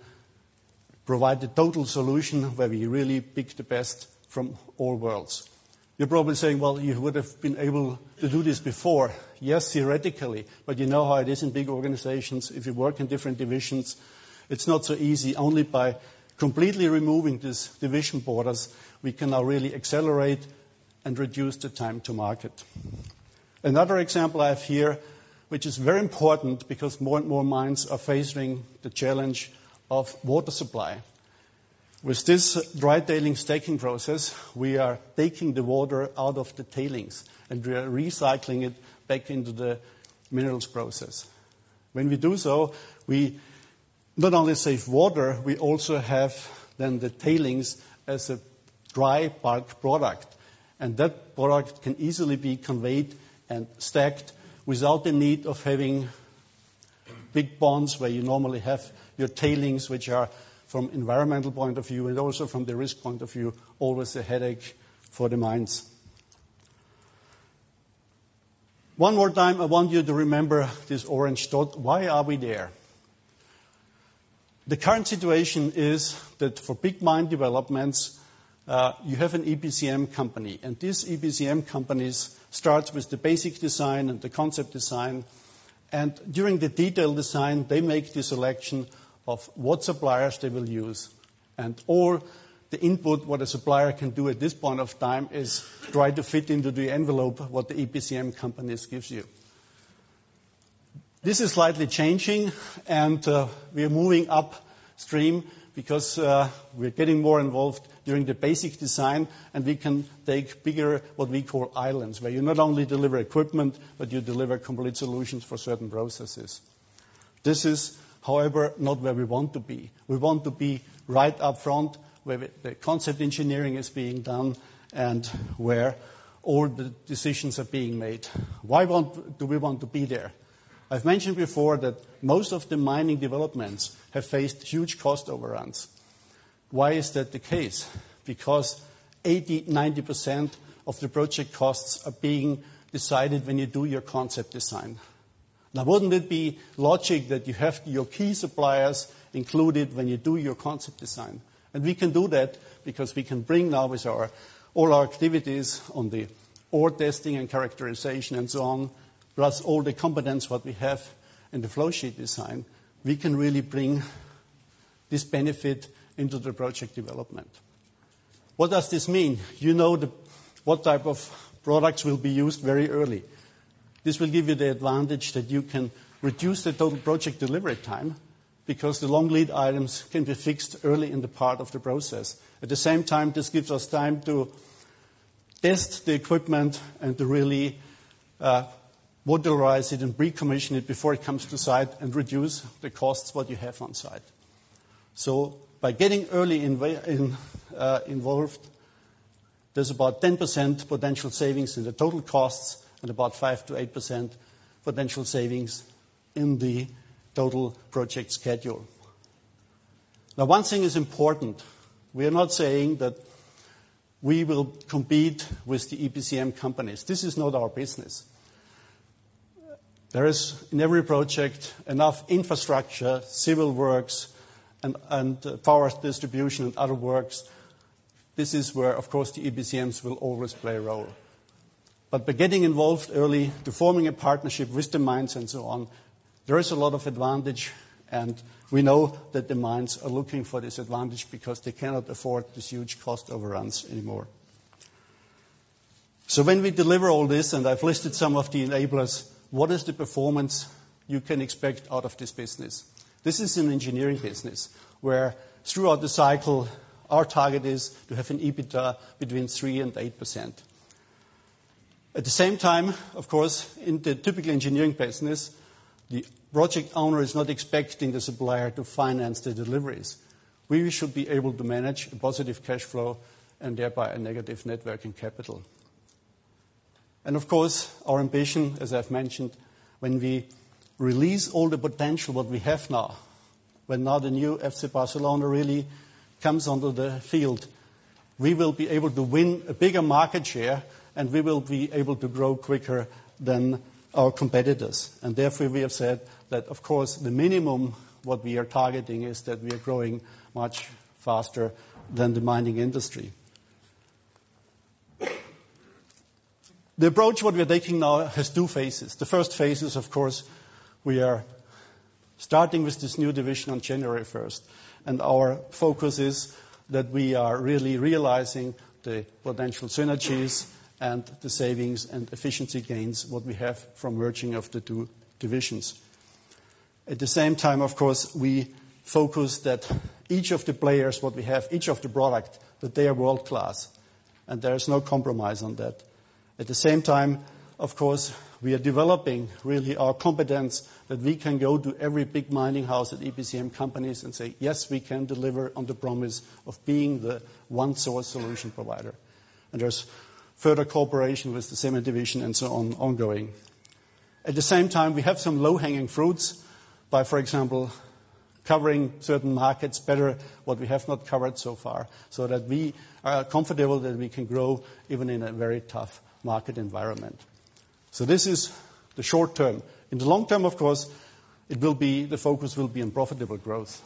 provide the total solution where we really pick the best from all worlds. You're probably saying, "Well, you would have been able to do this before." Yes, theoretically, but you know how it is in big organizations. If you work in different divisions, it's not so easy. Only by completely removing these division borders, we can now really accelerate and reduce the time to market. Another example I have here, which is very important because more and more mines are facing the challenge of water supply. With this dry tailings stacking process, we are taking the water out of the tailings, and we are recycling it back into the minerals process. When we do so, we not only save water, we also have then the tailings as a dry bulk product, and that product can easily be conveyed and stacked without the need of having big ponds, where you normally have your tailings, which are, from environmental point of view and also from the risk point of view, always a headache for the mines. One more time, I want you to remember this orange dot. Why are we there? The current situation is that for big mine developments, uh, you have an EPCM company, and these EPCM companies start with the basic design and the concept design, and during the detailed design, they make the selection of what suppliers they will use. And all the input, what a supplier can do at this point of time, is try to fit into the envelope what the EPCM companies gives you. This is slightly changing, and uh, we are moving upstream because uh, we're getting more involved during the basic design, and we can take bigger, what we call islands, where you not only deliver equipment, but you deliver complete solutions for certain processes. This is, however, not where we want to be. We want to be right up front, where the concept engineering is being done and where all the decisions are being made. Why do we want to be there? I've mentioned before that most of the mining developments have faced huge cost overruns. Why is that the case? Because 80%-90% of the project costs are being decided when you do your concept design. Now, wouldn't it be logic that you have your key suppliers included when you do your concept design? And we can do that because we can bring now with our all our activities on the ore testing and characterization and so on, plus all the competence what we have in the flow sheet design, we can really bring this benefit into the project development. What does this mean? You know what type of products will be used very early. This will give you the advantage that you can reduce the total project delivery time, because the long lead items can be fixed early in the part of the process. At the same time, this gives us time to test the equipment and to really uh, modularize it and pre-commission it before it comes to site and reduce the costs what you have on site. So by getting early uh, involved, there's about 10% potential savings in the total costs and about 5%-8% potential savings in the total project schedule. Now, one thing is important. We are not saying that we will compete with the EPCM companies. This is not our business. There is, in every project, enough infrastructure, civil works, and and uh, power distribution and other works. This is where, of course, the EPCMs will always play a role. But by getting involved early to forming a partnership with the mines and so on, there is a lot of advantage, and we know that the mines are looking for this advantage because they cannot afford these huge cost overruns anymore. So when we deliver all this, and I've listed some of the enablers, what is the performance you can expect out of this business? This is an engineering business, where throughout the cycle, our target is to have an EBITDA between 3 and 8%. At the same time, of course, in the typical engineering business, the project owner is not expecting the supplier to finance the deliveries. We should be able to manage a positive cash flow and thereby a negative net working capital. And of course, our ambition, as I've mentioned, when we release all the potential what we have now, when now the new FC Barcelona really comes onto the field, we will be able to win a bigger market share, and we will be able to grow quicker than our competitors. And therefore, we have said that, of course, the minimum what we are targeting is that we are growing much faster than the mining industry. The approach what we are taking now has two phases. The first phase is, of course, we are starting with this new division on January 1st, and our focus is that we are really realizing the potential synergies and the savings and efficiency gains, what we have from merging of the two divisions. At the same time, of course, we focus that each of the players, what we have, each of the product, that they are world-class, and there is no compromise on that. At the same time, of course, we are developing really our competence that we can go to every big mining house at EPCM companies and say, "Yes, we can deliver on the promise of being the one-source solution provider." And there's further cooperation with the Cement division and so on ongoing. At the same time, we have some low-hanging fruits by, for example, covering certain markets better, what we have not covered so far, so that we are comfortable that we can grow even in a very tough market environment. So this is the short term. In the long term, of course, it will be the focus will be on profitable growth.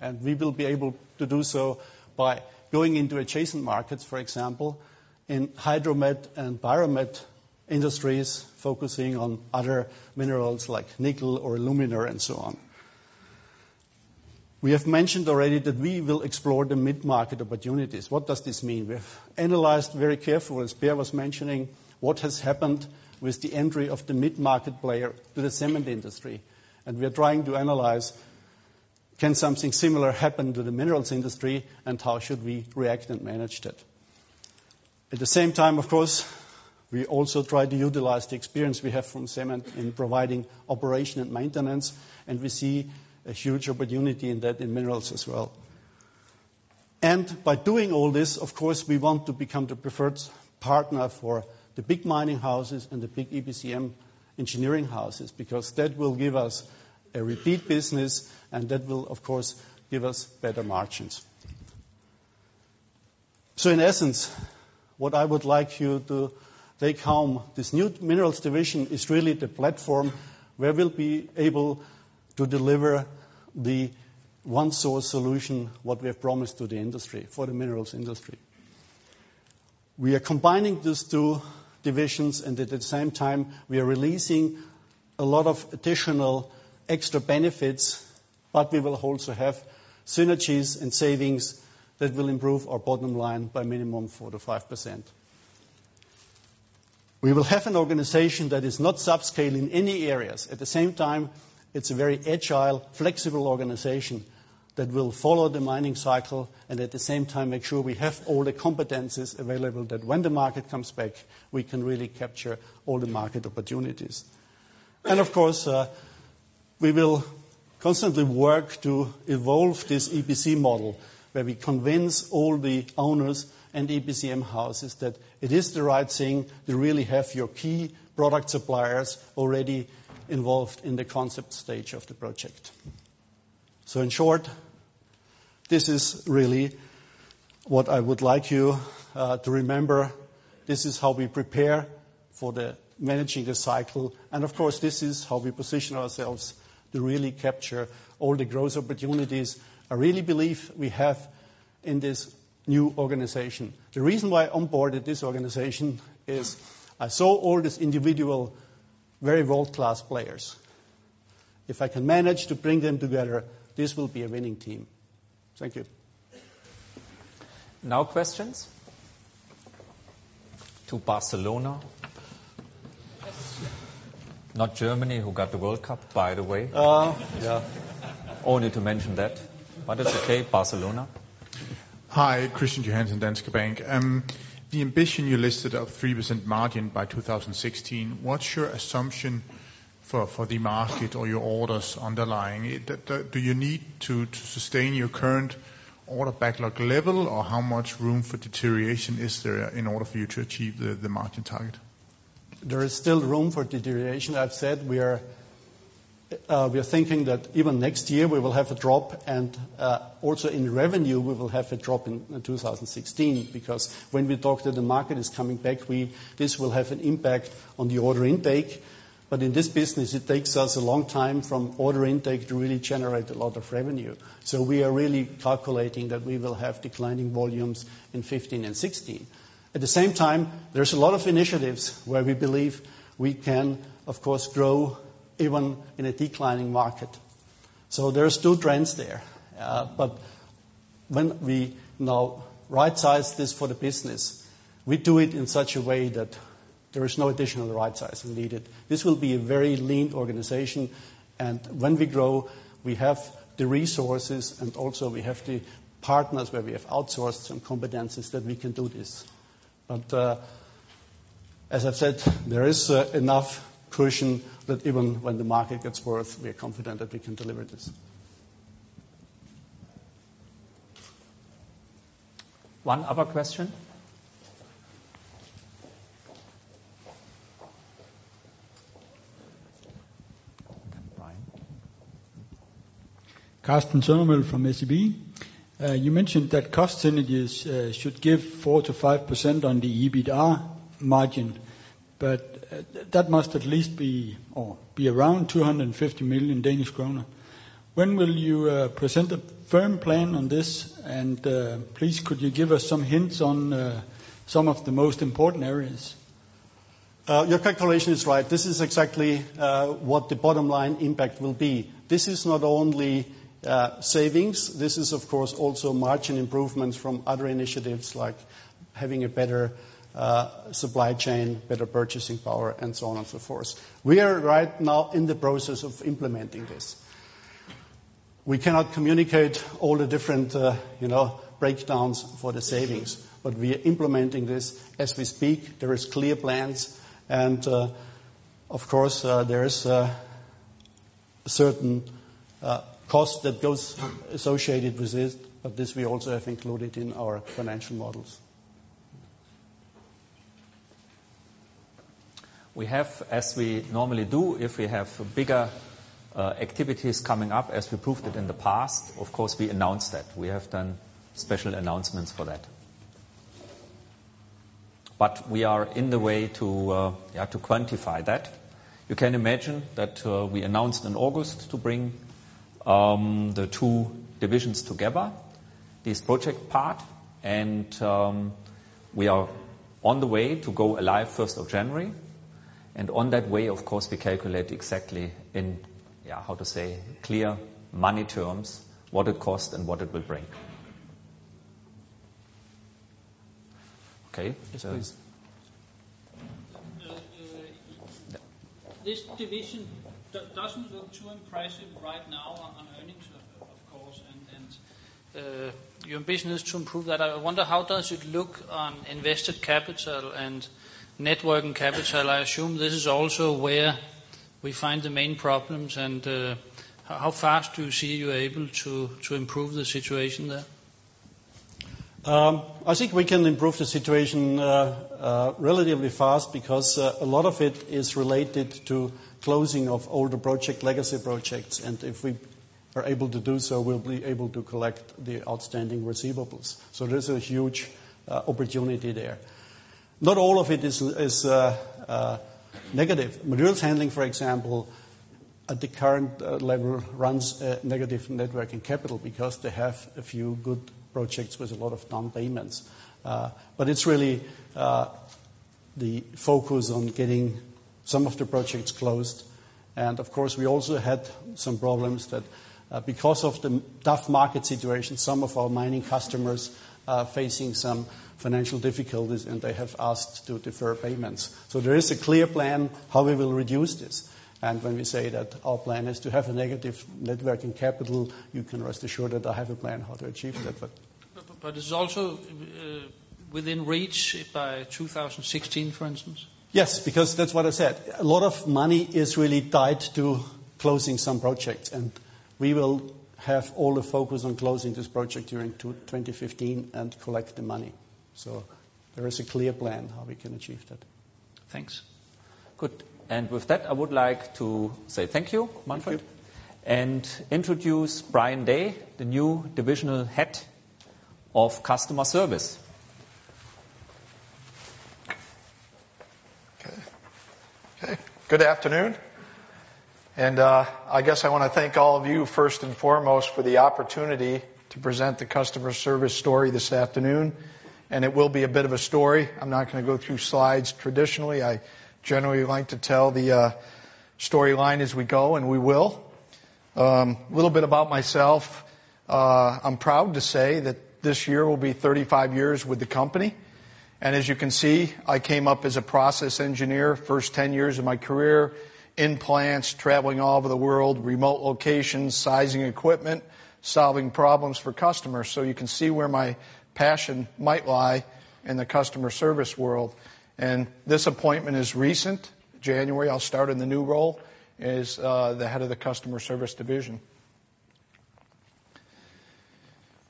And we will be able to do so by going into adjacent markets, for example, in hydromet and pyromet industries, focusing on other minerals like nickel or alumina and so on. We have mentioned already that we will explore the mid-market opportunities. What does this mean? We have analyzed very carefully, as Per was mentioning, what has happened with the entry of the mid-market player to the cement industry. And we are trying to analyze, can something similar happen to the minerals industry, and how should we react and manage that? At the same time, of course, we also try to utilize the experience we have from cement in providing operation and maintenance, and we see a huge opportunity in that in minerals as well. And by doing all this, of course, we want to become the preferred partner for the big mining houses and the big EPCM engineering houses, because that will give us a repeat business, and that will, of course, give us better margins. So in essence, what I would like you to take home, this new minerals division is really the platform where we'll be able to deliver the one-source solution, what we have promised to the industry, for the minerals industry. We are combining these two divisions, and at the same time, we are releasing a lot of additional extra benefits, but we will also have synergies and savings that will improve our bottom line by minimum 4%-5%. We will have an organization that is not subscale in any areas. At the same time, It's a very agile, flexible organization that will follow the mining cycle and at the same time make sure we have all the competencies available that when the market comes back, we can really capture all the market opportunities. And of course, uh, we will constantly work to evolve this EPC model where we convince all the owners and EPCM houses that it is the right thing to really have your key product suppliers already involved in the concept stage of the project. So in short, this is really what I would like you uh, to remember. This is how we prepare for the managing the cycle. And of course, this is how we position ourselves to really capture all the growth opportunities I really believe we have in this new organization. The reason why I onboarded this organization is I saw all these individual, very world-class players. If I can manage to bring them together, this will be a winning team. Thank you. Now questions? To Barcelona. Not Germany, who got the World Cup, by the way. Oh yeah. Only to mention that. But it's okay, Barcelona. Hi, Christian Johansen, Danske Bank. Um, The ambition you listed of 3% margin by 2016, what's your assumption for for the market or your orders underlying? Do you need to to sustain your current order backlog level, or how much room for deterioration is there in order for you to achieve the the margin target? There is still room for deterioration. I've said we are Uh, thinking that even next year we will have a drop, and uh, also in revenue we will have a drop in 2016 because when we talk that the market is coming back, this will have an impact on the order intake. But in this business, it takes us a long time from order intake to really generate a lot of revenue. So we are really calculating that we will have declining volumes in 2015 and 2016. At the same time, there's a lot of initiatives where we believe we can, of course, grow even in a declining market. So there's two trends there. Uh, but when we now right-size this for the business, we do it in such a way that there is no additional right-sizing needed. This will be a very lean organization. And when we grow, we have the resources and also we have the partners where we have outsourced some competencies that we can do this. But uh, as I've said, there is uh, enough cushion that even when the market gets worse, we are confident that we can deliver this. One other question? Karsten Søndermølle from SEB. Uh, you mentioned that cost synergies uh, should give 4%-5% on the EBITDA margin, but that must at least be or be around 250 million Danish kroner. When will you uh, present a firm plan on this? And uh, please, could you give us some hints on uh, some of the most important areas? Your calculation is right. This is exactly what the bottom line impact will be. This is not only savings. This is, of course, also margin improvements from other initiatives like having a better supply chain, better purchasing power, and so on and so forth. We are right now in the process of implementing this. We cannot communicate all the different uh, you know, breakdowns for the savings, but we are implementing this as we speak. There is clear plans. And uh, of course, there is a certain cost that goes associated with this, but this we also have included in our financial models. We have, as we normally do, if we have bigger uh, activities coming up, as we proved it in the past, of course, we announce that. We have done special announcements for that. But we are in the way to uh, quantify that. You can imagine that uh, we announced in August to bring um, the two divisions together, this project part, and um, we are on the way to go live 1st of January. And on that way, of course, we calculate exactly in, yeah, how to say, clear money terms what it costs and what it will bring. Okay. Yes, uh, please. This division doesn't look too impressive right now on earnings, of course, and uh, your ambition is to improve that. I wonder, how does it look on invested capital and net working capital? I assume this is also where we find the main problems, and uh, how fast do you see you're able to improve the situation there? Um, I think we can improve the situation uh, uh, relatively fast because a lot of it is related to closing of older project, legacy projects, and if we are able to do so, we'll be able to collect the outstanding receivables. So there's a huge opportunity there. Not all of it is is uh, uh, negative. Materials handling, for example, at the current uh, level, runs negative net working capital because they have a few good projects with a lot of down payments. But it's really the focus on getting some of the projects closed. And of course, we also had some problems that because of the tough market situation, some of our mining customers are facing some financial difficulties, and they have asked to defer payments. So there is a clear plan how we will reduce this. And when we say that our plan is to have a negative net working capital, you can rest assured that I have a plan how to achieve that. But but it's also uh, within reach by 2016, for instance? Yes, because that's what I said. A lot of money is really tied to closing some projects, and we will have all the focus on closing this project during 2015 and collect the money. So there is a clear plan how we can achieve that. Thanks. Good. And with that, I would like to say thank you, Manfred, and introduce Brian Day, the new divisional head of customer service. Okay. Good afternoon. And uh, I guess I want to thank all of you first and foremost for the opportunity to present the customer service story this afternoon. And it will be a bit of a story. I'm not going to go through slides traditionally. I generally like to tell the uh, storyline as we go, and we will. A little bit about myself. Uh, I'm proud to say that this year will be 35 years with the company. And as you can see, I came up as a process engineer, first 10 years of my career in plants, traveling all over the world, remote locations, sizing equipment, solving problems for customers. So you can see where my passion might lie in the customer service world. And this appointment is recent. January, I'll start in the new role as uh, the head of the customer service division.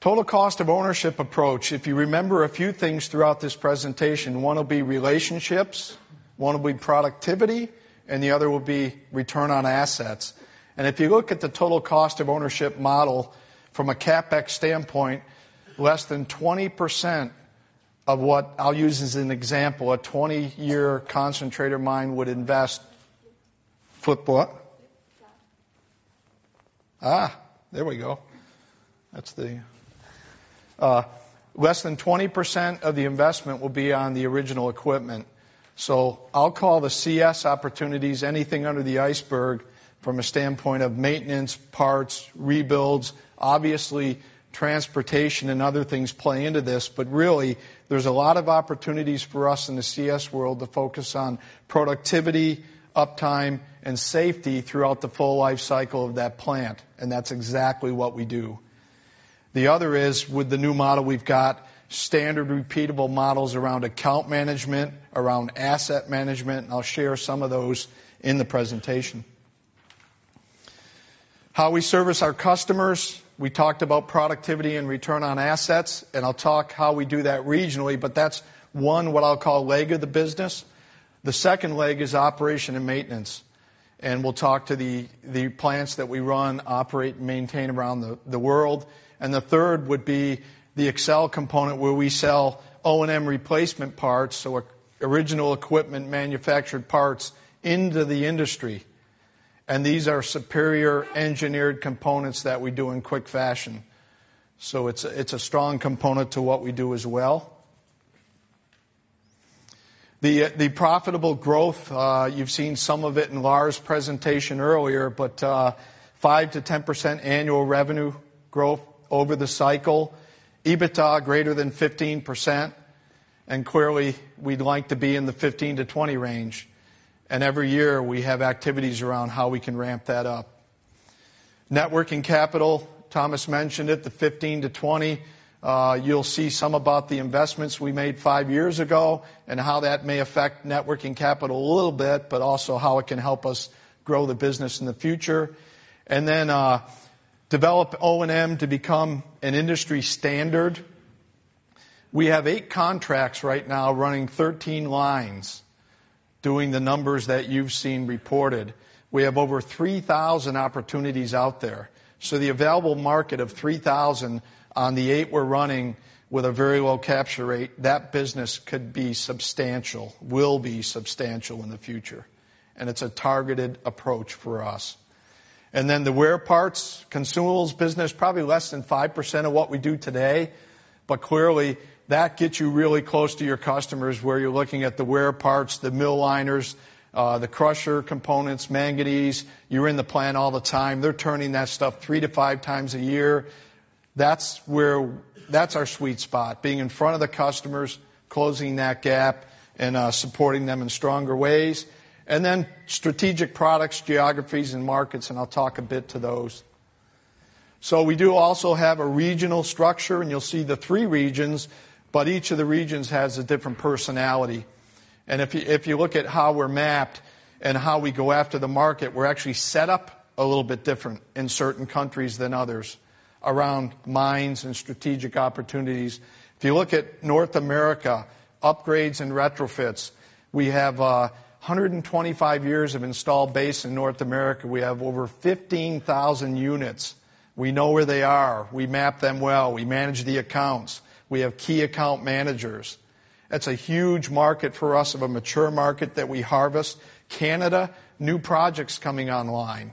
Total cost of ownership approach. If you remember a few things throughout this presentation, one will be relationships, one will be productivity, and the other will be return on assets. And if you look at the total cost of ownership model from a CapEx standpoint, less than 20% of what I'll use as an example, a 20-year concentrator mine would invest. Flip what? There we go. That's the Uh, less than 20% of the investment will be on the original equipment. So I'll call the CS opportunities anything under the iceberg from a standpoint of maintenance, parts, rebuilds. Obviously, transportation and other things play into this, but really, there's a lot of opportunities for us in the CS world to focus on productivity, uptime, and safety throughout the full life cycle of that plant. And that's exactly what we do. The other is, with the new model, we've got standard repeatable models around account management, around asset management, and I'll share some of those in the presentation. How we service our customers. We talked about productivity and return on assets, and I'll talk how we do that regionally, but that's one, what I'll call leg of the business. The second leg is operation and maintenance. And we'll talk to the plants that we run, operate, and maintain around the world. And the third would be the Excel component where we sell OEM replacement parts, so original equipment manufactured parts into the industry. And these are superior engineered components that we do in quick fashion. So it's a strong component to what we do as well. The profitable growth, uh, you've seen some of it in Lars' presentation earlier, but uh, 5%-10% annual revenue growth over the cycle, EBITDA greater than 15%, and clearly, we'd like to be in the 15%-20% range. and every year we have activities around how we can ramp that up. Net working capital, Thomas mentioned it, the 15 to 20. Uh, you'll see some about the investments we made five years ago and how that may affect net working capital a little bit, but also how it can help us grow the business in the future. And then uh, develop O&M to become an industry standard. We have eight contracts right now running 13 lines doing the numbers that you've seen reported. We have over 3,000 opportunities out there. So the available market of 3,000 on the eight we're running with a very low capture rate, that business could be substantial, will be substantial in the future. And it's a targeted approach for us. And then the wear parts, consumables business, probably less than 5% of what we do today, but clearly that gets you really close to your customers where you're looking at the wear parts, the mill liners, uh, the crusher components, manganese. You're in the plant all the time. They're turning that stuff three to five times a year. That's where that's our sweet spot, being in front of the customers, closing that gap, and uh, supporting them in stronger ways. And then strategic products, geographies, and markets, and I'll talk a bit to those. So we do also have a regional structure, and you'll see the three regions, but each of the regions has a different personality. And if you, if you look at how we're mapped and how we go after the market, we're actually set up a little bit different in certain countries than others around mines and strategic opportunities. If you look at North America, upgrades and retrofits, we have uh, 125 years of installed base in North America. We have over 15,000 units. We know where they are. We map them well. We manage the accounts. We have key account managers. That's a huge market for us of a mature market that we harvest. Canada, new projects coming online,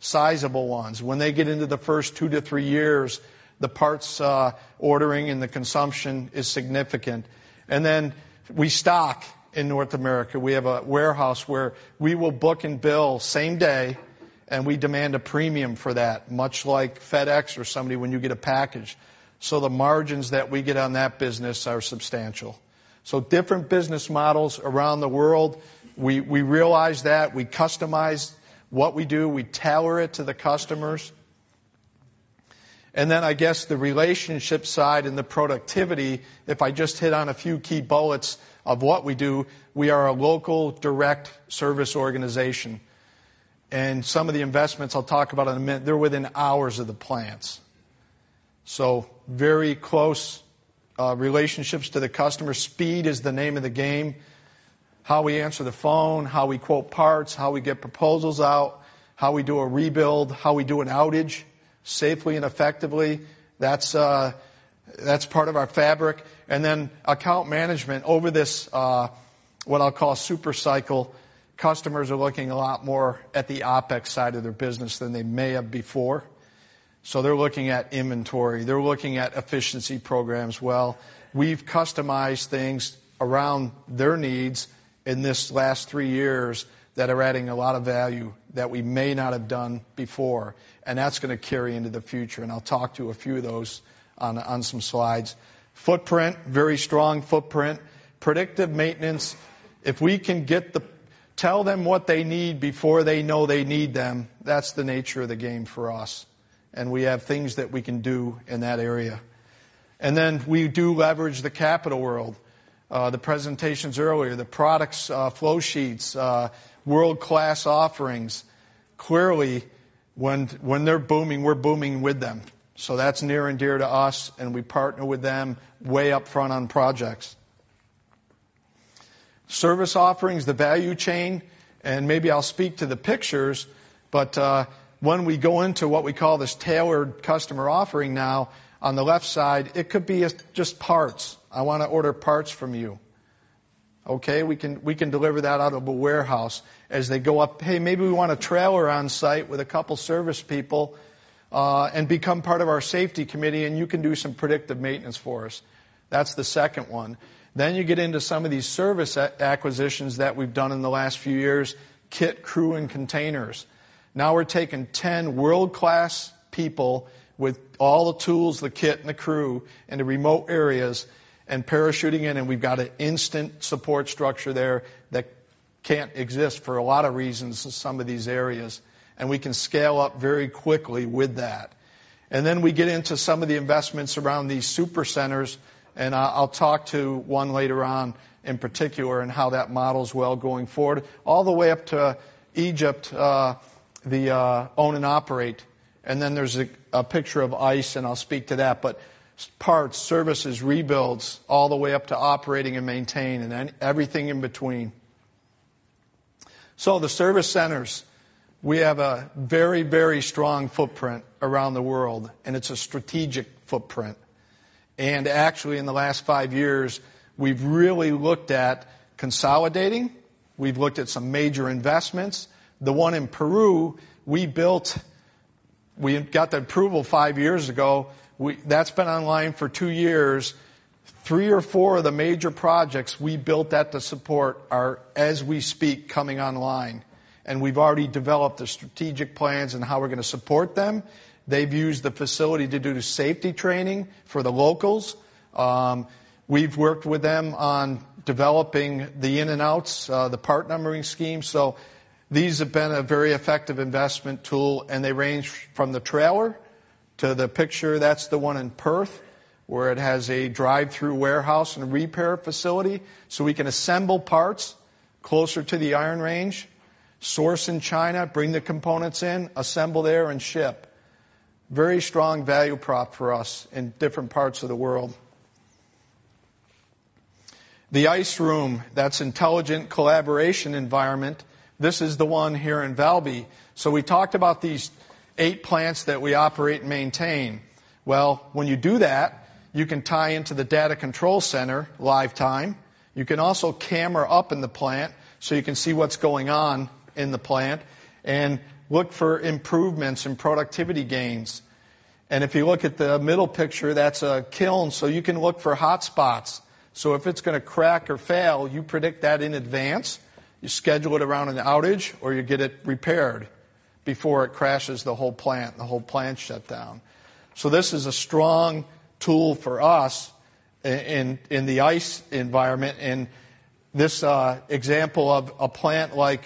sizable ones. When they get into the first two to three years, the parts uh, ordering and the consumption is significant. And then we stock in North America. We have a warehouse where we will book and bill same day, and we demand a premium for that, much like FedEx or somebody when you get a package. So the margins that we get on that business are substantial. So different business models around the world. We, we realize that. We customize what we do. We tailor it to the customers. And then I guess the relationship side and the productivity, if I just hit on a few key bullets of what we do, we are a local direct service organization. And some of the investments I'll talk about in a minute, they're within hours of the plants. So very close uh, relationships to the customer. Speed is the name of the game. How we answer the phone, how we quote parts, how we get proposals out, how we do a rebuild, how we do an outage safely and effectively. That's uh, that's part of our fabric. And then account management over this uh, what I'll call super cycle. Customers are looking a lot more at the OPEX side of their business than they may have before. So they're looking at inventory. They're looking at efficiency programs. Well, we've customized things around their needs in this last three years that are adding a lot of value that we may not have done before. And that's going to carry into the future. And I'll talk to a few of those on, on some slides. Footprint, very strong footprint. Predictive maintenance. If we can get the, tell them what they need before they know they need them, that's the nature of the game for us and we have things that we can do in that area. And then we do leverage the capital world. Uh, the presentations earlier, the products uh, flow sheets, uh, world class offerings. Clearly, when when they're booming, we're booming with them. So that's near and dear to us, and we partner with them way up front on projects. Service offerings, the value chain, and maybe I'll speak to the pictures, but uh, when we go into what we call this tailored customer offering now, on the left side, it could be just parts. I want to order parts from you. Okay, we can we can deliver that out of a warehouse as they go up. Hey, maybe we want a trailer on site with a couple service people, uh, and become part of our safety committee, and you can do some predictive maintenance for us. That's the second one. Then you get into some of these service acquisitions that we've done in the last few years: kit, crew, and containers. Now we're taking 10 world class people with all the tools, the kit, and the crew into remote areas and parachuting in, and we've got an instant support structure there that can't exist for a lot of reasons in some of these areas. And we can scale up very quickly with that. And then we get into some of the investments around these super centers, and I'll talk to one later on in particular and how that models well going forward, all the way up to Egypt, uh, the uh, own and operate. And then there's a, a picture of ICE, and I'll speak to that. But parts, services, rebuilds, all the way up to operating and maintain, and any, everything in between. So the service centers, we have a very, very strong footprint around the world, and it's a strategic footprint. And actually, in the last five years, we've really looked at consolidating. We've looked at some major investments. The one in Peru, we built, we got the approval five years ago. That's been online for two years. Three or four of the major projects we built that to support are, as we speak, coming online. And we've already developed the strategic plans and how we're going to support them. They've used the facility to do safety training for the locals. Um, we've worked with them on developing the in and outs, uh, the part numbering scheme. So these have been a very effective investment tool, and they range from the trailer to the picture. That's the one in Perth, where it has a drive-through warehouse and repair facility, so we can assemble parts closer to the iron range, source in China, bring the components in, assemble there, and ship. Very strong value prop for us in different parts of the world. The ICE room, that's intelligent collaboration environment. This is the one here in Valby. So we talked about these eight plants that we operate and maintain. Well, when you do that, you can tie into the data control center live time. You can also camera up in the plant so you can see what's going on in the plant and look for improvements and productivity gains. And if you look at the middle picture, that's a kiln, so you can look for hot spots. So if it's going to crack or fail, you predict that in advance. You schedule it around an outage or you get it repaired before it crashes the whole plant, the whole plant shut down. So this is a strong tool for us in, in the ice environment. And this uh, example of a plant like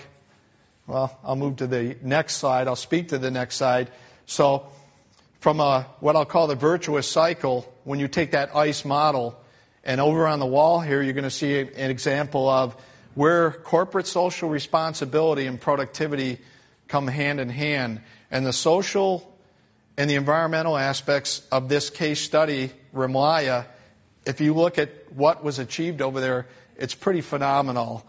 well, I'll move to the next slide. I'll speak to the next slide. So, from a, what I'll call the virtuous cycle, when you take that ICE model, and over on the wall here, you're going to see an example of where corporate social responsibility and productivity come hand in hand. And the social and the environmental aspects of this case study, Remlaya, if you look at what was achieved over there, it's pretty phenomenal.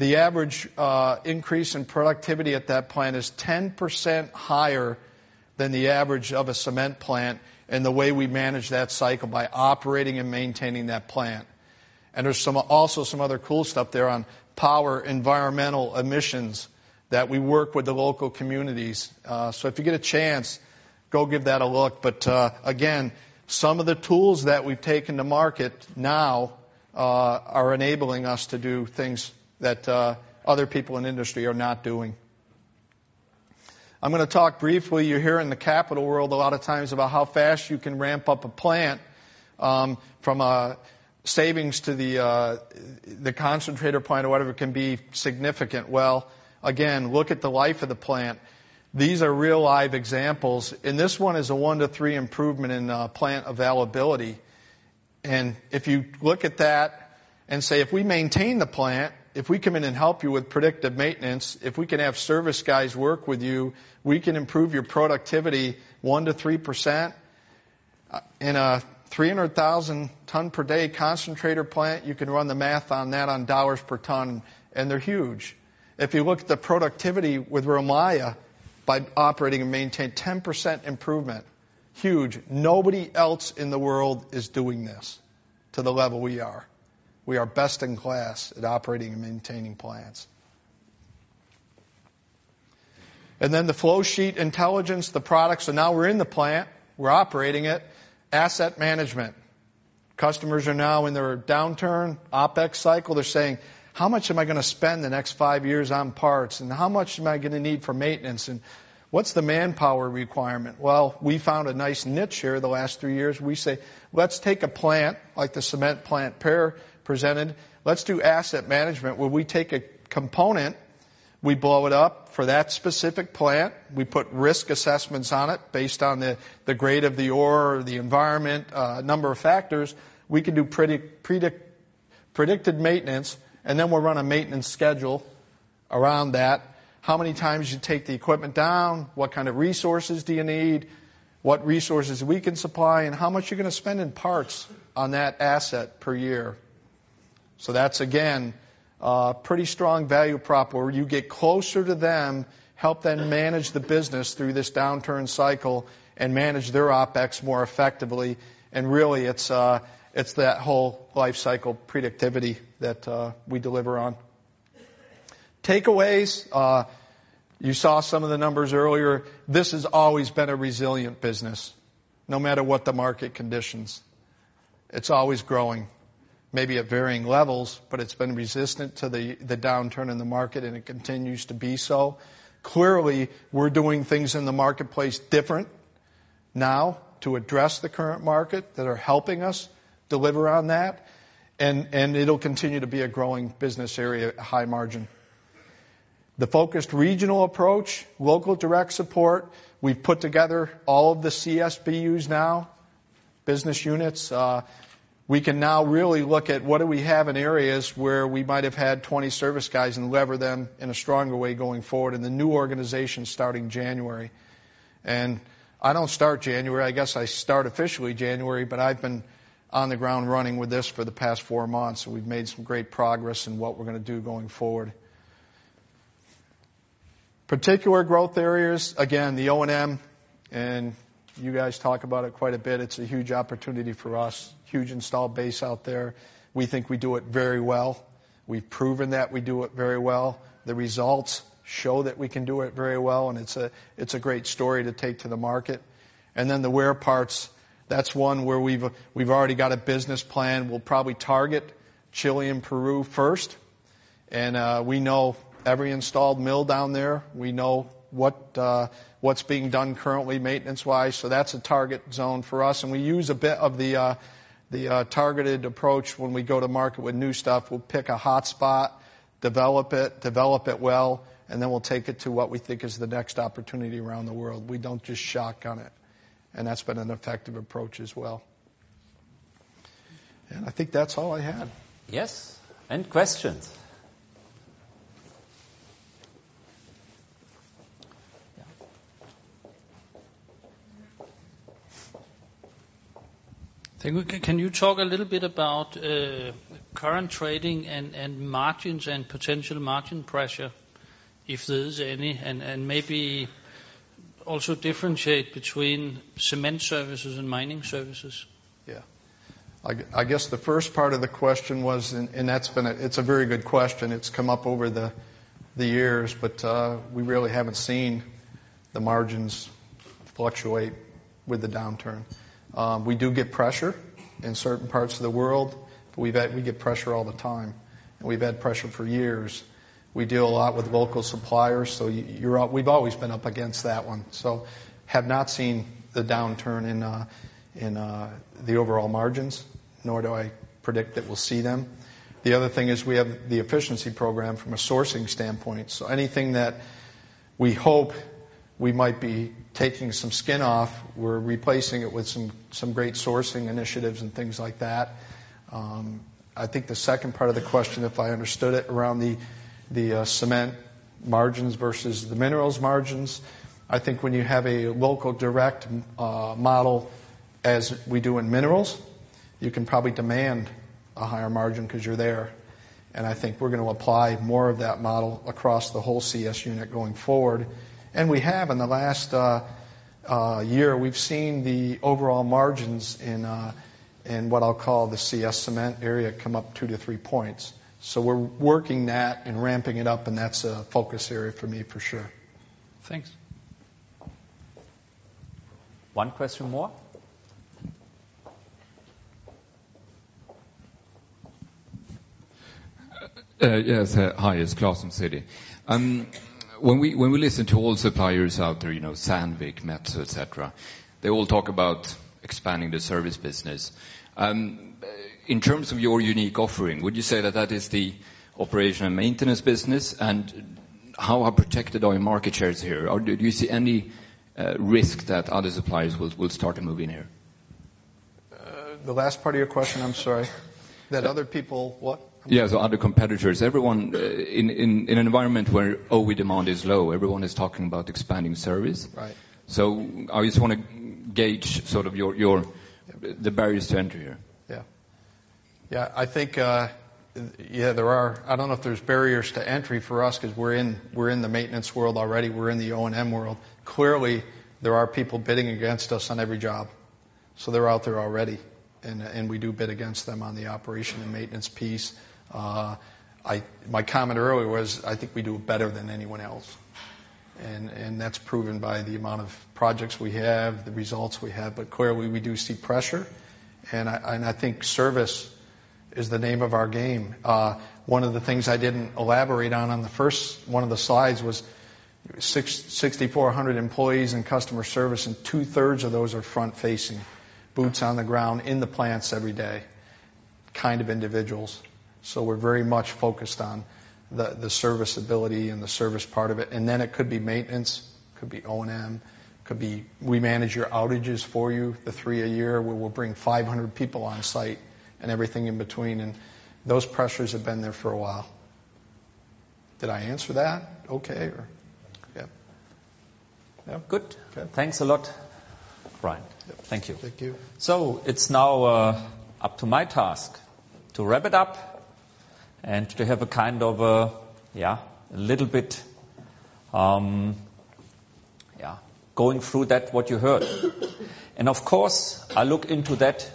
The average uh, increase in productivity at that plant is 10% higher than the average of a cement plant and the way we manage that cycle by operating and maintaining that plant. And there's some, also some other cool stuff there on power, environmental emissions that we work with the local communities. Uh, so if you get a chance, go give that a look. But uh, again, some of the tools that we've taken to market now uh, are enabling us to do things that uh, other people in industry are not doing. I'm going to talk briefly. You hear in the capital world a lot of times about how fast you can ramp up a plant um, from a savings to the uh, the concentrator plant or whatever can be significant. Well, again, look at the life of the plant. These are real live examples, and this one is a one to three improvement in uh, plant availability. And if you look at that and say, if we maintain the plant, if we come in and help you with predictive maintenance, if we can have service guys work with you, we can improve your productivity 1 to 3%. Uh, in a 300,000 ton per day concentrator plant, you can run the math on that on dollars per ton, and they're huge. If you look at the productivity with Romaya by operating and maintaining 10% improvement, huge. Nobody else in the world is doing this to the level we are. We are best in class at operating and maintaining plants. And then the flow sheet intelligence, the product. So now we're in the plant, we're operating it. Asset management. Customers are now in their downturn, OPEX cycle. They're saying, how much am I going to spend the next five years on parts? And how much am I going to need for maintenance? And what's the manpower requirement? Well, we found a nice niche here the last three years. We say, let's take a plant like the cement plant Per presented. Let's do asset management where we take a component, we blow it up for that specific plant. We put risk assessments on it based on the, the grade of the ore, the environment, a uh, number of factors. We can do predict, predict, predicted maintenance, and then we'll run a maintenance schedule around that. How many times you take the equipment down? What kind of resources do you need? What resources we can supply, and how much you're going to spend in parts on that asset per year. So that's again uh, pretty strong value prop where you get closer to them, help them manage the business through this downturn cycle, and manage their opex more effectively. And really, it's uh, it's that whole life cycle predictivity that uh, we deliver on. Takeaways. Uh, you saw some of the numbers earlier. This has always been a resilient business, no matter what the market conditions. It's always growing maybe at varying levels, but it's been resistant to the, the downturn in the market and it continues to be so. Clearly, we're doing things in the marketplace different now to address the current market that are helping us deliver on that. And, and it'll continue to be a growing business area, high margin. The focused regional approach, local direct support, we've put together all of the CSBUs now, business units. Uh, we can now really look at what do we have in areas where we might have had 20 service guys and lever them in a stronger way going forward in the new organization starting January. And I don't start January. I guess I start officially January, but I've been on the ground running with this for the past four months, and we've made some great progress in what we're going to do going forward. Particular growth areas, again, the O&M, and you guys talk about it quite a bit. It's a huge opportunity for us huge installed base out there. We think we do it very well. We've proven that we do it very well. The results show that we can do it very well, and it's a it's a great story to take to the market. And then the wear parts, that's one where we've we've already got a business plan. We'll probably target Chile and Peru first, and uh, we know every installed mill down there. We know what uh, what's being done currently maintenance wise. So that's a target zone for us, and we use a bit of the uh, the uh, targeted approach when we go to market with new stuff. We'll pick a hot spot, develop it, develop it well, and then we'll take it to what we think is the next opportunity around the world. We don't just shotgun it. And that's been an effective approach as well. And I think that's all I had. Yes. And questions? Can you talk a little bit about uh, current trading and margins and potential margin pressure, if there is any, and maybe also differentiate between cement services and mining services? Yeah. I guess the first part of the question was, and that's been it's a very good question. It's come up over the years, but uh, we really haven't seen the margins fluctuate with the downturn. Um, we do get pressure in certain parts of the world, but we've had, we get pressure all the time. And we've had pressure for years. We deal a lot with local suppliers, so you're, we've always been up against that one. So have not seen the downturn in, uh, in uh, the overall margins, nor do I predict that we'll see them. The other thing is we have the efficiency program from a sourcing standpoint. So anything that we hope we might be taking some skin off. We're replacing it with some, some great sourcing initiatives and things like that. Um, I think the second part of the question, if I understood it, around the, the uh, cement margins versus the minerals margins, I think when you have a local direct uh, model as we do in minerals, you can probably demand a higher margin because you're there. And I think we're going to apply more of that model across the whole CS unit going forward and we have in the last uh, uh, year, we've seen the overall margins in, uh, in what I'll call the CS cement area come up two to three points. So we're working that and ramping it up, and that's a focus area for me for sure. Thanks. One question more. Uh, yes. Uh, hi, it's Claes from Citi. Um, when we when we listen to all suppliers out there, you know, Sandvik, Metso, et cetera, they all talk about expanding the service business. Um, in terms of your unique offering, would you say that that is the operation and maintenance business, and how are protected are your market shares here? Or do you see any uh, risk that other suppliers will start to move in here? Uh, the last part of your question, I'm sorry. That uh, other people what? Yeah, so other competitors. Everyone uh, in in an environment where OE demand is low, everyone is talking about expanding service. Right. So I just want to gauge sort of your your the barriers to entry here. Yeah. Yeah, I think, uh, yeah, there are. I don't know if there's barriers to entry for us because we're in we're in the maintenance world already. We're in the O&M world. Clearly, there are people bidding against us on every job, so they're out there already, and we do bid against them on the operation and maintenance piece. Uh, my comment earlier was, I think we do it better than anyone else, and that's proven by the amount of projects we have, the results we have. But clearly, we do see pressure, and I think service is the name of our game. Uh, one of the things I didn't elaborate on, on the first one of the slides was 6,400 employees in customer service, and two-thirds of those are front-facing, boots on the ground in the plants every day, kind of individuals. So we're very much focused on the the serviceability and the service part of it. And then it could be maintenance, could be O&M, could be we manage your outages for you, the three a year, where we'll bring 500 people on site and everything in between, and those pressures have been there for a while. Did I answer that okay, or? Yeah. Yeah, good. Thanks a lot, Brian. Thank you. Thank you. So it's now uh, up to my task to wrap it up and to have a kind of a, yeah, a little bit, um, yeah, going through that, what you heard. [coughs] And of course, I look into that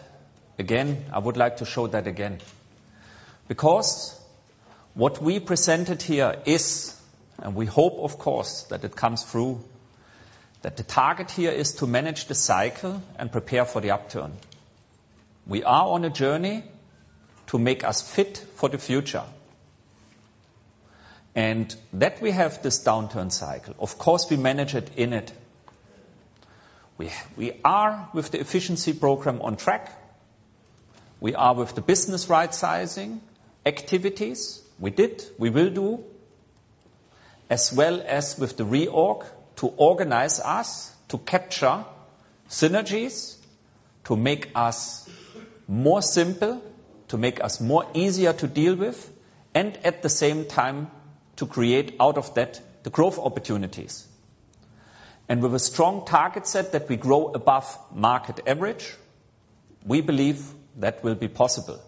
again. I would like to show that again. Because what we presented here is, and we hope, of course, that it comes through, that the target here is to manage the cycle and prepare for the upturn. We are on a journey to make us fit for the future. And that we have this downturn cycle, of course, we manage it in it. We we are, with the efficiency program, on track. We are with the business right-sizing activities. We did, we will do, as well as with the reorg, to organize us, to capture synergies, to make us more simple, to make us more easier to deal with, and at the same time, to create out of that the growth opportunities. And with a strong target set that we grow above market average, we believe that will be possible,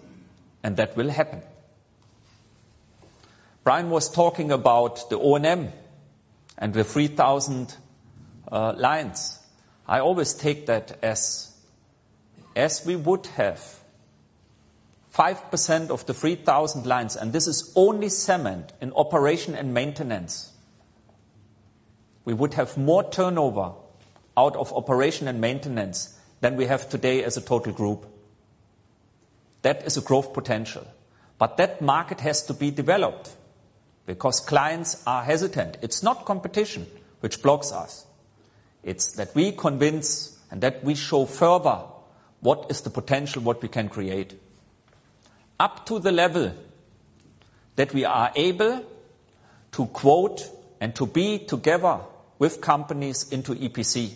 and that will happen. Brian was talking about the O&M and the 3,000 uh, lines. I always take that as, as we would have 5% of the 3,000 lines, and this is only cement in operation and maintenance. We would have more turnover out of operation and maintenance than we have today as a total group. That is a growth potential, but that market has to be developed because clients are hesitant. It's not competition which blocks us. It's that we convince and that we show further what is the potential, what we can create, up to the level that we are able to quote and to be together with companies into EPC.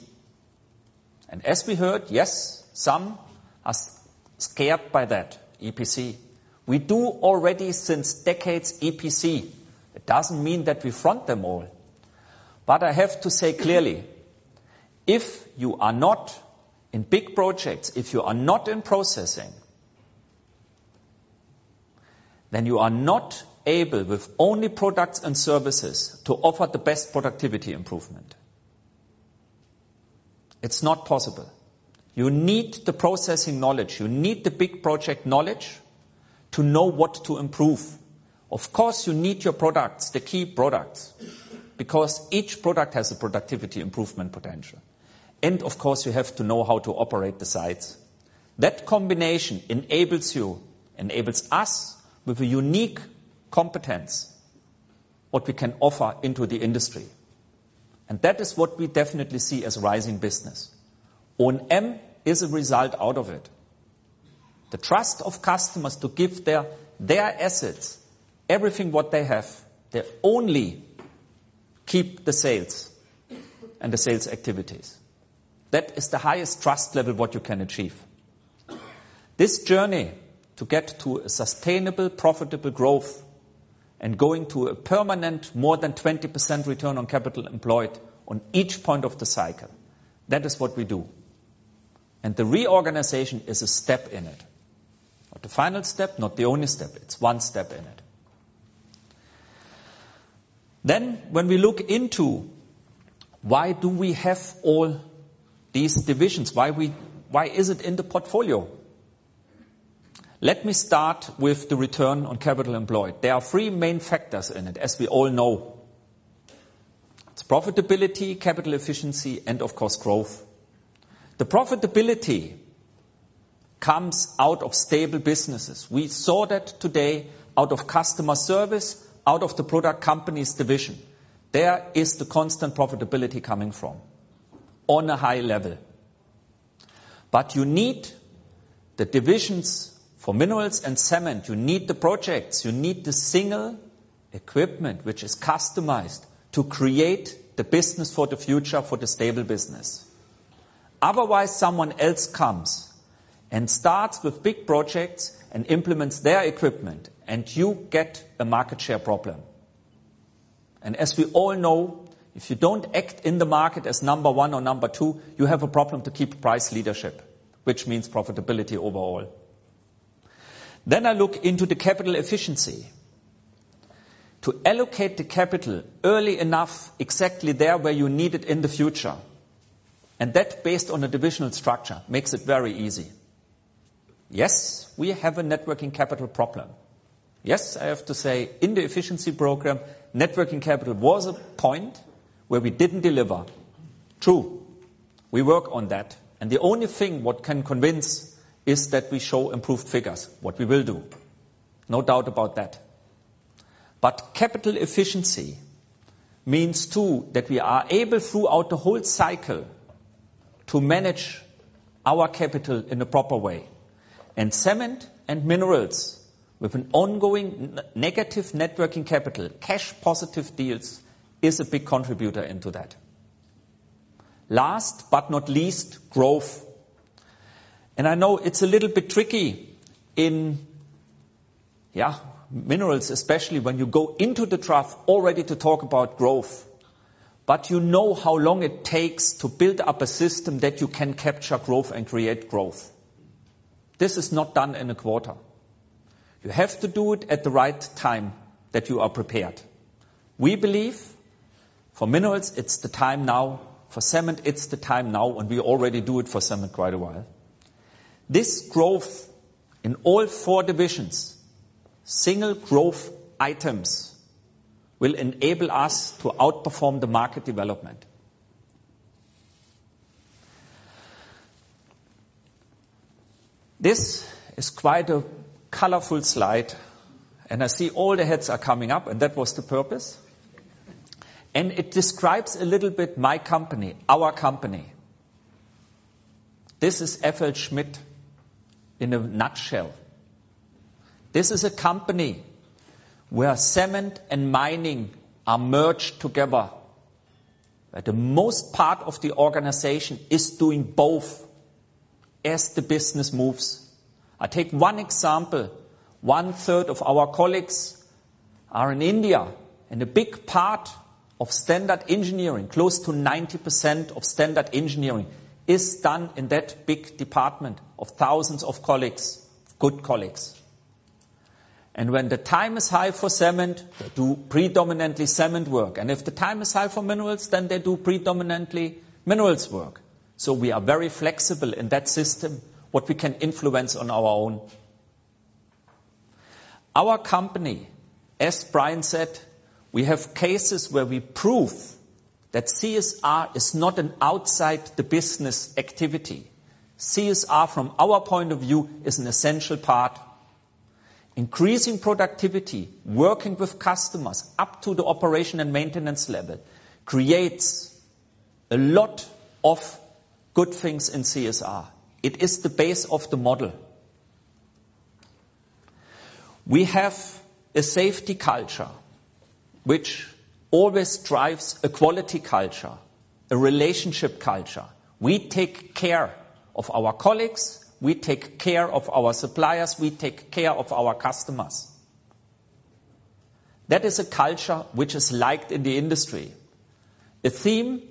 And as we heard, yes, some are scared by that, EPC. We do already since decades, EPC. It doesn't mean that we front them all. But I have to say clearly, if you are not in big projects, if you are not in processing, then you are not able, with only products and services, to offer the best productivity improvement. It's not possible. You need the processing knowledge, you need the big project knowledge to know what to improve. Of course, you need your products, the key products, because each product has a productivity improvement potential. And of course, you have to know how to operate the sites. That combination enables you, enables us with a unique competence, what we can offer into the industry. And that is what we definitely see as rising business. O&M is a result out of it. The trust of customers to give their, their assets everything what they have. They only keep the sales and the sales activities. That is the highest trust level what you can achieve. This journey to get to a sustainable, profitable growth and going to a permanent more than 20% return on capital employed on each point of the cycle, that is what we do. And the reorganization is a step in it. Not the final step, not the only step. It's one step in it. Then, when we look into why do we have all these divisions? Why, we, why is it in the portfolio? Let me start with the return on capital employed. There are three main factors in it, as we all know. It's profitability, capital efficiency, and of course, growth. The profitability comes out of stable businesses. We saw that today out of customer service, out of the product companies division. There is the constant profitability coming from on a high level. But you need the divisions for minerals and cement. You need the projects. You need the single equipment which is customized to create the business for the future, for the stable business. Otherwise, someone else comes and starts with big projects and implements their equipment, and you get a market share problem. And as we all know, if you don't act in the market as number one or number two, you have a problem to keep price leadership, which means profitability overall. Then I look into the capital efficiency. To allocate the capital early enough, exactly there where you need it in the future, and that based on a divisional structure, makes it very easy. Yes, we have a net working capital problem. Yes, I have to say, in the efficiency program, net working capital was a point where we didn't deliver. True, we work on that, and the only thing what can convince is that we show improved figures, what we will do. No doubt about that. But capital efficiency means too that we are able throughout the whole cycle to manage our capital in a proper way. And cement and minerals with an ongoing negative net working capital, cash positive deals is a big contributor into that. Last but not least, growth. And I know it's a little bit tricky in, yeah, minerals, especially when you go into the trough already to talk about growth. But you know how long it takes to build up a system that you can capture growth and create growth. This is not done in a quarter. You have to do it at the right time that you are prepared. We believe for minerals, it's the time now. For cement, it's the time now, and we already do it for cement quite a while. This growth in all four divisions, single growth items, will enable us to outperform the market development. This is quite a colorful slide, and I see all the heads are coming up, and that was the purpose. And it describes a little bit my company, our company. This is FLSmidth in a nutshell. This is a company where cement and mining are merged together. Where the most part of the organization is doing both as the business moves. I take one example. One third of our colleagues are in India, and a big part of standard engineering, close to 90% of standard engineering, is done in that big department of thousands of colleagues, good colleagues. And when the time is high for cement, they do predominantly cement work. And if the time is high for minerals, then they do predominantly minerals work. So we are very flexible in that system, what we can influence on our own. Our company, as Brian said, we have cases where we prove that CSR is not an outside the business activity. CSR, from our point of view, is an essential part. Increasing productivity, working with customers up to the operation and maintenance level, creates a lot of good things in CSR. It is the base of the model. We have a safety culture which always drives a quality culture, a relationship culture. We take care of our colleagues, we take care of our suppliers, we take care of our customers. That is a culture which is liked in the industry. A theme,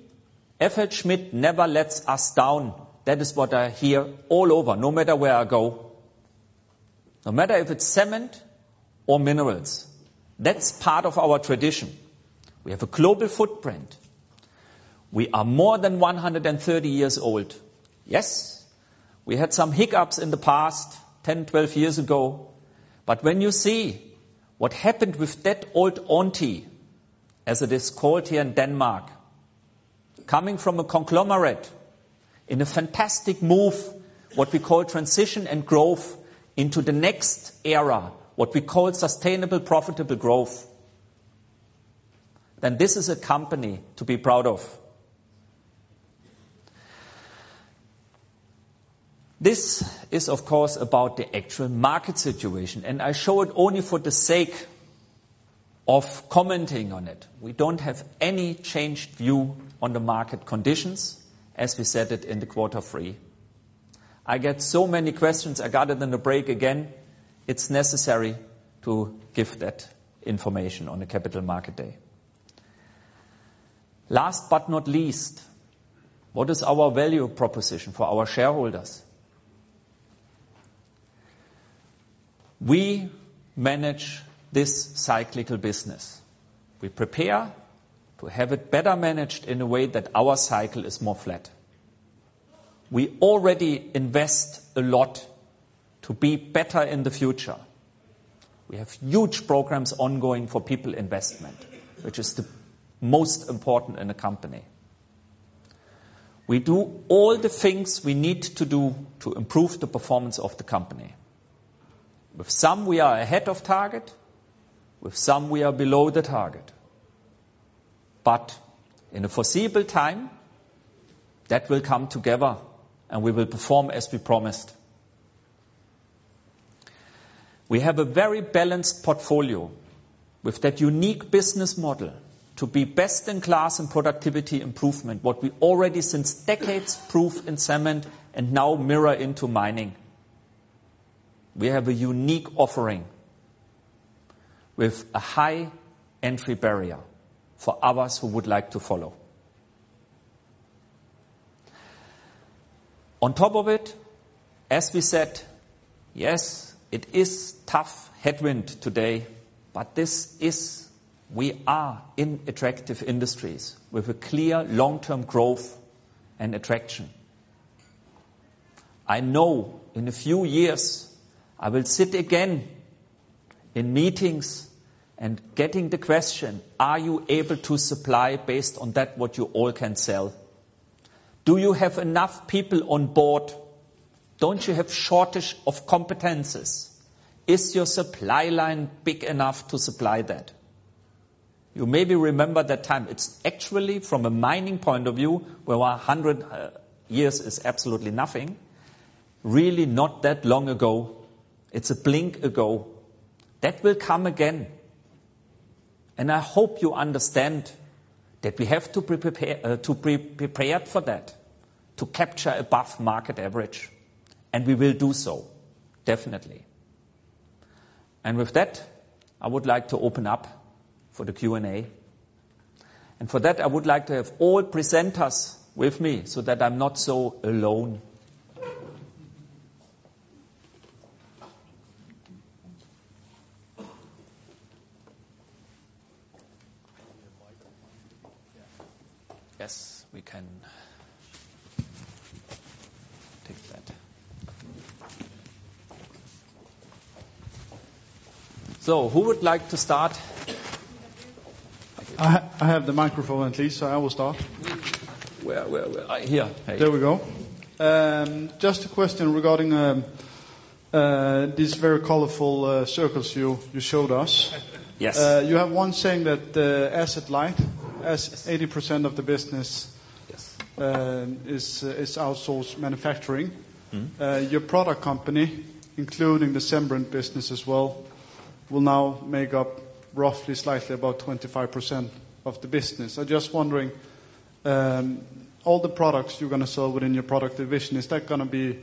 FLSmidth never lets us down. That is what I hear all over, no matter where I go. No matter if it's cement or minerals. That's part of our tradition. We have a global footprint. We are more than 130 years old. Yes, we had some hiccups in the past, 10, 12 years ago. But when you see what happened with that old auntie, as it is called here in Denmark, coming from a conglomerate in a fantastic move, what we call transition and growth into the next era, what we call sustainable, profitable growth, then this is a company to be proud of. This is, of course, about the actual market situation, and I show it only for the sake of commenting on it. We don't have any changed view on the market conditions as we said it in the quarter three. I get so many questions. I got it in the break again. It's necessary to give that information on the Capital Market Day. Last but not least, what is our value proposition for our shareholders? We manage this cyclical business. We prepare to have it better managed in a way that our cycle is more flat. We already invest a lot to be better in the future. We have huge programs ongoing for people investment, which is the most important in a company. We do all the things we need to do to improve the performance of the company. With some, we are ahead of target. With some, we are below the target. But in a foreseeable time, that will come together, and we will perform as we promised. We have a very balanced portfolio with that unique business model to be best in class in productivity improvement, what we already since decades prove in cement and now mirror into mining. We have a unique offering with a high entry barrier for others who would like to follow. On top of it, as we said, yes, it is tough headwind today, but this is we are in attractive industries with a clear long-term growth and attraction. I know in a few years, I will sit again in meetings and getting the question, are you able to supply based on that what you all can sell? Do you have enough people on board? Don't you have shortage of competences? Is your supply line big enough to supply that? You maybe remember that time. It's actually from a mining point of view, where 100 uh, years is absolutely nothing, really not that long ago. It's a blink ago. That will come again. And I hope you understand that we have to prepare, uh, to be prepared for that, to capture above market average. And we will do so, definitely. And with that, I would like to open up for the Q&A. And for that, I would like to have all presenters with me so that I'm not so alone. Yes, we can take that. So who would like to start? I have the microphone at least, so I will start. Where, where, where? Here. There we go. Um, just a question regarding um, uh, these very colorful uh, circles you you showed us. Yes. Uh, you have one saying that asset light, as 80% of the business Uh, uh, is outsourced manufacturing. Hmm? Uh, your product company, including the Cembrit business as well, will now make up roughly slightly about 25% of the business. I'm just wondering, um, all the products you're gonna sell within your product division, is that gonna be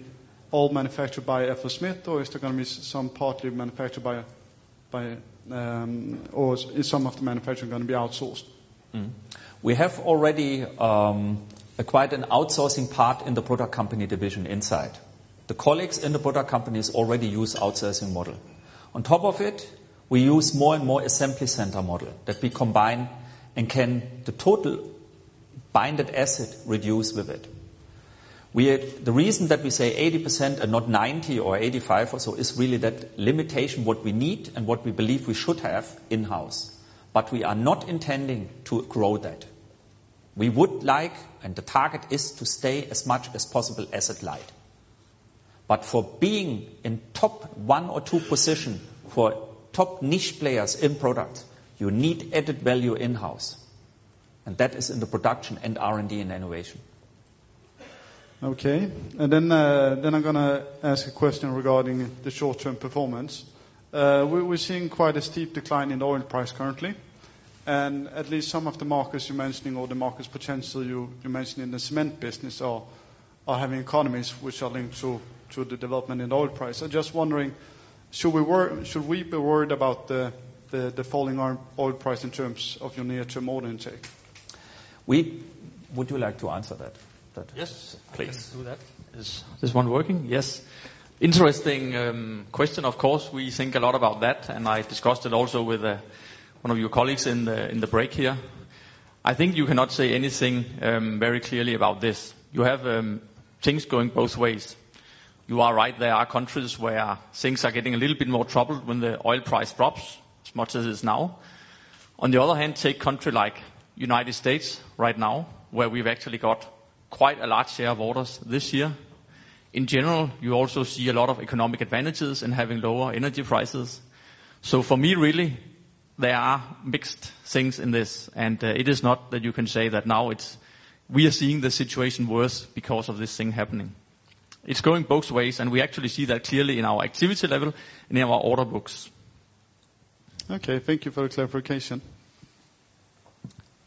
all manufactured by FLSmidth, or is there gonna be some partly manufactured by, um, or is some of the manufacturing gonna be outsourced? Hmm. We have already um, acquired an outsourcing part in the product company division inside. The colleagues in the product companies already use outsourcing model. On top of it, we use more and more assembly center model that we combine and can the total binded asset reduce with it. We the reason that we say 80% and not 90 or 85 or so is really that limitation, what we need and what we believe we should have in-house. But we are not intending to grow that. We would like, and the target is to stay as much as possible asset light. But for being in top one or two position for top niche players in products, you need added value in-house, and that is in the production and R&D and innovation. Okay. And then, uh, then I'm gonna ask a question regarding the short-term performance. Uh, we're seeing quite a steep decline in oil price currently, and at least some of the markets you're mentioning or the markets potential you mentioned in the cement business are having economies which are linked to the development in oil price. I'm just wondering, should we be worried about the falling oil price in terms of your near-term order intake? Would you like to answer that? Yes, Please. I can do that. Is this one working? Yes. Interesting um, question, of course. We think a lot about that, and I discussed it also with uh, one of your colleagues in the in the break here. I think you cannot say anything um, very clearly about this. You have um, things going both ways. You are right, there are countries where things are getting a little bit more troubled when the oil price drops as much as it is now. On the other hand, take a country like United States right now, where we've actually got quite a large share of orders this year. In general, you also see a lot of economic advantages in having lower energy prices. So for me, really, there are mixed things in this, and uh, it is not that you can say that now it's we are seeing the situation worse because of this thing happening. It's going both ways, and we actually see that clearly in our activity level and in our order books. Okay, thank you for the clarification.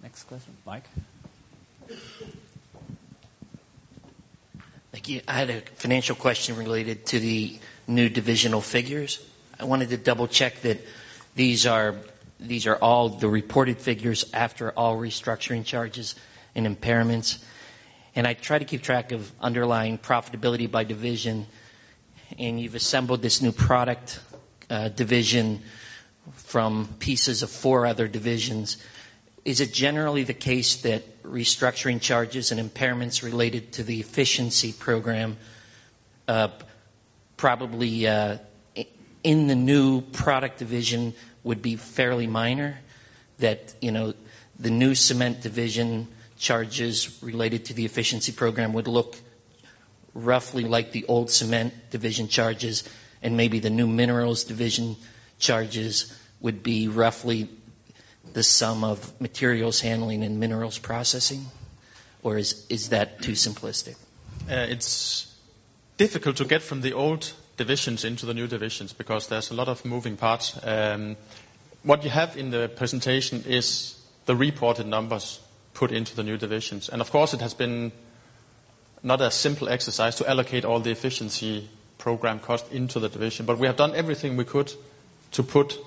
Next question, Mike? Thank you. I had a financial question related to the new divisional figures. I wanted to double-check that these are, these are all the reported figures after all restructuring charges and impairments. And I try to keep track of underlying profitability by division, and you've assembled this new product division from pieces of four other divisions. Is it generally the case that restructuring charges and impairments related to the efficiency program, uh, probably, uh, in the new product division would be fairly minor? That, you know, the new cement division charges related to the efficiency program would look roughly like the old cement division charges, and maybe the new minerals division charges would be roughly the sum of materials handling and minerals processing? Or is is that too simplistic? Uh, it's difficult to get from the old divisions into the new divisions because there's a lot of moving parts. Um, what you have in the presentation is the reported numbers put into the new divisions. And of course, it has been not a simple exercise to allocate all the efficiency program cost into the division, but we have done everything we could to put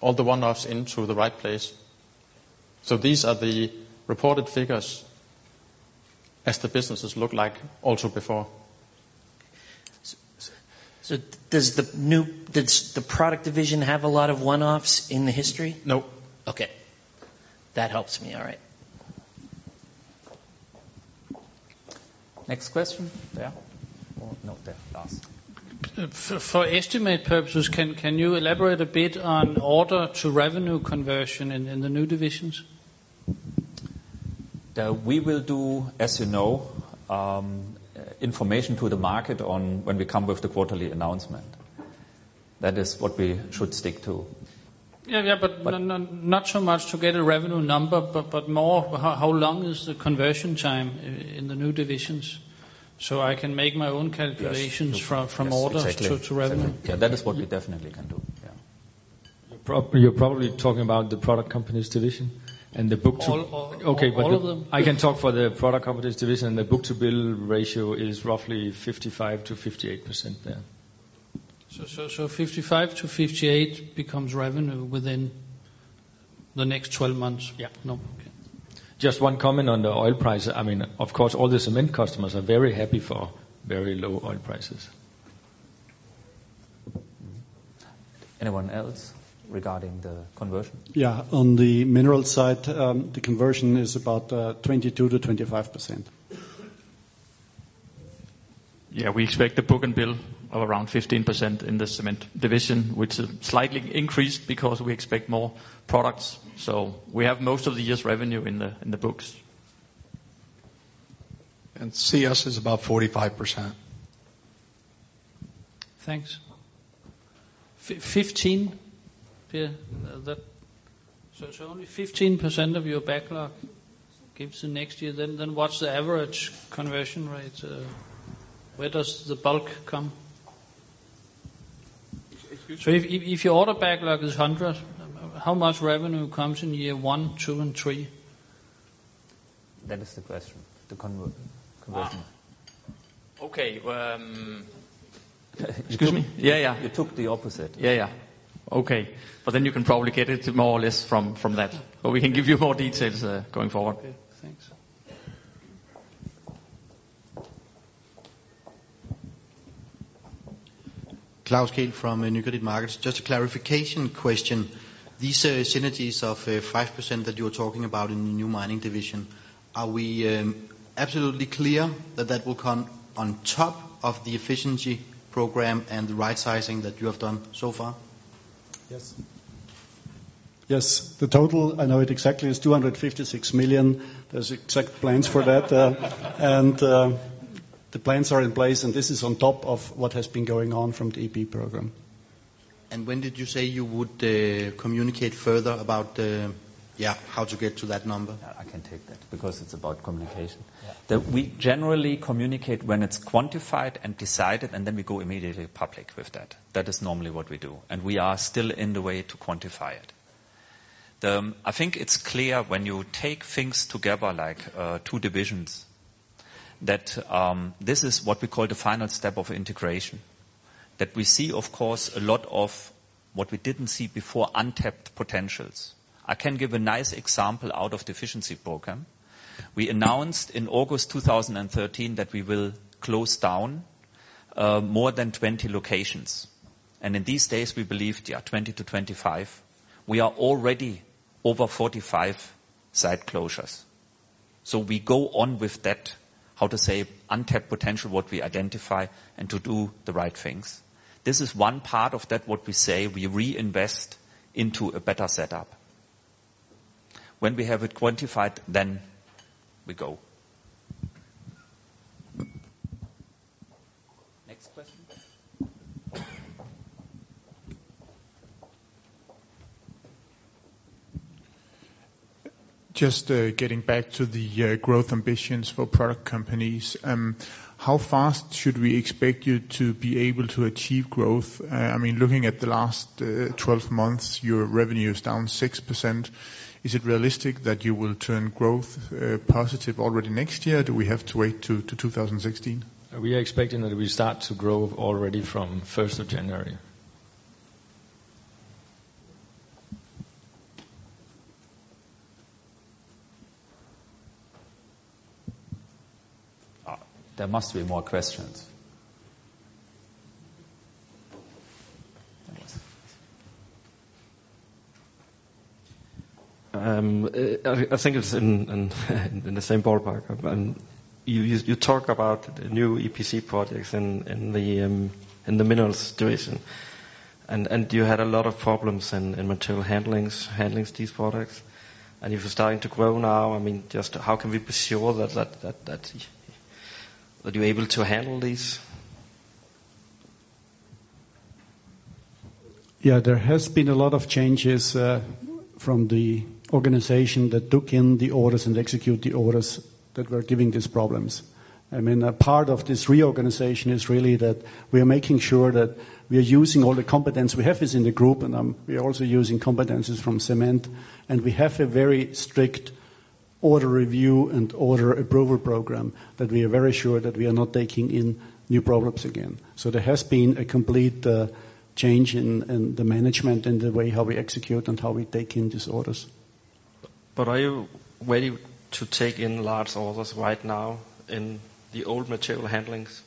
all the one-offs into the right place. So these are the reported figures as the businesses look like also before. So does the new does the product division have a lot of one-offs in the history? No. Okay. That helps me. All right. Next question, there. Or no, there, last. For estimate purposes, can can you elaborate a bit on order to revenue conversion in the new divisions? We will do, as you know, um, Uh, information to the market on when we come with the quarterly announcement. That is what we should stick to. Yeah, yeah, but not so much to get a revenue number, but more how long is the conversion time uh, in the new divisions? So I can make my own calculations- Yes. from orders Yes, exactly. to revenue. Yeah, that is what we definitely can do. Yeah. You're probably talking about the product companies division and the book to... All- all- Okay, but all the- of them. I can talk for the product companies division, and the book-to-bill ratio is roughly 55 to 58 percent there. So, so, so 55 to 58 becomes revenue within the next 12 months? Yeah. No. Okay. Just one comment on the oil price. I mean, of course, all the cement customers are very happy for very low oil prices. Mm-hmm. Anyone else regarding the conversion? Yeah, on the mineral side, um, the conversion is about uh, 22 to 25 percent. Yeah, we expect the book and bill of around 15% in the cement division, which is slightly increased because we expect more products. So we have most of the year's revenue in the in the books. And CS is about 45%. Thanks. 15, Per, uh, that, so, so only 15% of your backlog gives the next year. Then, then what's the average conversion rate? Uh, where does the bulk come? So if, if, if your order backlog is 100, um, how much revenue comes in year one, two, and three? That is the question. The conver- conversion. Okay. Um, [laughs] excuse took- me? Yeah, yeah. You took the opposite. Yeah, yeah. Okay. But then you can probably get it more or less from from that. But we can give you more details uh, going forward. Okay, thanks. Klaus Kehl from uh, Nykredit Markets. Just a clarification question. These uh, synergies of uh, 5% that you're talking about in the new mining division, are we um, absolutely clear that that will come on top of the efficiency program and the right sizing that you have done so far? Yes. Yes, the total, I know it exactly, is 256 million. There's exact plans for that. uh, and uh, The plans are in place, and this is on top of what has been going on from the EP program. And when did you say you would uh, communicate further about uh, yeah, how to get to that number? I can take that because it's about communication. That we generally communicate when it's quantified and decided, and then we go immediately public with that. That is normally what we do, and we are still in the way to quantify it. The, I think it's clear when you take things together like uh, two divisions that um, this is what we call the final step of integration. That we see, of course, a lot of what we didn't see before, untapped potentials. I can give a nice example out of the efficiency program. We announced in August 2013 that we will close down uh, more than 20 locations. And in these days, we believed, yeah, 20 to 25. We are already over 45 site closures. So we go on with that, how to say, untapped potential, what we identify, and to do the right things. This is one part of that, what we say, we reinvest into a better setup. When we have it quantified, then we go. Next question. Just uh, getting back to the uh, growth ambitions for product companies. Um, how fast should we expect you to be able to achieve growth? Uh, I mean, looking at the last uh, 12 months, your revenue is down 6%. Is it realistic that you will turn growth uh, positive already next year? Do we have to wait to, to 2016? We are expecting that we start to grow already from 1st of January. There must be more questions. Um, I I think it's in in [laughs] in the same ballpark. Um, You you you talk about the new EPC projects in in the um, in the minerals division, and and you had a lot of problems in in material handlings handlings these products. and If you're starting to grow now, I mean, just how can we be sure that that that that that you're able to handle these? Yeah, there has been a lot of changes uh, from the organization that took in the orders and execute the orders that were giving these problems. I mean, a part of this reorganization is really that we are making sure that we are using all the competence we have within the group, and um, we are also using competences from cement, and we have a very strict order review and order approval program that we are very sure that we are not taking in new problems again. So there has been a complete uh, change in, in the management and the way how we execute and how we take in these orders. But are you ready to take in large orders right now in the old material handlings?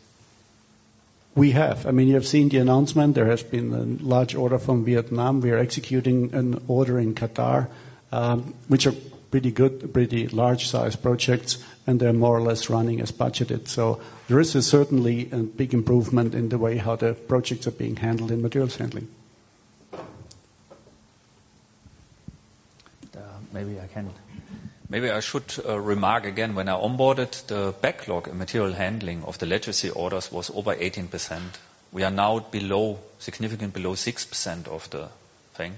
We have. I mean, you have seen the announcement. There has been a large order from Vietnam. We are executing an order in Qatar, um, which are pretty good, pretty large size projects, and they're more or less running as budgeted. So there is certainly a big improvement in the way how the projects are being handled in materials handling. Uh, maybe I can Maybe I should uh, remark again, when I onboarded, the backlog in material handling of the legacy orders was over 18%. We are now below, significantly below 6% of the thing.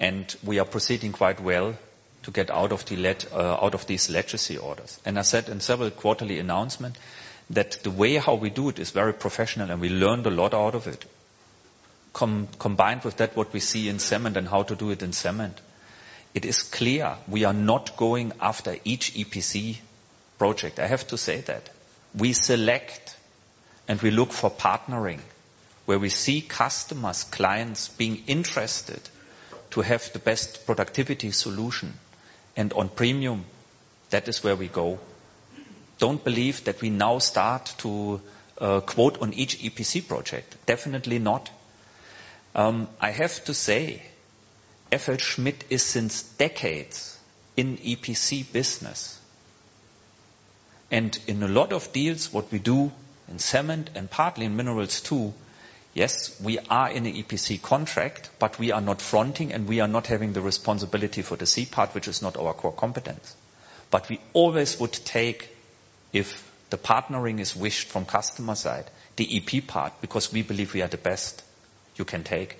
And we are proceeding quite well to get out of, the let, uh, out of these legacy orders. And I said in several quarterly announcements that the way how we do it is very professional and we learned a lot out of it. Com- combined with that, what we see in cement and how to do it in cement it is clear we are not going after each EPC project. I have to say that. We select and we look for partnering where we see customers, clients being interested to have the best productivity solution. And on premium, that is where we go. Don't believe that we now start to uh, quote on each EPC project. Definitely not. Um, I have to say, FLSmidth is since decades in EPC business. And in a lot of deals, what we do in cement and partly in minerals too, yes, we are in an EPC contract, but we are not fronting and we are not having the responsibility for the C part, which is not our core competence. But we always would take, if the partnering is wished from customer side, the EP part, because we believe we are the best you can take.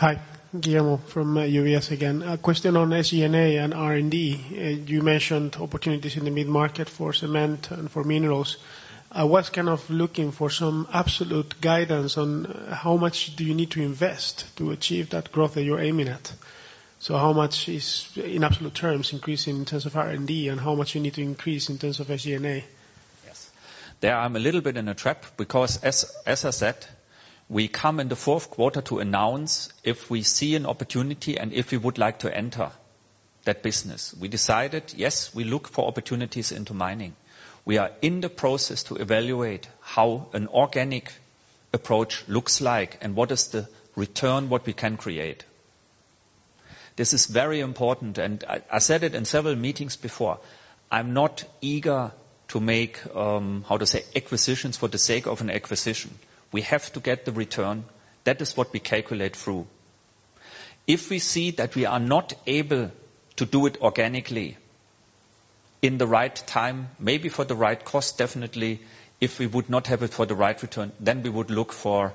Hi, Guillermo from UBS again. A question on SG&A and R&D. Uh, you mentioned opportunities in the mid-market for cement and for minerals. I was kind of looking for some absolute guidance on how much do you need to invest to achieve that growth that you're aiming at. So how much is, in absolute terms, increasing in terms of R&D, and how much you need to increase in terms of SG&A? Yes. There I'm a little bit in a trap because as I said, we come in the fourth quarter to announce if we see an opportunity and if we would like to enter that business. We decided, yes, we look for opportunities into mining. We are in the process to evaluate how an organic approach looks like and what is the return what we can create. This is very important, and I said it in several meetings before. I'm not eager to make, um, how to say, acquisitions for the sake of an acquisition. We have to get the return. That is what we calculate through. If we see that we are not able to do it organically in the right time, maybe for the right cost, definitely, if we would not have it for the right return, then we would look for,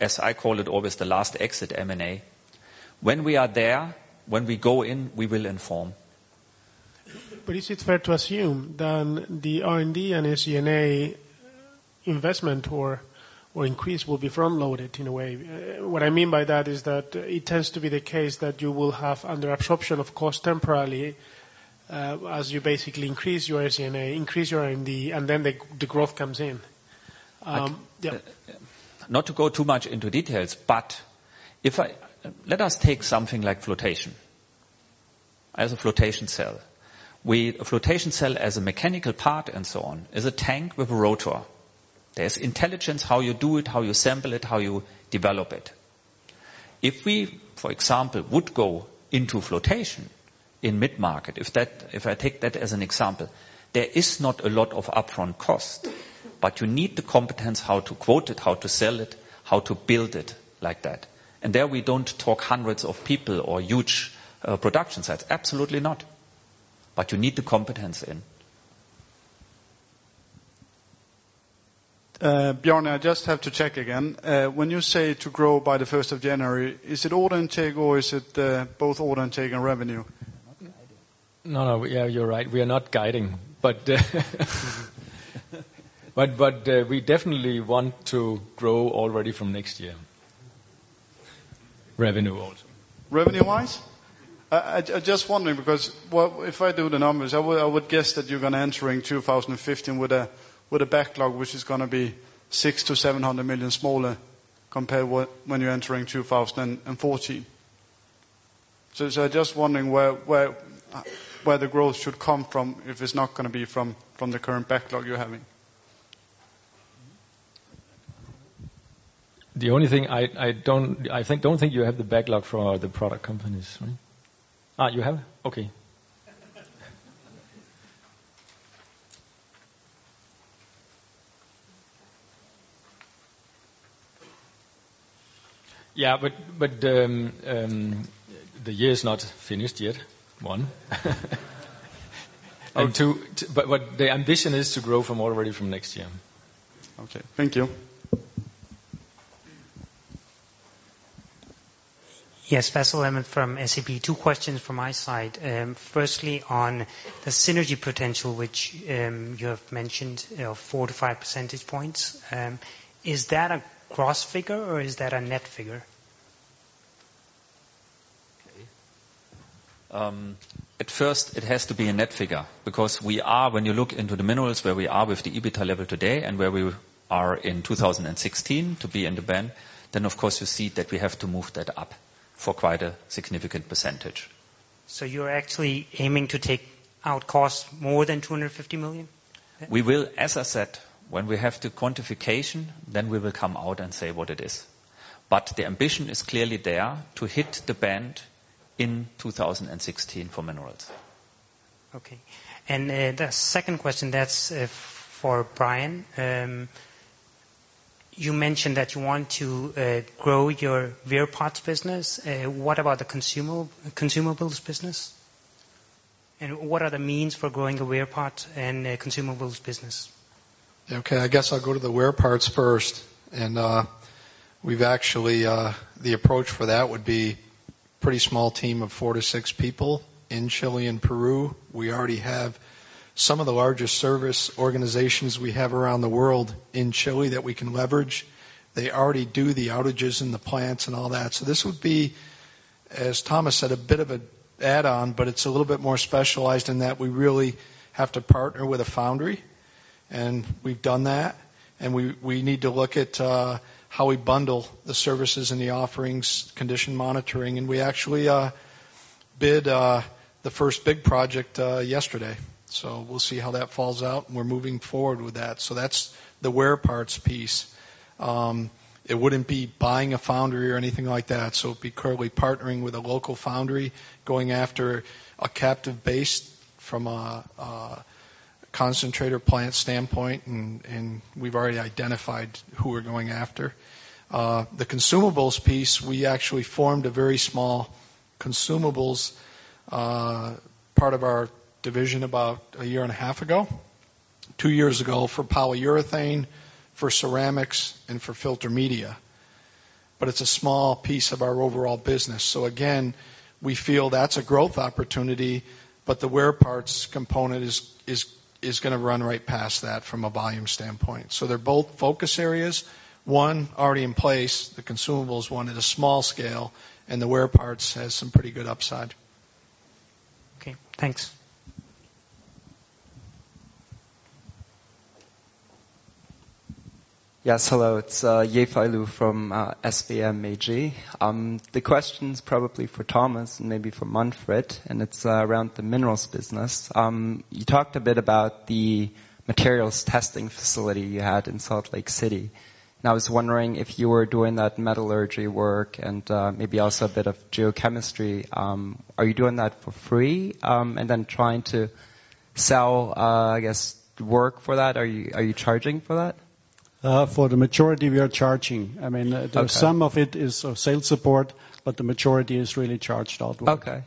as I call it always, the last exit M&A. When we are there, when we go in, we will inform. But is it fair to assume that the R&D and SG&A investment or or increase will be front-loaded in a way. Uh, what I mean by that is that it tends to be the case that you will have under absorption of cost temporarily uh, as you basically increase your SG&A, increase your R&D, and then the, the growth comes in. Um, yeah. Uh, not to go too much into details, but if I let us take something like flotation as a flotation cell. We, a flotation cell as a mechanical part and so on is a tank with a rotor. There's intelligence how you do it, how you sample it, how you develop it. If we, for example, would go into flotation in mid-market, if that, if I take that as an example, there is not a lot of upfront cost, but you need the competence how to quote it, how to sell it, how to build it like that. And there we don't talk hundreds of people or huge uh, production sites. Absolutely not. But you need the competence in. Bjarne, I just have to check again. Uh, when you say to grow by the first of January, is it order intake or is it uh, both order intake and revenue? No, no. Yeah, you're right. We are not guiding. But [laughs] but but we definitely want to grow already from next year. Revenue also. Revenue-wise? Just wondering because if I do the numbers, I would guess that you're going to enter in 2015 with a backlog which is going to be 600 million-700 million smaller compared when you're entering 2014. So just wondering where where where the growth should come from if it's not going to be from from the current backlog you're having. The only thing I don't I think don't think you have the backlog for the product companies, right? Ah you have? Okay. Yeah, but but um, um, the year is not finished yet, one. [laughs] and two, But the ambition is to grow from already from next year. Okay. Thank you. Yes, Basil Emmett from SEB. Two questions from my side. Um, Firstly, on the synergy potential which um, you have mentioned, 4-5 percentage points, Um, is that a gross figure or is that a net figure? Um, At first, it has to be a net figure because we are, when you look into the minerals where we are with the EBITDA level today and where we are in 2016 to be in the band, then of course you see that we have to move that up for quite a significant percentage. So you're actually aiming to take out costs more than 250 million? We will, as I said, when we have the quantification, then we will come out and say what it is. But the ambition is clearly there to hit the band in 2016 for minerals. Okay. And uh, the second question, that's uh, for Brian. Um, you mentioned that you want to uh, grow your wear parts business. What about the consumable consumables business? And what are the means for growing the wear parts and consumables business? Okay. I guess I'll go to the wear parts first. And uh, we've actually uh, the approach for that would be pretty small team of four to six people in Chile and Peru. We already have some of the largest service organizations we have around the world in Chile that we can leverage. They already do the outages in the plants and all that. So this would be, as Thomas said, a bit of an add-on, but it's a little bit more specialized in that we really have to partner with a foundry. And we've done that. And we we need to look at uh, how we bundle the services and the offerings, condition monitoring. And we actually uh, bid uh, the first big project yesterday. So we'll see how that falls out. And we're moving forward with that. So that's the wear parts piece. Um, It wouldn't be buying a foundry or anything like that. So it'd be currently partnering with a local foundry, going after a captive base from a concentrator plant standpoint. And we've already identified who we're going after. Uh, the consumables piece, we actually formed a very small consumables uh, part of our division about a year and a half ago, two years ago for polyurethane, for ceramics, and for filter media. But it's a small piece of our overall business. So again, we feel that's a growth opportunity, but the wear parts component is going to run right past that from a volume standpoint. So they're both focus areas. One already in place, the consumables one at a small scale, and the wear parts has some pretty good upside. Okay. Thanks. Yes. Hello. It's Yifei Lu from SBM AG. Um, the question's probably for Thomas and maybe for Manfred, and it's uh, around the minerals business. Um, you talked a bit about the materials testing facility you had in Salt Lake City. And I was wondering if you were doing that metallurgy work and uh, maybe also a bit of geochemistry. Um, are you doing that for free Um and then trying to sell, I guess, work for that? Are you, are you charging for that? Uh, for the majority, we are charging. I mean, uh, some of it is uh, sales support, but the majority is really charged out. Okay.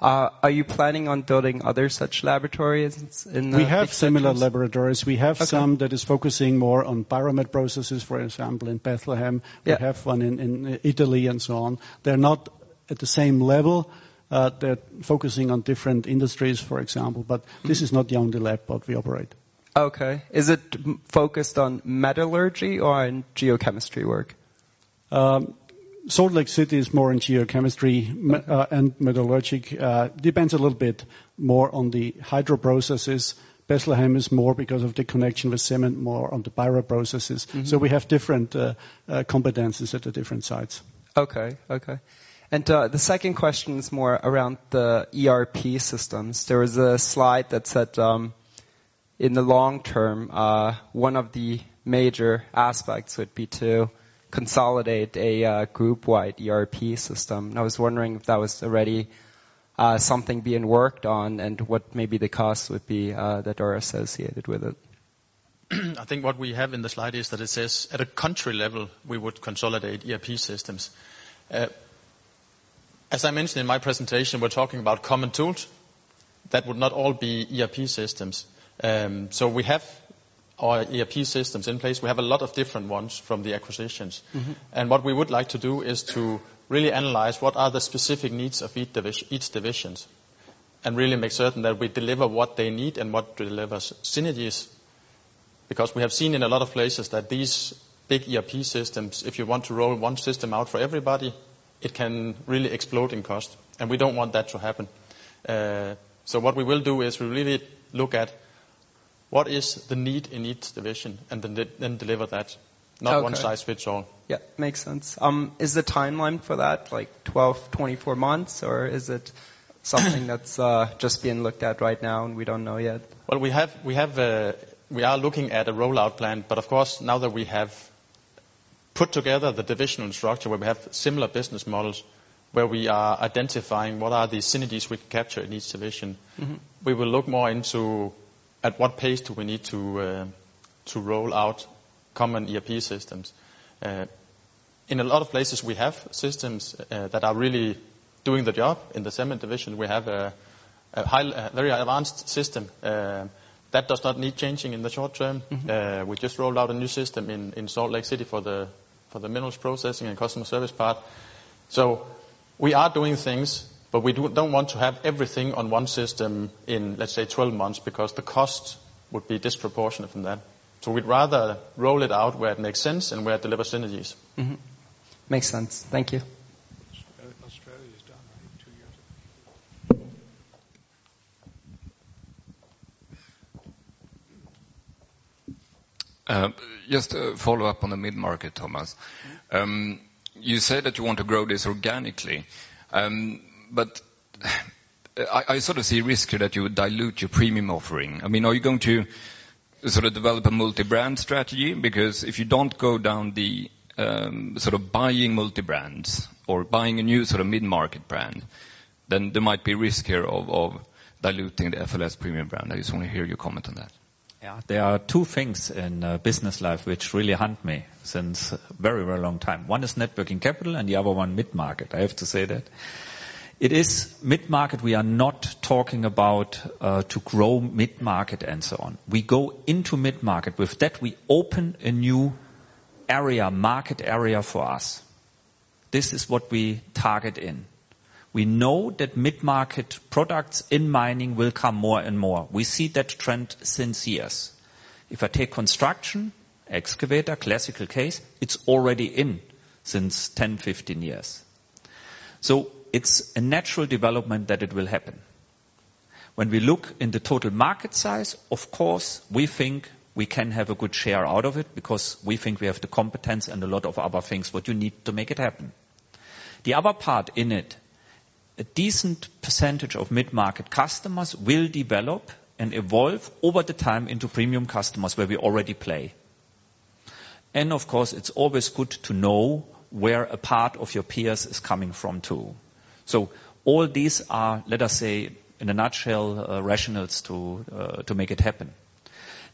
Are you planning on building other such laboratories in the? We have similar laboratories. We have some that is focusing more on pyro processes, for example, in Bethlehem. We have one in Italy and so on. They're not at the same level, Uh They're focusing on different industries, for example, but this mm-hmm. is not the only lab that we operate. Okay. Is it focused on metallurgy or in geochemistry work? Um, Salt Lake City is more in geochemistry uh, and metallurgy. Uh, depends a little bit more on the hydro processes. Bethlehem is more because of the connection with cement, more on the pyro processes. Mm-hmm. So we have different uh, competences at the different sites. Okay. Okay. And uh, the second question is more around the ERP systems. There was a slide that said, um, in the long term, uh, one of the major aspects would be to consolidate a uh, group-wide ERP system. And I was wondering if that was already uh, something being worked on and what maybe the costs would be that are associated with it. [clears throat] I think what we have in the slide is that it says at a country level, we would consolidate ERP systems. As I mentioned in my presentation, we're talking about common tools. That would not all be ERP systems. We have our ERP systems in place. We have a lot of different ones from the acquisitions. And what we would like to do is to really analyze what are the specific needs of each divisions, and really make certain that we deliver what they need and what delivers synergies. Because we have seen in a lot of places that these big ERP systems, if you want to roll one system out for everybody, it can really explode in cost, and we don't want that to happen. Uh, so what we will do is we really look at what is the need in each division and then deliver that. Not one size fits all. Yeah, makes sense. Um, Is the timeline for that like 12, 24 months, or is it something [coughs] that's uh, just being looked at right now and we don't know yet? Well, we have we have uh, we are looking at a rollout plan, but of course, now that we have put together the divisional structure where we have similar business models, where we are identifying what are the synergies we can capture in each division. We will look more into at what pace do we need to uh, to roll out common ERP systems. Uh, in a lot of places, we have systems uh, that are really doing the job. In the Cement division, we have a very advanced system that does not need changing in the short term. Mm-hmm. We just rolled out a new system in Salt Lake City for the for the minerals processing and customer service part. So we are doing things, but we don't want to have everything on one system in, let's say, 12 months, because the cost would be disproportionate from that. So we'd rather roll it out where it makes sense and where it delivers synergies. Mm-hmm. Makes sense. Thank you. Australia is done, right? Two years ago. Uh, just to follow up on the mid-market, Thomas. Um, you said that you want to grow this organically. Um, I sort of see risk here that you would dilute your premium offering. I mean, are you going to sort of develop a multi-brand strategy? Because if you don't go down the um, sort of buying multi-brands or buying a new sort of mid-market brand, then there might be risk here of diluting the FLS premium brand. I just want to hear your comment on that. Yeah. There are two things in uh, business life which really haunt me since very, very long time. One is net working capital and the other one mid-market. I have to say that. It is mid-market, we are not talking about uh, to grow mid-market and so on. We go into mid-market. With that, we open a new area, market area for us. This is what we target in. We know that mid-market products in mining will come more and more. We see that trend since years. If I take construction, excavator, classical case, it's already in since 10, 15 years. It's a natural development that it will happen. When we look in the total market size, of course, we think we can have a good share out of it because we think we have the competence and a lot of other things what you need to make it happen. The other part in it, a decent percentage of mid-market customers will develop and evolve over the time into premium customers where we already play. And of course, it's always good to know where a part of your peers is coming from, too. So all these are, let us say, in a nutshell, uh, rationales to uh, to make it happen.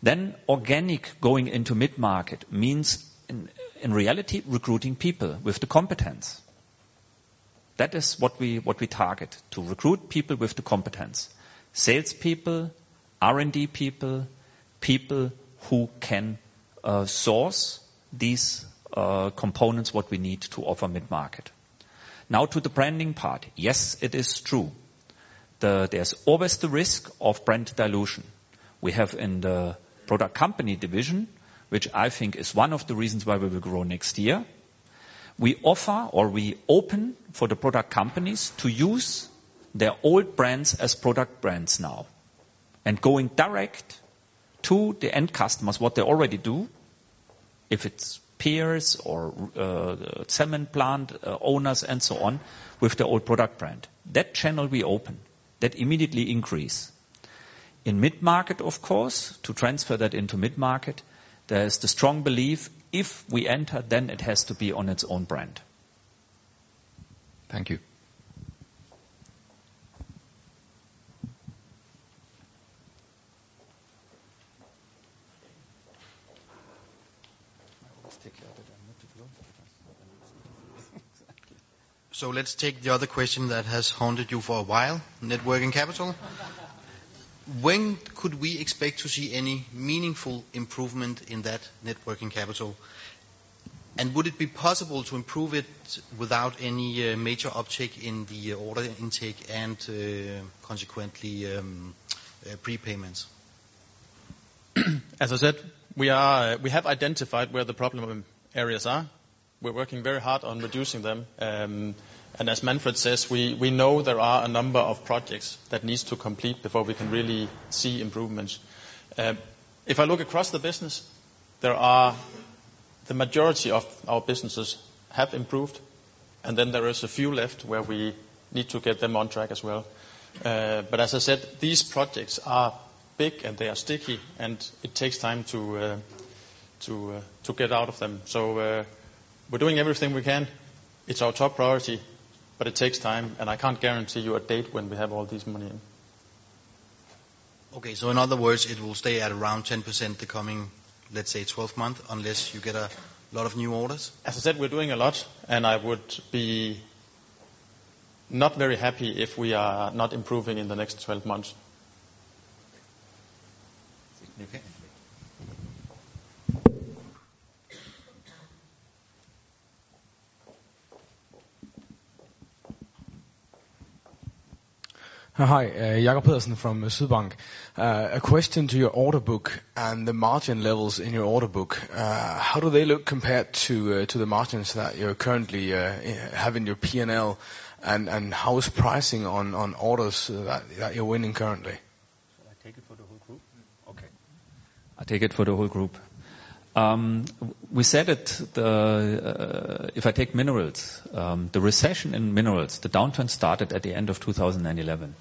Then organic going into mid-market means, in in reality, recruiting people with the competence. That is what we what we target, to recruit people with the competence. Salespeople, R&D people people who can uh, source these uh, components, what we need to offer mid-market. Now to the branding part. Yes, it is true. There's always the risk of brand dilution. We have in the product company division, which I think is one of the reasons why we will grow next year. We offer or we open for the product companies to use their old brands as product brands now. And going direct to the end customers, what they already do, if it's peers or uh, cement plant uh, owners and so on, with the old product brand. That channel we open, that immediately increase. In mid-market, of course, to transfer that into mid-market, there is the strong belief if we enter, then it has to be on its own brand. Thank you. So let's take the other question that has haunted you for a while, net working capital. When could we expect to see any meaningful improvement in that net working capital? And would it be possible to improve it without any uh, major uptick in the uh, order intake and uh, consequently um, prepayments? As I said, we have identified where the problem areas are. We're working very hard on reducing them. Um, And as Manfred says, we know there are a number of projects that needs to complete before we can really see improvements. Um, if I look across the business, the majority of our businesses have improved, and then there is a few left where we need to get them on track as well. Uh, but as I said, these projects are big and they are sticky, and it takes time to uh, uh, get out of them. So we're doing everything we can. It's our top priority, but it takes time, and I can't guarantee you a date when we have all this money in. Okay. So in other words, it will stay at around 10% the coming, let's say, 12 months, unless you get a lot of new orders? As I said, we're doing a lot, and I would be not very happy if we are not improving in the next 12 months. Okay. Uh, hi, uh, Jacob Pedersen from uh, Sydbank. A question to your order book and the margin levels in your order book. How do they look compared to to the margins that you currently have in your P&L? And how is pricing on orders that you're winning currently? Shall I take it for the whole group? Okay. I take it for the whole group. We said it, the, uh, if I take minerals, um, the recession in minerals, the downturn started at the end of 2011.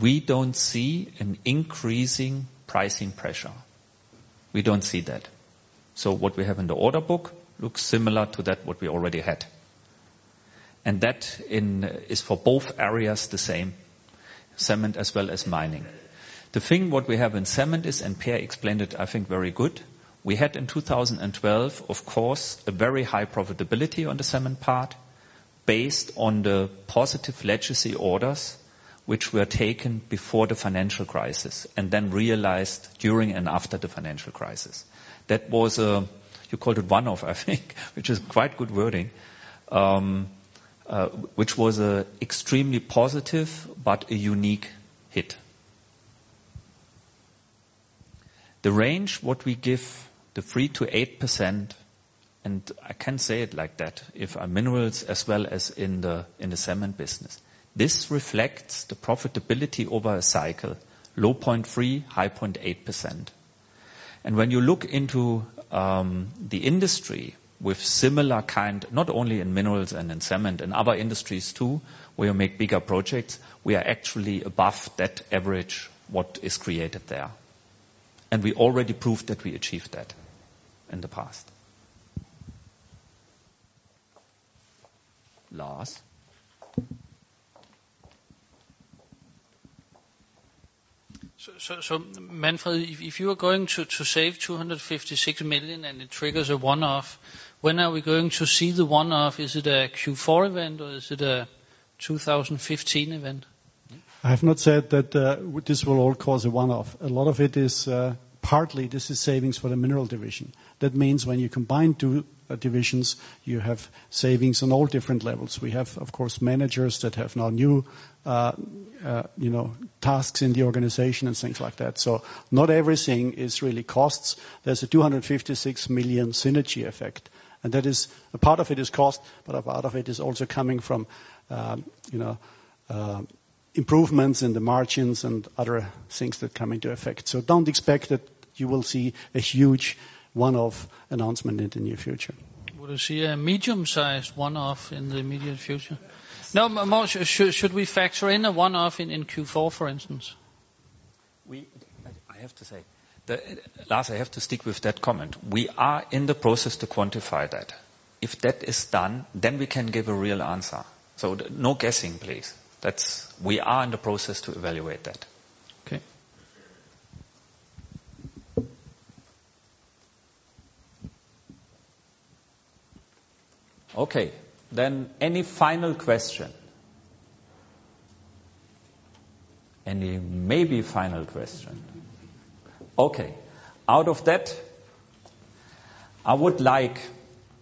We don't see an increasing pricing pressure. We don't see that. So what we have in the order book looks similar to that what we already had. And that is for both areas the same, cement as well as mining. The thing what we have in cement is, and Per explained it, I think, very good. We had in 2012, of course, a very high profitability on the cement part based on the positive legacy orders which were taken before the financial crisis, and then realized during and after the financial crisis. That was, a, you called it one-off, I think, [laughs] which is quite good wording, um, uh, which was an extremely positive but a unique hit. The range, what we give, the 3%-8%, and I can say it like that, if I minerals as well as in the in the cement business. This reflects the profitability over a cycle, low 0.3%, high 8%. And when you look into um, the industry with similar kind, not only in minerals and in cement, in other industries too, where you make bigger projects, we are actually above that average, what is created there. And we already proved that we achieved that in the past. Lars? So, Manfred, if you are going to save 256 million and it triggers a one-off, when are we going to see the one-off? Is it a Q4 event or is it a 2015 event? I have not said that uh, this will all cause a one-off. A lot of it is uh, partly this is savings for the mineral division. That means when you combine two uh, divisions, you have savings on all different levels. We have, of course, managers that have now new, uh, uh, you know, tasks in the organization and things like that. So not everything is really costs. There's a 256 million synergy effect, and that is a part of it is cost, but a part of it is also coming from, um, you know, um, improvements in the margins and other things that come into effect. So don't expect that you will see a huge one-off announcement in the near future. Would you see a medium-sized one-off in the immediate future? No, more, should we factor in a one-off in Q4, for instance? I have to say, Lars, I have to stick with that comment. We are in the process to quantify that. If that is done, then we can give a real answer. So no guessing, please. That's. We are in the process to evaluate that. Okay, then any final question? Any maybe final question? Okay. Out of that, I would like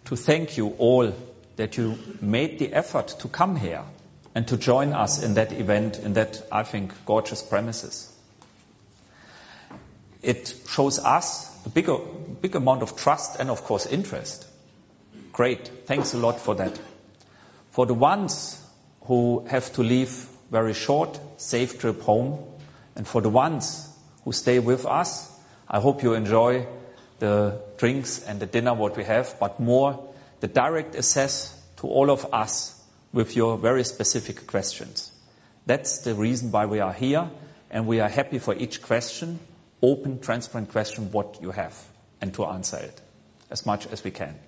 to thank you all that you made the effort to come here and to join us in that event, in that, I think, gorgeous premises. It shows us a bigger, big amount of trust and, of course, interest. Great. Thanks a lot for that. For the ones who have to leave very short, safe trip home, and for the ones who stay with us, I hope you enjoy the drinks and the dinner, what we have, but more, the direct access to all of us with your very specific questions. That's the reason why we are here, and we are happy for each question, open, transparent question, what you have, and to answer it as much as we can.